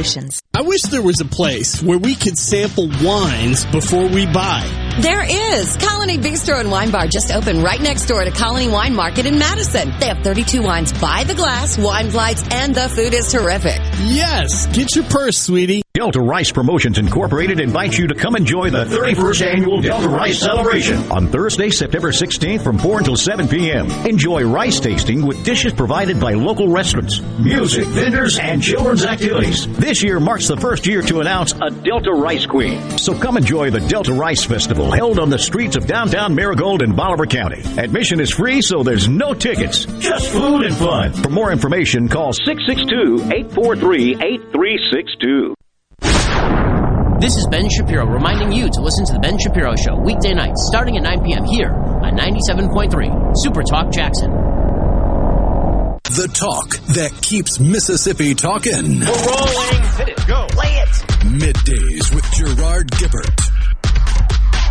Speaker 69: I wish there was a place where we could sample wines before we buy.
Speaker 42: There is. Colony Bistro and Wine Bar just opened right next door to Colony Wine Market in Madison. They have 32 wines by the glass, wine flights, and the food is terrific.
Speaker 69: Yes. Get your purse, sweetie.
Speaker 11: Delta Rice Promotions Incorporated invites you to come enjoy the 31st annual Delta Rice Celebration on Thursday, September 16th from 4 until 7 p.m. Enjoy rice tasting with dishes provided by local restaurants, music, vendors, and children's activities. This year marks the first year to announce a Delta Rice Queen. So come enjoy the Delta Rice Festival
Speaker 70: Festival held on the streets of downtown Merigold in Bolivar County. Admission is free, so there's no tickets, just food and fun. For more information, call 662-843-8362.
Speaker 71: This is Ben Shapiro reminding you to listen to The Ben Shapiro Show weekday nights starting at 9 p.m. here on 97.3 Super Talk Jackson.
Speaker 7: The talk that keeps Mississippi talking.
Speaker 72: We're rolling. Hit it. Go. Play it.
Speaker 7: Middays with Gerard Gibert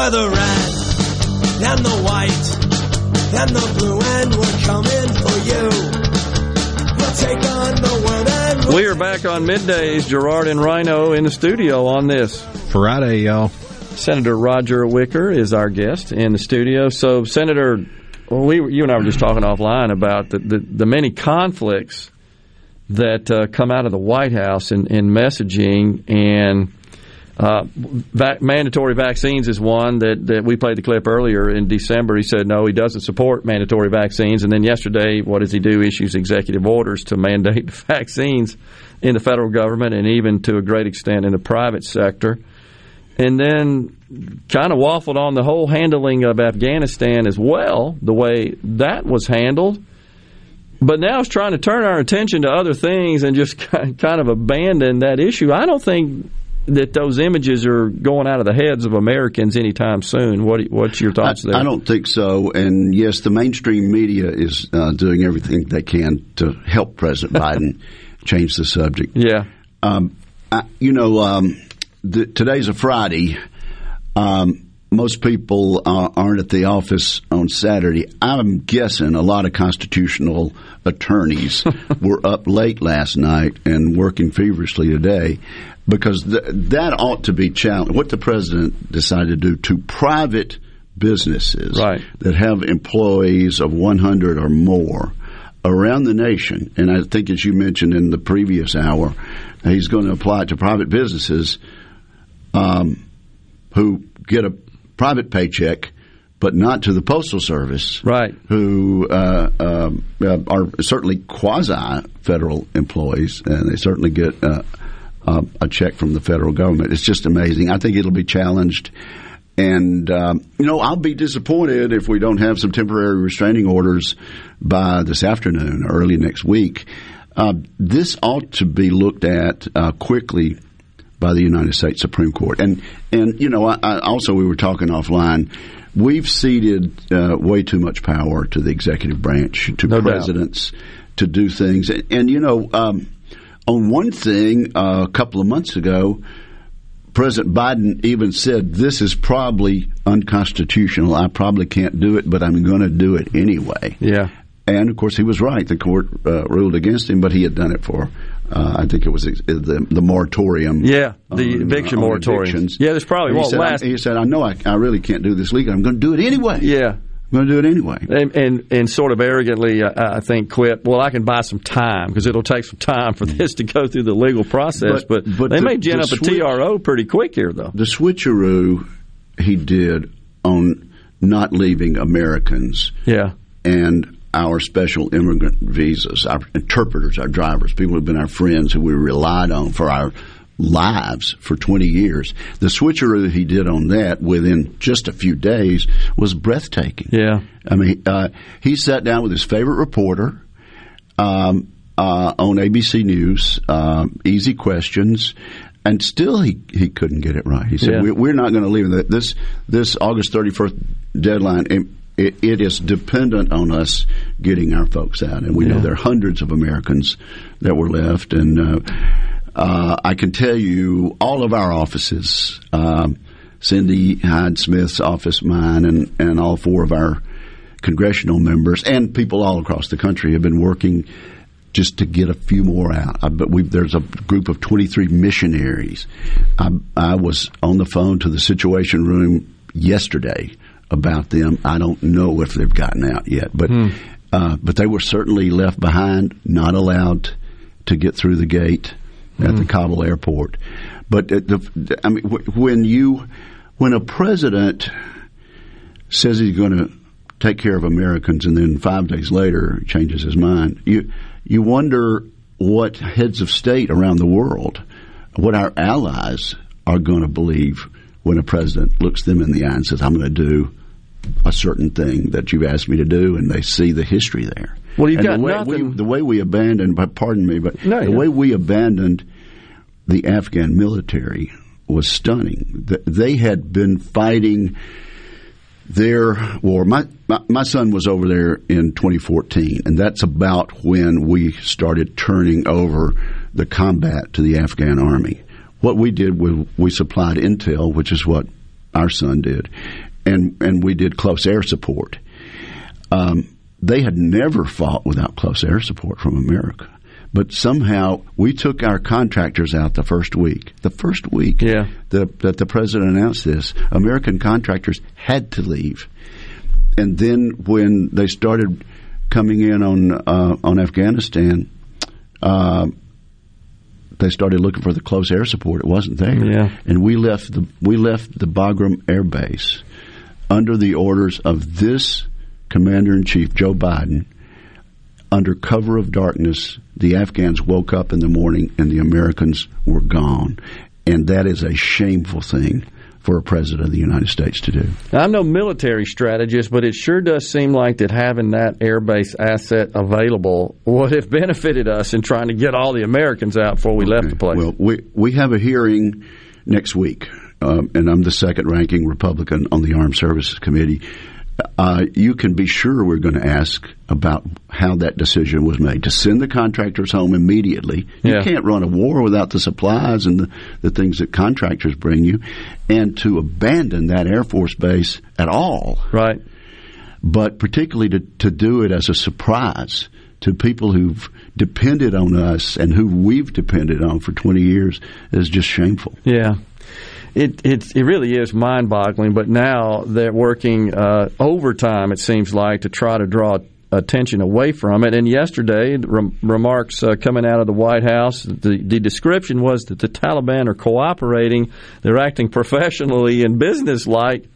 Speaker 73: The red and the white and the blue, and we're coming for you. We'll
Speaker 1: We are back on middays. Gerard and Rhino in the studio on this
Speaker 64: Friday, y'all.
Speaker 1: Senator Roger Wicker is our guest in the studio. So, Senator, we you and I were just talking offline about the the, the many conflicts that uh, come out of the White House in, in messaging and. Uh, vac- mandatory vaccines is one that, that we played the clip earlier in December. He said no, he doesn't support mandatory vaccines. And then yesterday, what does he do? Issues executive orders to mandate vaccines in the federal government and even to a great extent in the private sector. And then kind of waffled on the whole handling of Afghanistan as well, the way that was handled. But now it's trying to turn our attention to other things and just kind of abandon that issue. I don't think that those images are going out of the heads of Americans anytime soon. What what's your thoughts there?
Speaker 28: I don't think so. And yes, the mainstream media is uh, doing everything they can to help President Biden change the subject.
Speaker 1: Yeah.
Speaker 28: Um, I, you know, um, the, today's a Friday. Um, most people uh, aren't at the office on Saturday. I'm guessing a lot of constitutional attorneys were up late last night and working feverishly today because th- that ought to be challenged. What the president decided to do to private businesses
Speaker 1: right.
Speaker 28: that have employees of 100 or more around the nation, and I think as you mentioned in the previous hour, he's going to apply it to private businesses um, who get a private paycheck but not to the postal service,
Speaker 1: right?
Speaker 28: Who uh, uh, are certainly quasi federal employees, and they certainly get uh, a check from the federal government. It's just amazing. I think it'll be challenged, and um, you know I'll be disappointed if we don't have some temporary restraining orders by this afternoon, or early next week. Uh, this ought to be looked at uh, quickly by the United States Supreme Court, and and you know I, I also we were talking offline we've ceded uh, way too much power to the executive branch, to
Speaker 1: no
Speaker 28: presidents, doubt. to do things. And, and you know, um, on one thing, uh, a couple of months ago, President Biden even said, This is probably unconstitutional. I probably can't do it, but I'm going to do it anyway.
Speaker 1: Yeah.
Speaker 28: And of course, he was right. The court uh, ruled against him, but he had done it for uh, I think it was the, the moratorium.
Speaker 1: Yeah, the on, eviction moratorium. Yeah, there's probably won't
Speaker 28: he said,
Speaker 1: last.
Speaker 28: I, he said, "I know I, I really can't do this legally. I'm going to do it anyway."
Speaker 1: Yeah.
Speaker 28: I'm going to do it anyway.
Speaker 1: And, and, and sort of arrogantly, uh, I think, quit. Well, I can buy some time because it'll take some time for this to go through the legal process. But, but, but they the, may gin up switch, a TRO pretty quick here, though.
Speaker 28: The switcheroo he did on not leaving Americans.
Speaker 1: Yeah.
Speaker 28: And our special immigrant visas, our interpreters, our drivers, people who've been our friends who we relied on for our lives for 20 years. The switcheroo that he did on that within just a few days was breathtaking.
Speaker 1: Yeah.
Speaker 28: I mean, uh, he sat down with his favorite reporter um, uh, on ABC News, uh, easy questions, and still he, he couldn't get it right. He said,
Speaker 1: yeah.
Speaker 28: "We're not going to leave this this August 31st deadline." it, it is dependent on us getting our folks out, and we yeah. know there are hundreds of Americans that were left. And uh, uh, I can tell you, all of our offices, um, Cindy Hyde Smith's office, mine, and and all four of our congressional members and people all across the country have been working just to get a few more out. I, but there's a group of 23 missionaries. I, I was on the phone to the Situation Room yesterday about them. I don't know if they've gotten out yet, but
Speaker 1: Hmm.
Speaker 28: uh, but they were certainly left behind, not allowed to get through the gate at the mm. Kabul airport. But the, I mean, when you when a president says he's going to take care of Americans, and then five days later changes his mind, you you wonder what heads of state around the world, what our allies are going to believe when a president looks them in the eye and says, "I'm going to do a certain thing that you've asked me to do," and they see the history there.
Speaker 1: Well, you've
Speaker 28: And
Speaker 1: got
Speaker 28: the way
Speaker 1: nothing-
Speaker 28: We, the way we abandoned, but pardon me, but
Speaker 1: No,
Speaker 28: the way we abandoned the Afghan military was stunning. They had been fighting their war. My, my my son was over there in 2014, and that's about when we started turning over the combat to the Afghan army. What we did was we supplied intel, which is what our son did, and and we did close air support. Um, they had never fought without close air support from America. But somehow we took our contractors out the first week. The first week
Speaker 1: Yeah.
Speaker 28: the, that the president announced this, American contractors had to leave. And then when they started coming in on uh, on Afghanistan, uh, they started looking for the close air support. It wasn't there,
Speaker 1: Yeah.
Speaker 28: and we left the we left the Bagram Air Base under the orders of this Commander in Chief Joe Biden. Under cover of darkness, the Afghans woke up in the morning and the Americans were gone, and that is a shameful thing for a president of the United States to do.
Speaker 1: Now, I'm no military strategist, but it sure does seem like that having that airbase asset available would have benefited us in trying to get all the Americans out before we left the place.
Speaker 28: Well, we we have a hearing next week, um, and I'm the second ranking Republican on the Armed Services Committee. Uh, you can be sure we're going to ask about how that decision was made to send the contractors home immediately. You
Speaker 1: Yeah.
Speaker 28: can't run a war without the supplies and the, the things that contractors bring you, and to abandon that Air Force base at all.
Speaker 1: Right.
Speaker 28: But particularly to, to do it as a surprise to people who've depended on us and who we've depended on for 20 years is just shameful.
Speaker 1: Yeah. It, it it really is mind boggling, but now they're working uh, overtime. It seems like to try to draw attention away from it. And yesterday, remarks uh, coming out of the White House, the the description was that the Taliban are cooperating. They're acting professionally and businesslike.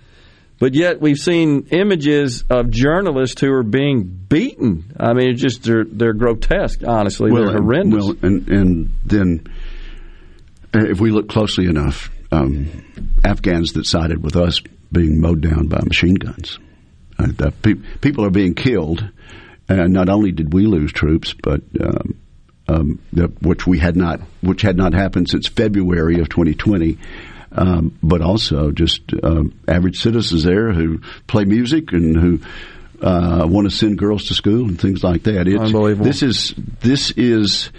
Speaker 1: But yet, we've seen images of journalists who are being beaten. I mean, it's just they're they're grotesque. Honestly, they're
Speaker 28: and-
Speaker 1: horrendous.
Speaker 28: well, and, and then uh, if we look closely enough, um, Afghans that sided with us being mowed down by machine guns. Uh, pe- people are being killed. And not only did we lose troops, but um, um, the, which we had not, which had not happened since February of 2020. Um, but also just um, average citizens there who play music and who uh, want to send girls to school and things like that. It's,
Speaker 1: Unbelievable.
Speaker 28: This is this is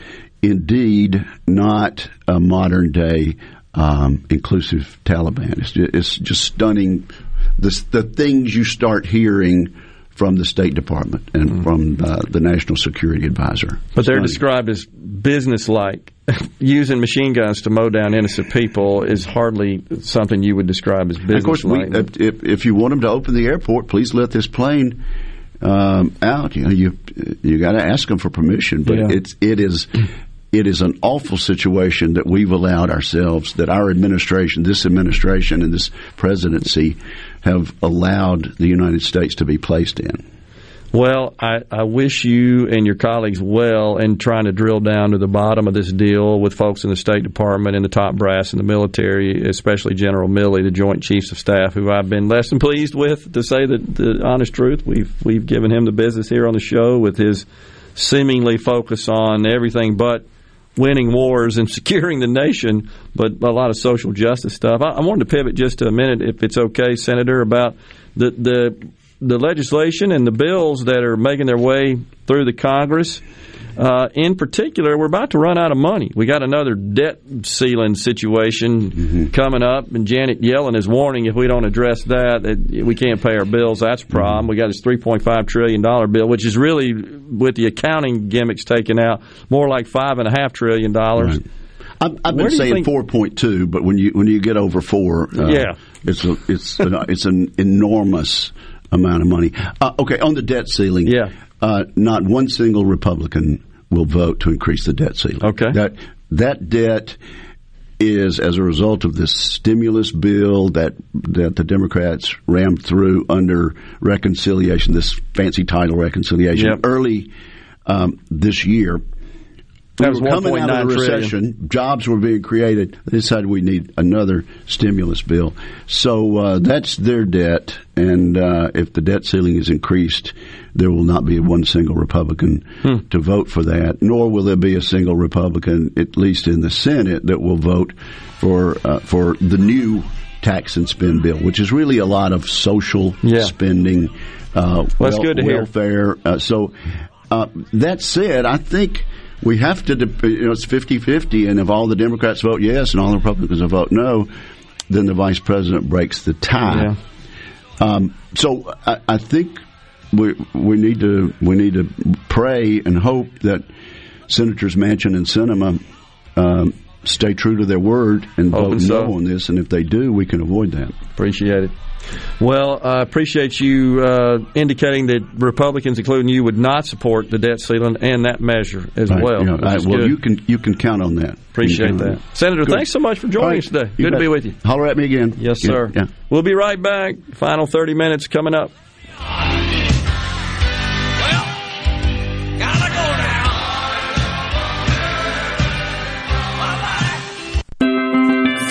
Speaker 28: indeed not a modern day um, inclusive Taliban. It's just, it's just stunning. The, the things you start hearing from the State Department and from uh, the National Security Advisor.
Speaker 1: Mm-hmm. But they're described as businesslike. Using machine guns to mow down innocent people is hardly something you would describe as businesslike.
Speaker 28: Of course, we, if, if you want them to open the airport, please let this plane um, out. You know, you you got to ask them for permission, but
Speaker 1: Yeah.
Speaker 28: it's it is it is an awful situation that we've allowed ourselves, that our administration, this administration, and this presidency have allowed the United States to be placed in.
Speaker 1: Well, I, I wish you and your colleagues well in trying to drill down to the bottom of this deal with folks in the State Department and the top brass in the military, especially General Milley, the Joint Chiefs of Staff, who I've been less than pleased with, to say the, the honest truth. We've we've given him the business here on the show with his seemingly focus on everything but winning wars and securing the nation, but a lot of social justice stuff. I, I wanted to pivot just a minute, if it's okay, Senator, about the the the legislation and the bills that are making their way through the Congress. Uh, in particular, we're about to run out of money. We got another debt ceiling situation
Speaker 28: Mm-hmm.
Speaker 1: coming up, and Janet Yellen is warning if we don't address that, that we can't pay our bills. That's a problem.
Speaker 28: Mm-hmm.
Speaker 1: We got this three point five trillion dollar bill, which is really, with the accounting gimmicks taken out, more like five and a half trillion dollars.
Speaker 28: I've, I've
Speaker 1: Where
Speaker 28: been saying four point two, but when you when you get over four, uh,
Speaker 1: Yeah.
Speaker 28: it's a, it's an, it's an enormous amount of money. Uh, okay, on the debt ceiling,
Speaker 1: Yeah.
Speaker 28: uh, not one single Republican will vote to increase the debt ceiling.
Speaker 1: Okay,
Speaker 28: that that debt is as a result of this stimulus bill that that the Democrats rammed through under reconciliation, this fancy title reconciliation,
Speaker 1: Yep.
Speaker 28: early um, this year. We
Speaker 1: was
Speaker 28: were coming out of the
Speaker 1: 1.9 trillion.
Speaker 28: recession. Jobs were being created. They decided we need another stimulus bill. So uh, that's their debt, and uh, if the debt ceiling is increased, there will not be one single Republican
Speaker 1: Hmm.
Speaker 28: to vote for that. Nor will there be a single Republican, at least in the Senate, that will vote for uh, for the new tax and spend bill, which is really a lot of social
Speaker 1: Yeah.
Speaker 28: spending. Uh,
Speaker 1: Well, that's good to hear.
Speaker 28: welfare. Uh, so uh, that said, I think we have to, you know, it's 50-50, and if all the Democrats vote yes and all the Republicans vote no, then the vice president breaks the tie. Um, so I, I think we we need to we need to pray and hope that Senators Manchin and Sinema um, stay true to their word and
Speaker 1: Hoping
Speaker 28: vote
Speaker 1: so.
Speaker 28: no on this, and if they do, we can avoid that.
Speaker 1: Appreciate it. Well, I appreciate you uh, indicating that Republicans, including you, would not support the debt ceiling and that measure as
Speaker 28: Right,
Speaker 1: well.
Speaker 28: you know,
Speaker 1: which
Speaker 28: I-
Speaker 1: is
Speaker 28: well,
Speaker 1: good.
Speaker 28: you can you can count on that.
Speaker 1: Appreciate
Speaker 28: You can count on
Speaker 1: that. Senator,
Speaker 28: Good.
Speaker 1: thanks so much for joining
Speaker 28: right.
Speaker 1: us today.
Speaker 28: You
Speaker 1: Good to be with you.
Speaker 28: Holler at me again.
Speaker 1: Yes,
Speaker 28: Yeah,
Speaker 1: sir.
Speaker 28: yeah.
Speaker 1: We'll be right back. Final 30 minutes coming up.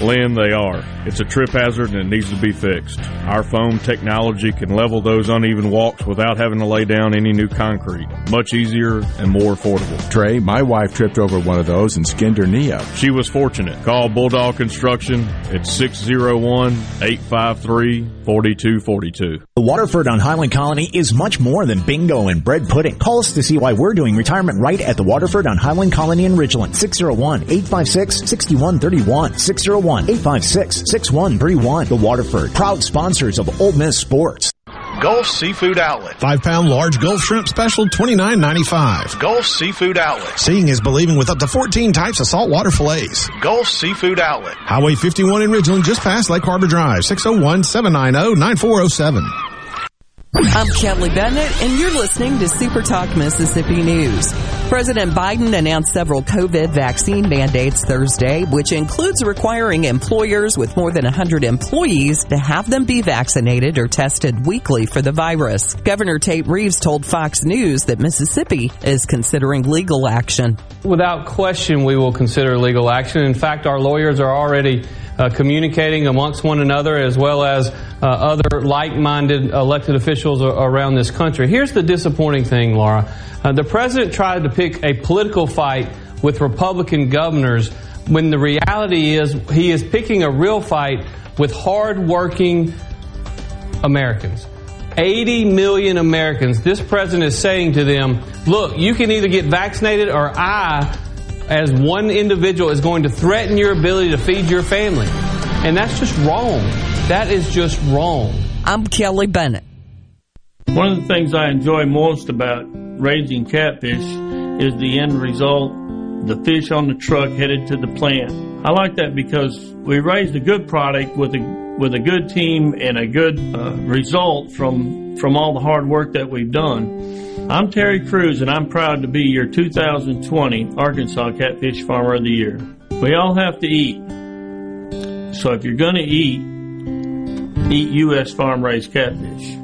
Speaker 74: Lynn, they are. It's a trip hazard and it needs to be fixed. Our foam technology can level those uneven walks without having to lay down any new concrete. Much easier and more affordable.
Speaker 75: Trey, my wife tripped over one of those and skinned her knee up.
Speaker 74: She was fortunate. Call Bulldog Construction at 601-853-4242.
Speaker 76: The Waterford on Highland Colony is much more than bingo and bread pudding. Call us to see why we're doing retirement right at the Waterford on Highland Colony in Ridgeland. 601-856-6131. 601-856-6131. The Waterford, proud sponsors of Ole Miss Sports.
Speaker 77: Gulf Seafood Outlet.
Speaker 64: Five pound large Gulf shrimp special, twenty nine ninety five.
Speaker 77: Gulf Seafood Outlet.
Speaker 64: Seeing is believing with up to 14 types of saltwater fillets.
Speaker 77: Gulf Seafood Outlet.
Speaker 64: Highway 51 in Ridgeland, just past Lake Harbor Drive, 601 790 9407.
Speaker 78: I'm Kelly Bennett, and you're listening to Super Talk Mississippi News. President Biden announced several COVID vaccine mandates Thursday, which includes requiring employers with more than 100 employees to have them be vaccinated or tested weekly for the virus. Governor Tate Reeves told Fox News that Mississippi is considering legal action.
Speaker 14: Without question, we will consider legal action. In fact, our lawyers are already uh, communicating amongst one another as well as uh, other like-minded elected officials around this country. Here's the disappointing thing, Laura. Uh, the president tried to pick a political fight with Republican governors when the reality is he is picking a real fight with hardworking Americans. 80 million Americans. This president is saying to them, look, you can either get vaccinated or I as one individual is going to threaten your ability to feed your family. And that's just wrong. That is just wrong.
Speaker 78: I'm Kelly Bennett.
Speaker 79: One of the things I enjoy most about raising catfish is the end result, the fish on the truck headed to the plant. I like that because we raised a good product with a with a good team and a good uh, result from from all the hard work that we've done. I'm Terry Cruz, and I'm proud to be your 2020 Arkansas Catfish Farmer of the Year. We all have to eat. So if you're going to eat, eat U.S. farm raised catfish.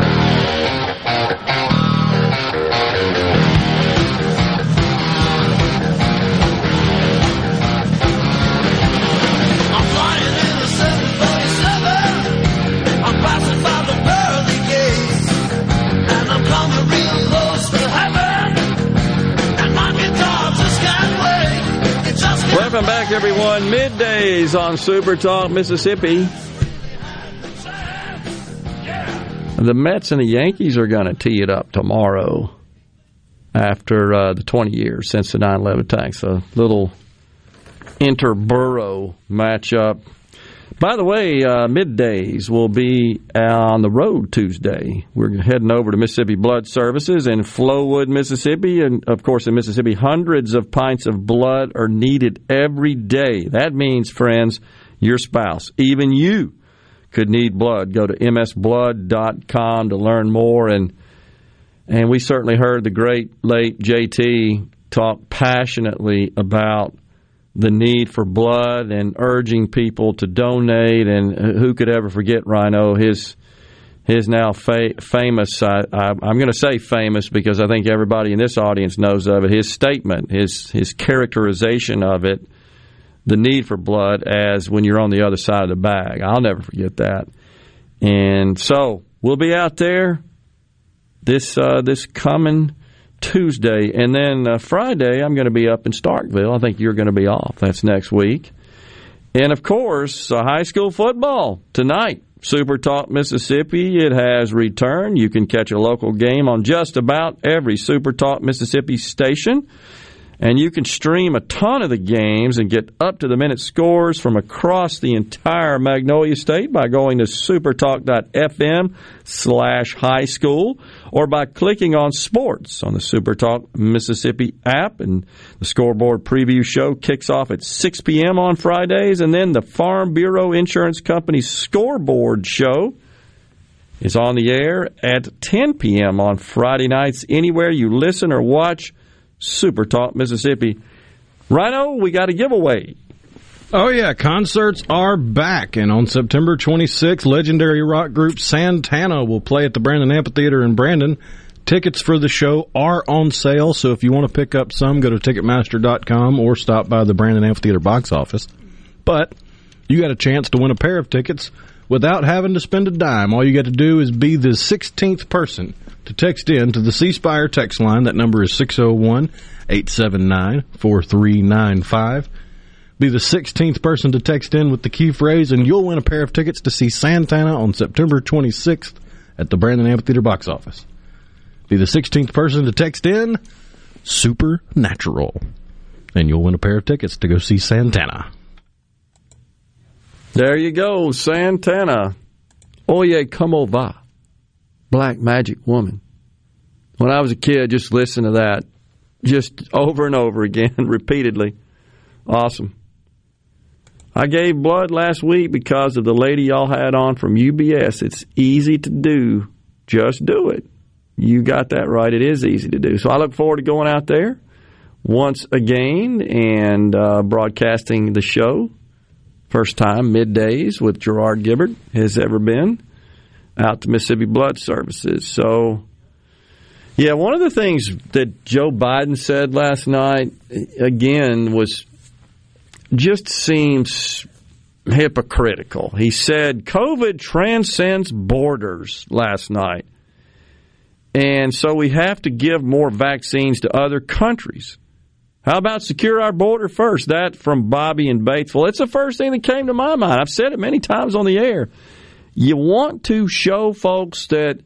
Speaker 1: Welcome back, everyone. Middays on Super Talk Mississippi. The Mets and the Yankees are going to tee it up tomorrow after uh, the 20 years since the 9 11 attacks. A little interborough matchup. By the way, uh, middays will be on the road Tuesday. We're heading over to Mississippi Blood Services in Flowood, Mississippi. And of course, in Mississippi, hundreds of pints of blood are needed every day. That means, friends, your spouse, even you, could need blood. Go to msblood.com to learn more. And, and we certainly heard the great late JT talk passionately about the need for blood and urging people to donate. And who could ever forget Rhino? His his now fa- famous. I, I'm going to say famous because I think everybody in this audience knows of it. His statement, his his characterization of it, the need for blood as when you're on the other side of the bag. I'll never forget that. And so we'll be out there this uh, this coming Tuesday, and then uh, Friday I'm going to be up in Starkville. I think you're going to be off. That's next week, and of course, uh, high school football tonight. Super Talk Mississippi. It has returned. You can catch a local game on just about every Super Talk Mississippi station. And you can stream a ton of the games and get up to the minute scores from across the entire Magnolia State by going to supertalk.fm slash high school or by clicking on sports on the Supertalk Mississippi app. And the scoreboard preview show kicks off at 6 p.m. on Fridays. And then the Farm Bureau Insurance Company scoreboard show is on the air at 10 p.m. on Friday nights. Anywhere you listen or watch Super Talk Mississippi. Rhino, we got a giveaway.
Speaker 2: Oh, yeah. Concerts are back. And on September 26th, legendary rock group Santana will play at the Brandon Amphitheater in Brandon. Tickets for the show are on sale, so if you want to pick up some, go to Ticketmaster.com or stop by the Brandon Amphitheater box office. But you got a chance to win a pair of tickets without having to spend a dime. All you got to do is be the 16th person to text in to the C Spire text line. That number is 601 879 4395. Be the 16th person to text in with the key phrase, and you'll win a pair of tickets to see Santana on September 26th at the Brandon Amphitheater box office. Be the 16th person to text in Supernatural, and you'll win a pair of tickets to go see Santana.
Speaker 1: There you go, Santana. Oye, como va? Black Magic Woman. When I was a kid, just listen to that, just over and over again, repeatedly. Awesome. I gave blood last week because of the lady y'all had on from UBS. It's easy to do. Just do it. You got that right. It is easy to do. So I look forward to going out there once again and uh, broadcasting the show. First time middays with Gerard Gibert has ever been out to Mississippi Blood Services. So, yeah, one of the things that Joe Biden said last night, again, was just seems hypocritical. He said COVID transcends borders last night. And so we have to give more vaccines to other countries. How about secure our border first? That from Bobby and Batesville. It's the first thing that came to my mind. I've said it many times on the air. You want to show folks that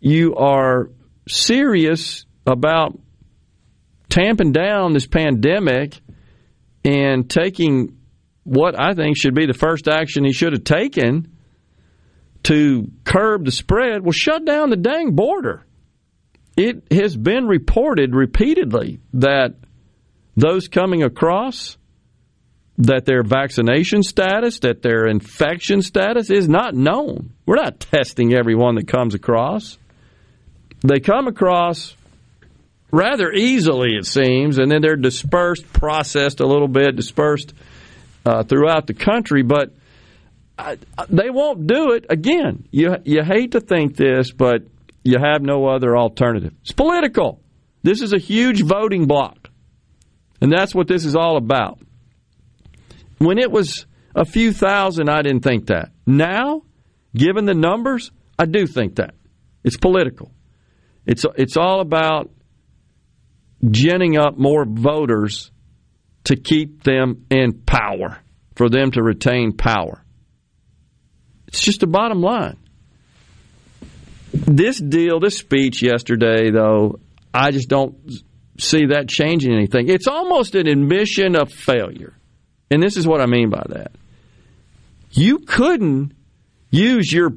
Speaker 1: you are serious about tamping down this pandemic and taking what I think should be the first action he should have taken to curb the spread. Well, shut down the dang border. It has been reported repeatedly that those coming across that their vaccination status, that their infection status is not known. We're not testing everyone that comes across. They come across rather easily, it seems, and then they're dispersed, processed a little bit, dispersed uh, throughout the country, but I, they won't do it. Again, you, you hate to think this, but you have no other alternative. It's political. This is a huge voting block, and that's what this is all about. When it was a few thousand, I didn't think that. Now, given the numbers, I do think that. It's political. It's it's all about ginning up more voters to keep them in power, for them to retain power. It's just the bottom line. This deal, this speech yesterday, though, I just don't see that changing anything. It's almost an admission of failure. And this is what I mean by that. You couldn't use your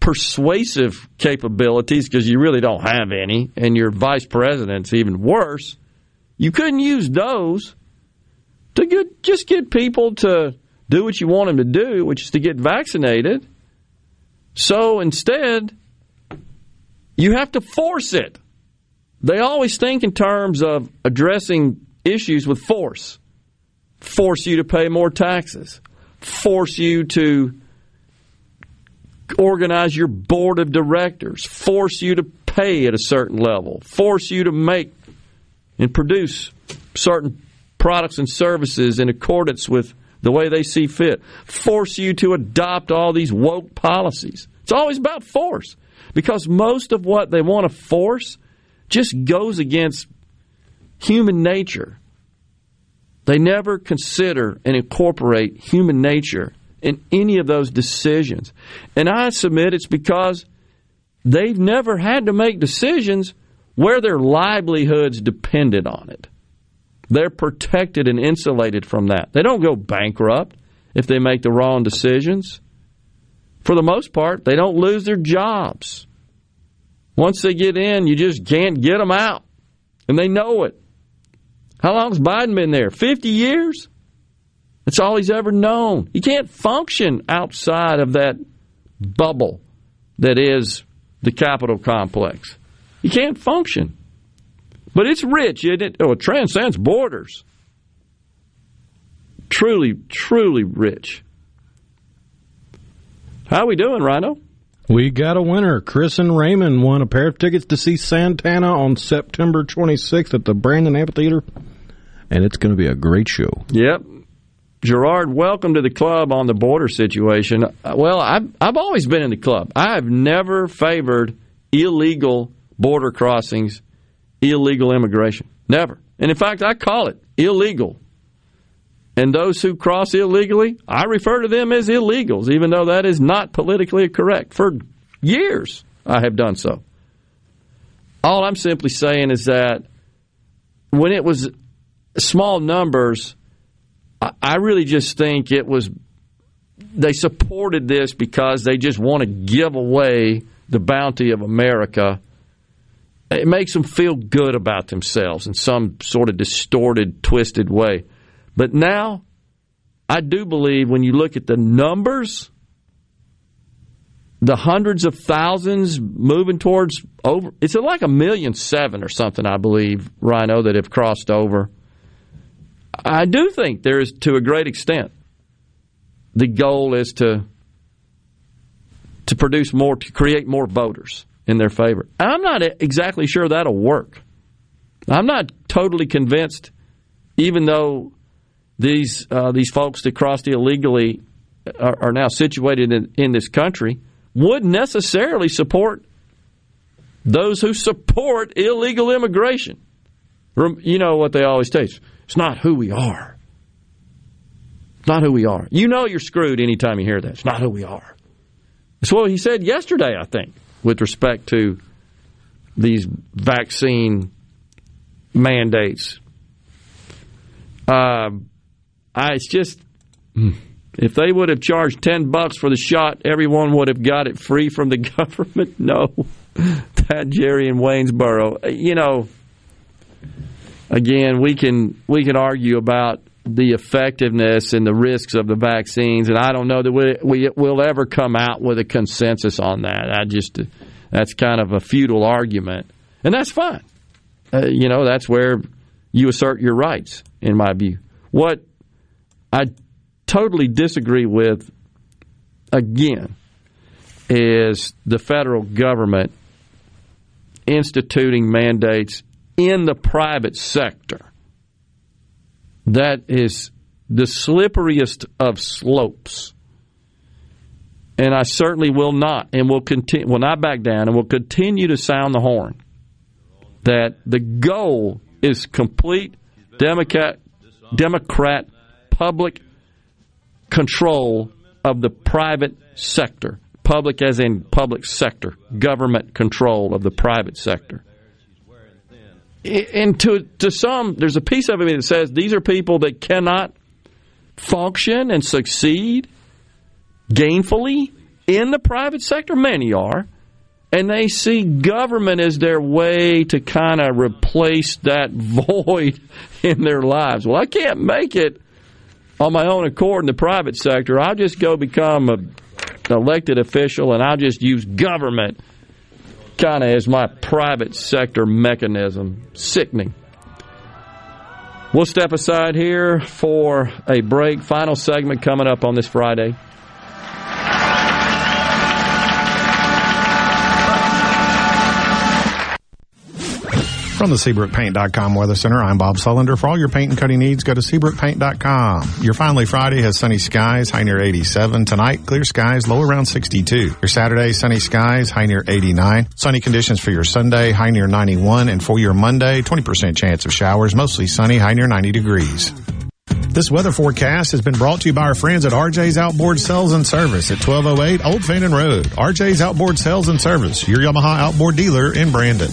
Speaker 1: persuasive capabilities because you really don't have any, and your vice president's even worse. You couldn't use those to get, just get people to do what you want them to do, which is to get vaccinated. So instead, you have to force it. They always think in terms of addressing issues with force force you to pay more taxes, force you to organize your board of directors, force you to pay at a certain level, force you to make and produce certain products and services in accordance with the way they see fit, force you to adopt all these woke policies. It's always about force because most of what they want to force just goes against human nature. They never consider and incorporate human nature in any of those decisions. And I submit it's because they've never had to make decisions where their livelihoods depended on it. They're protected and insulated from that. They don't go bankrupt if they make the wrong decisions. For the most part, they don't lose their jobs. Once they get in, you just can't get them out. And they know it. How long's Biden been there? 50 years? That's all he's ever known. He can't function outside of that bubble that is the Capitol complex. He can't function. But it's rich, isn't it? Oh, it transcends borders. Truly, truly rich. How are we doing, Rhino?
Speaker 80: We got a winner. Chris and Raymond won a pair of tickets to see Santana on September 26th at the Brandon Amphitheater, and it's going to be a great show.
Speaker 1: Yep. Gerard, welcome to the club on the border situation. Uh, Well, I've, I've always been in the club. I've never favored illegal border crossings, illegal immigration. Never. And in fact, I call it illegal. And those who cross illegally, I refer to them as illegals, even though that is not politically correct. For years, I have done so. All I'm simply saying is that when it was small numbers, I- really just think it was they supported this because they just want to give away the bounty of America. It makes them feel good about themselves in some sort of distorted, twisted way. But now, I do believe when you look at the numbers, the hundreds of thousands moving towards over, it's like a million seven or something, I believe, Rhino, that have crossed over. I do think there is, to a great extent, the goal is to to produce more, to create more voters in their favor. I'm not exactly sure that'll work. I'm not totally convinced, even though these uh, these folks that crossed illegally are, are now situated in, in this country, would necessarily support those who support illegal immigration. You know what they always say. It's not who we are. It's not who we are. You know you're screwed anytime you hear that. It's not who we are. That's what he said yesterday, I think, with respect to these vaccine mandates. Um, I, it's just, if they would have charged 10 bucks for the shot, everyone would have got it free from the government. No, that Jerry in Waynesboro. You know, again, we can we can argue about the effectiveness and the risks of the vaccines, and I don't know that we, we will ever come out with a consensus on that. I just that's kind of a futile argument, and that's fine. Uh, you know, that's where you assert your rights, in my view. What I totally disagree with, again, is the federal government instituting mandates in the private sector. That is the slipperiest of slopes. And I certainly will not and will continue will not back down and will continue to sound the horn that the goal is complete Democrat Democrat public control of the private sector. Public as in public sector, government control of the private sector. And to to some, there's a piece of me that says these are people that cannot function and succeed gainfully in the private sector. Many are. And they see government as their way to kind of replace that void in their lives. Well, I can't make it on my own accord in the private sector. I'll just go become a, an elected official and I'll just use government kind of as my private sector mechanism. Sickening. We'll step aside here for a break. Final segment coming up on this Friday.
Speaker 64: From the SeabrookPaint.com Weather Center, I'm Bob Sullender. For all your paint and cutting needs, go to SeabrookPaint.com. Your finally Friday has sunny skies, high near 87. Tonight, clear skies, low around 62. Your Saturday, sunny skies, high near 89. Sunny conditions for your Sunday, high near 91. And for your Monday, 20% chance of showers, mostly sunny, high near 90 degrees. This weather forecast has been brought to you by our friends at RJ's Outboard Sales and Service at 1208 Old Fannin Road. RJ's Outboard Sales and Service, your Yamaha outboard dealer in Brandon.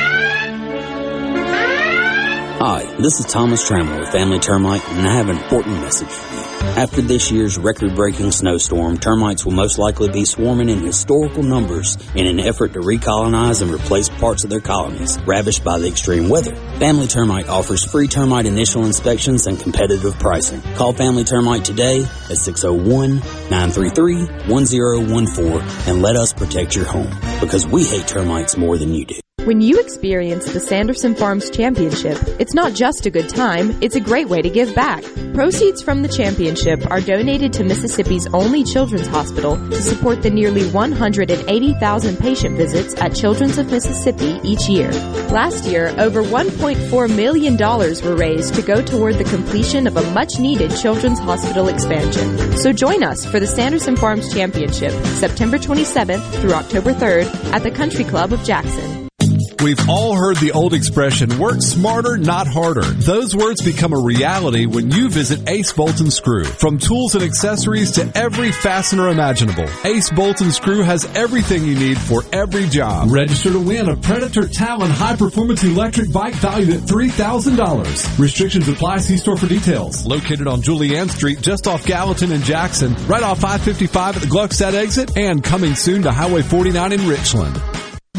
Speaker 81: Hi, this is Thomas Trammell with Family Termite, and I have an important message for you. After this year's record breaking snowstorm, termites will most likely be swarming in historical numbers in an effort to recolonize and replace parts of their colonies ravished by the extreme weather. Family Termite offers free termite initial inspections and competitive pricing. Call Family Termite today at 601 933 1014 and let us protect your home because we hate termites more than you do.
Speaker 13: When you experience the Sanderson Farms Championship, it's not just a good time, it's a great way to give back. Proceeds from the championship are donated to Mississippi's only children's hospital to support the nearly 180,000 patient visits at Children's of Mississippi each year. Last year, over $1.4 million were raised to go toward the completion of a much needed children's hospital expansion. So join us for the Sanderson Farms Championship, September 27th through October 3rd at the Country Club of Jackson.
Speaker 82: We've all heard the old expression, work smarter, not harder. Those words become a reality when you visit Ace Bolt and Screw. From tools and accessories to every fastener imaginable, Ace Bolt and Screw has everything you need for every job. Register to win a Predator Talon high performance electric bike valued at $3,000. Restrictions apply. See store for details. Located on Julianne Street, just off Gallatin and Jackson, right off 555 at the Gluckstadt exit, and coming soon to Highway 49 in Richland.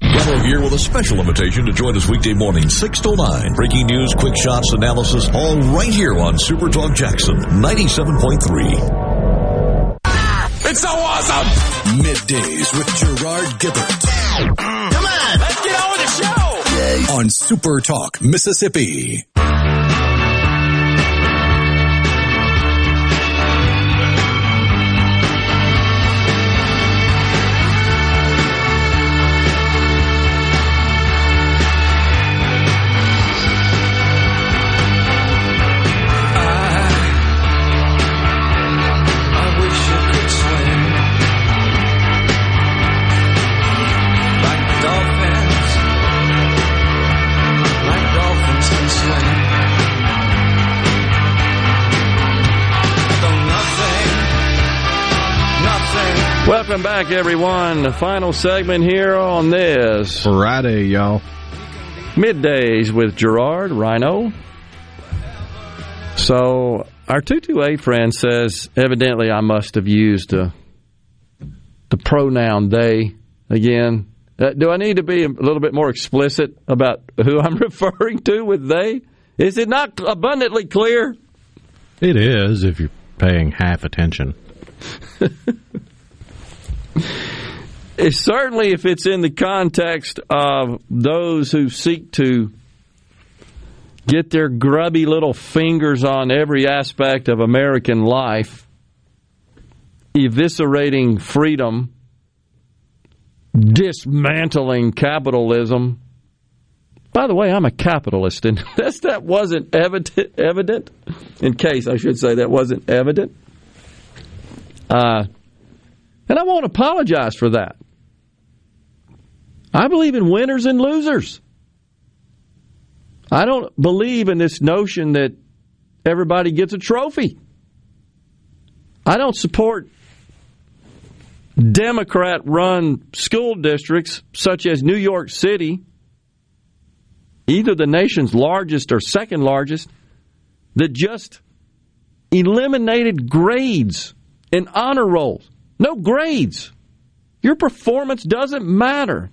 Speaker 83: Gallo here with a special invitation to join us weekday morning, 6 to 9. Breaking news, quick shots, analysis, all right here on Super Talk Jackson 97.3.
Speaker 7: It's so awesome! Middays with Gerard Gibert.
Speaker 84: Come on, let's get on with the show.
Speaker 7: On Super Talk, Mississippi.
Speaker 1: Welcome back, everyone. The final segment here on this
Speaker 2: Friday, y'all.
Speaker 1: Middays with Gerard Rhino. So our two two eight friend says, evidently, I must have used uh, the pronoun they again. Uh, do I need to be a little bit more explicit about who I'm referring to with they? Is it not abundantly clear?
Speaker 2: It is if you're paying half attention.
Speaker 1: Certainly if it's in the context of those who seek to get their grubby little fingers on every aspect of American life, eviscerating freedom, dismantling capitalism. By the way, I'm a capitalist, and that's, that wasn't evident, evident. In case I should say that wasn't evident. Uh, and I won't apologize for that. I believe in winners and losers. I don't believe in this notion that everybody gets a trophy. I don't support Democrat run school districts such as New York City, either the nation's largest or second largest, that just eliminated grades and honor rolls. No grades. Your performance doesn't matter.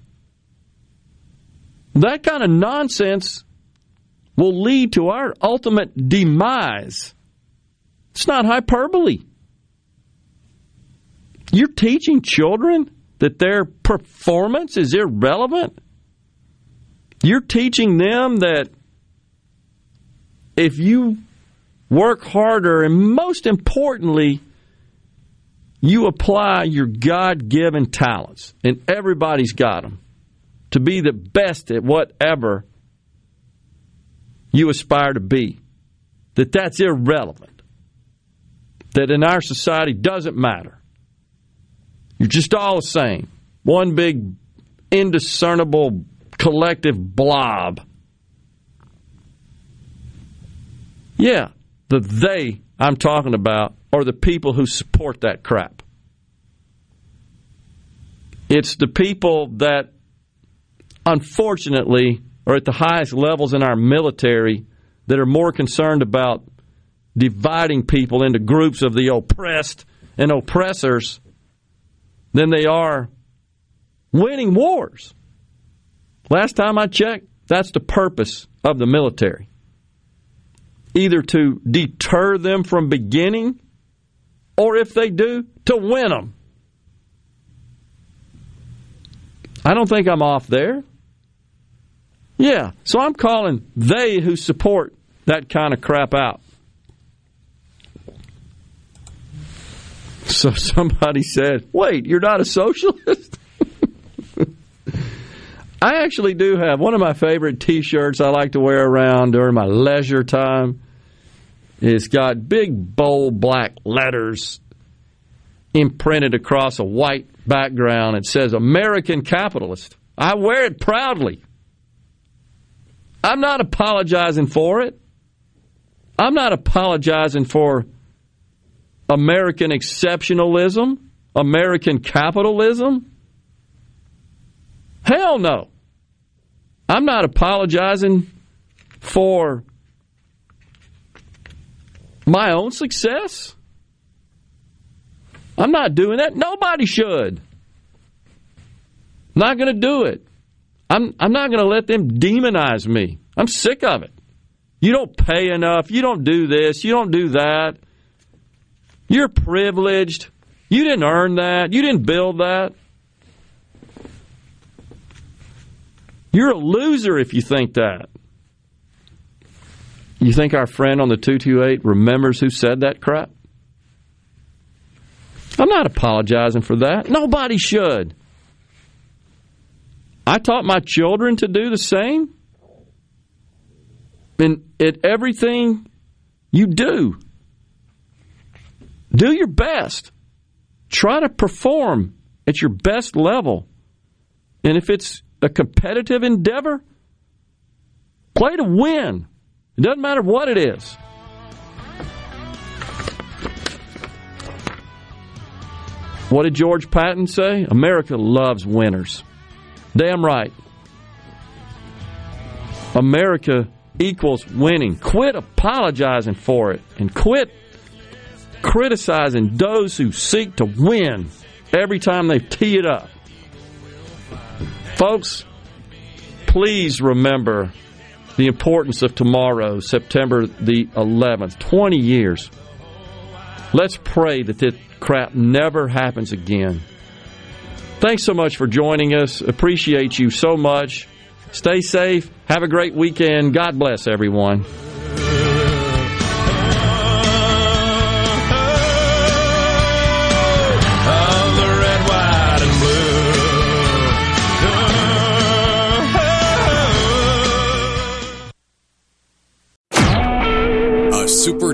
Speaker 1: That kind of nonsense will lead to our ultimate demise. It's not hyperbole. You're teaching children that their performance is irrelevant. You're teaching them that if you work harder and most importantly, you apply your God given talents, and everybody's got them, to be the best at whatever you aspire to be, that that's irrelevant, that in our society doesn't matter. You're just all the same. One big, indiscernible, collective blob. Yeah, the they I'm talking about are the people who support that crap. It's the people that, unfortunately, are at the highest levels in our military that are more concerned about dividing people into groups of the oppressed and oppressors than they are winning wars. Last time I checked, that's the purpose of the military. Either to deter them from beginning, or if they do, to win them. I don't think I'm off there. Yeah, so I'm calling they who support that kind of crap out. So somebody said, wait, you're not a socialist? I actually do have one of my favorite t shirts I like to wear around during my leisure time. It's got big, bold black letters imprinted across a white background. It says American Capitalist. I wear it proudly. I'm not apologizing for it. I'm not apologizing for American exceptionalism, American capitalism. Hell no. I'm not apologizing for my own success. I'm not doing that. Nobody should. Not going to do it. I'm, I'm not going to let them demonize me. I'm sick of it. You don't pay enough. You don't do this. You don't do that. You're privileged. You didn't earn that. You didn't build that. You're a loser if you think that. You think our friend on the 228 remembers who said that crap? I'm not apologizing for that. Nobody should. I taught my children to do the same. And at everything you do, do your best. Try to perform at your best level. And if it's a competitive endeavor, play to win. It doesn't matter what it is. What did George Patton say? America loves winners. Damn right. America equals winning. Quit apologizing for it and quit criticizing those who seek to win every time they tee it up. Folks, please remember the importance of tomorrow, September the 11th, 20 years. Let's pray that this crap never happens again. Thanks so much for joining us. Appreciate you so much. Stay safe. Have a great weekend. God bless everyone.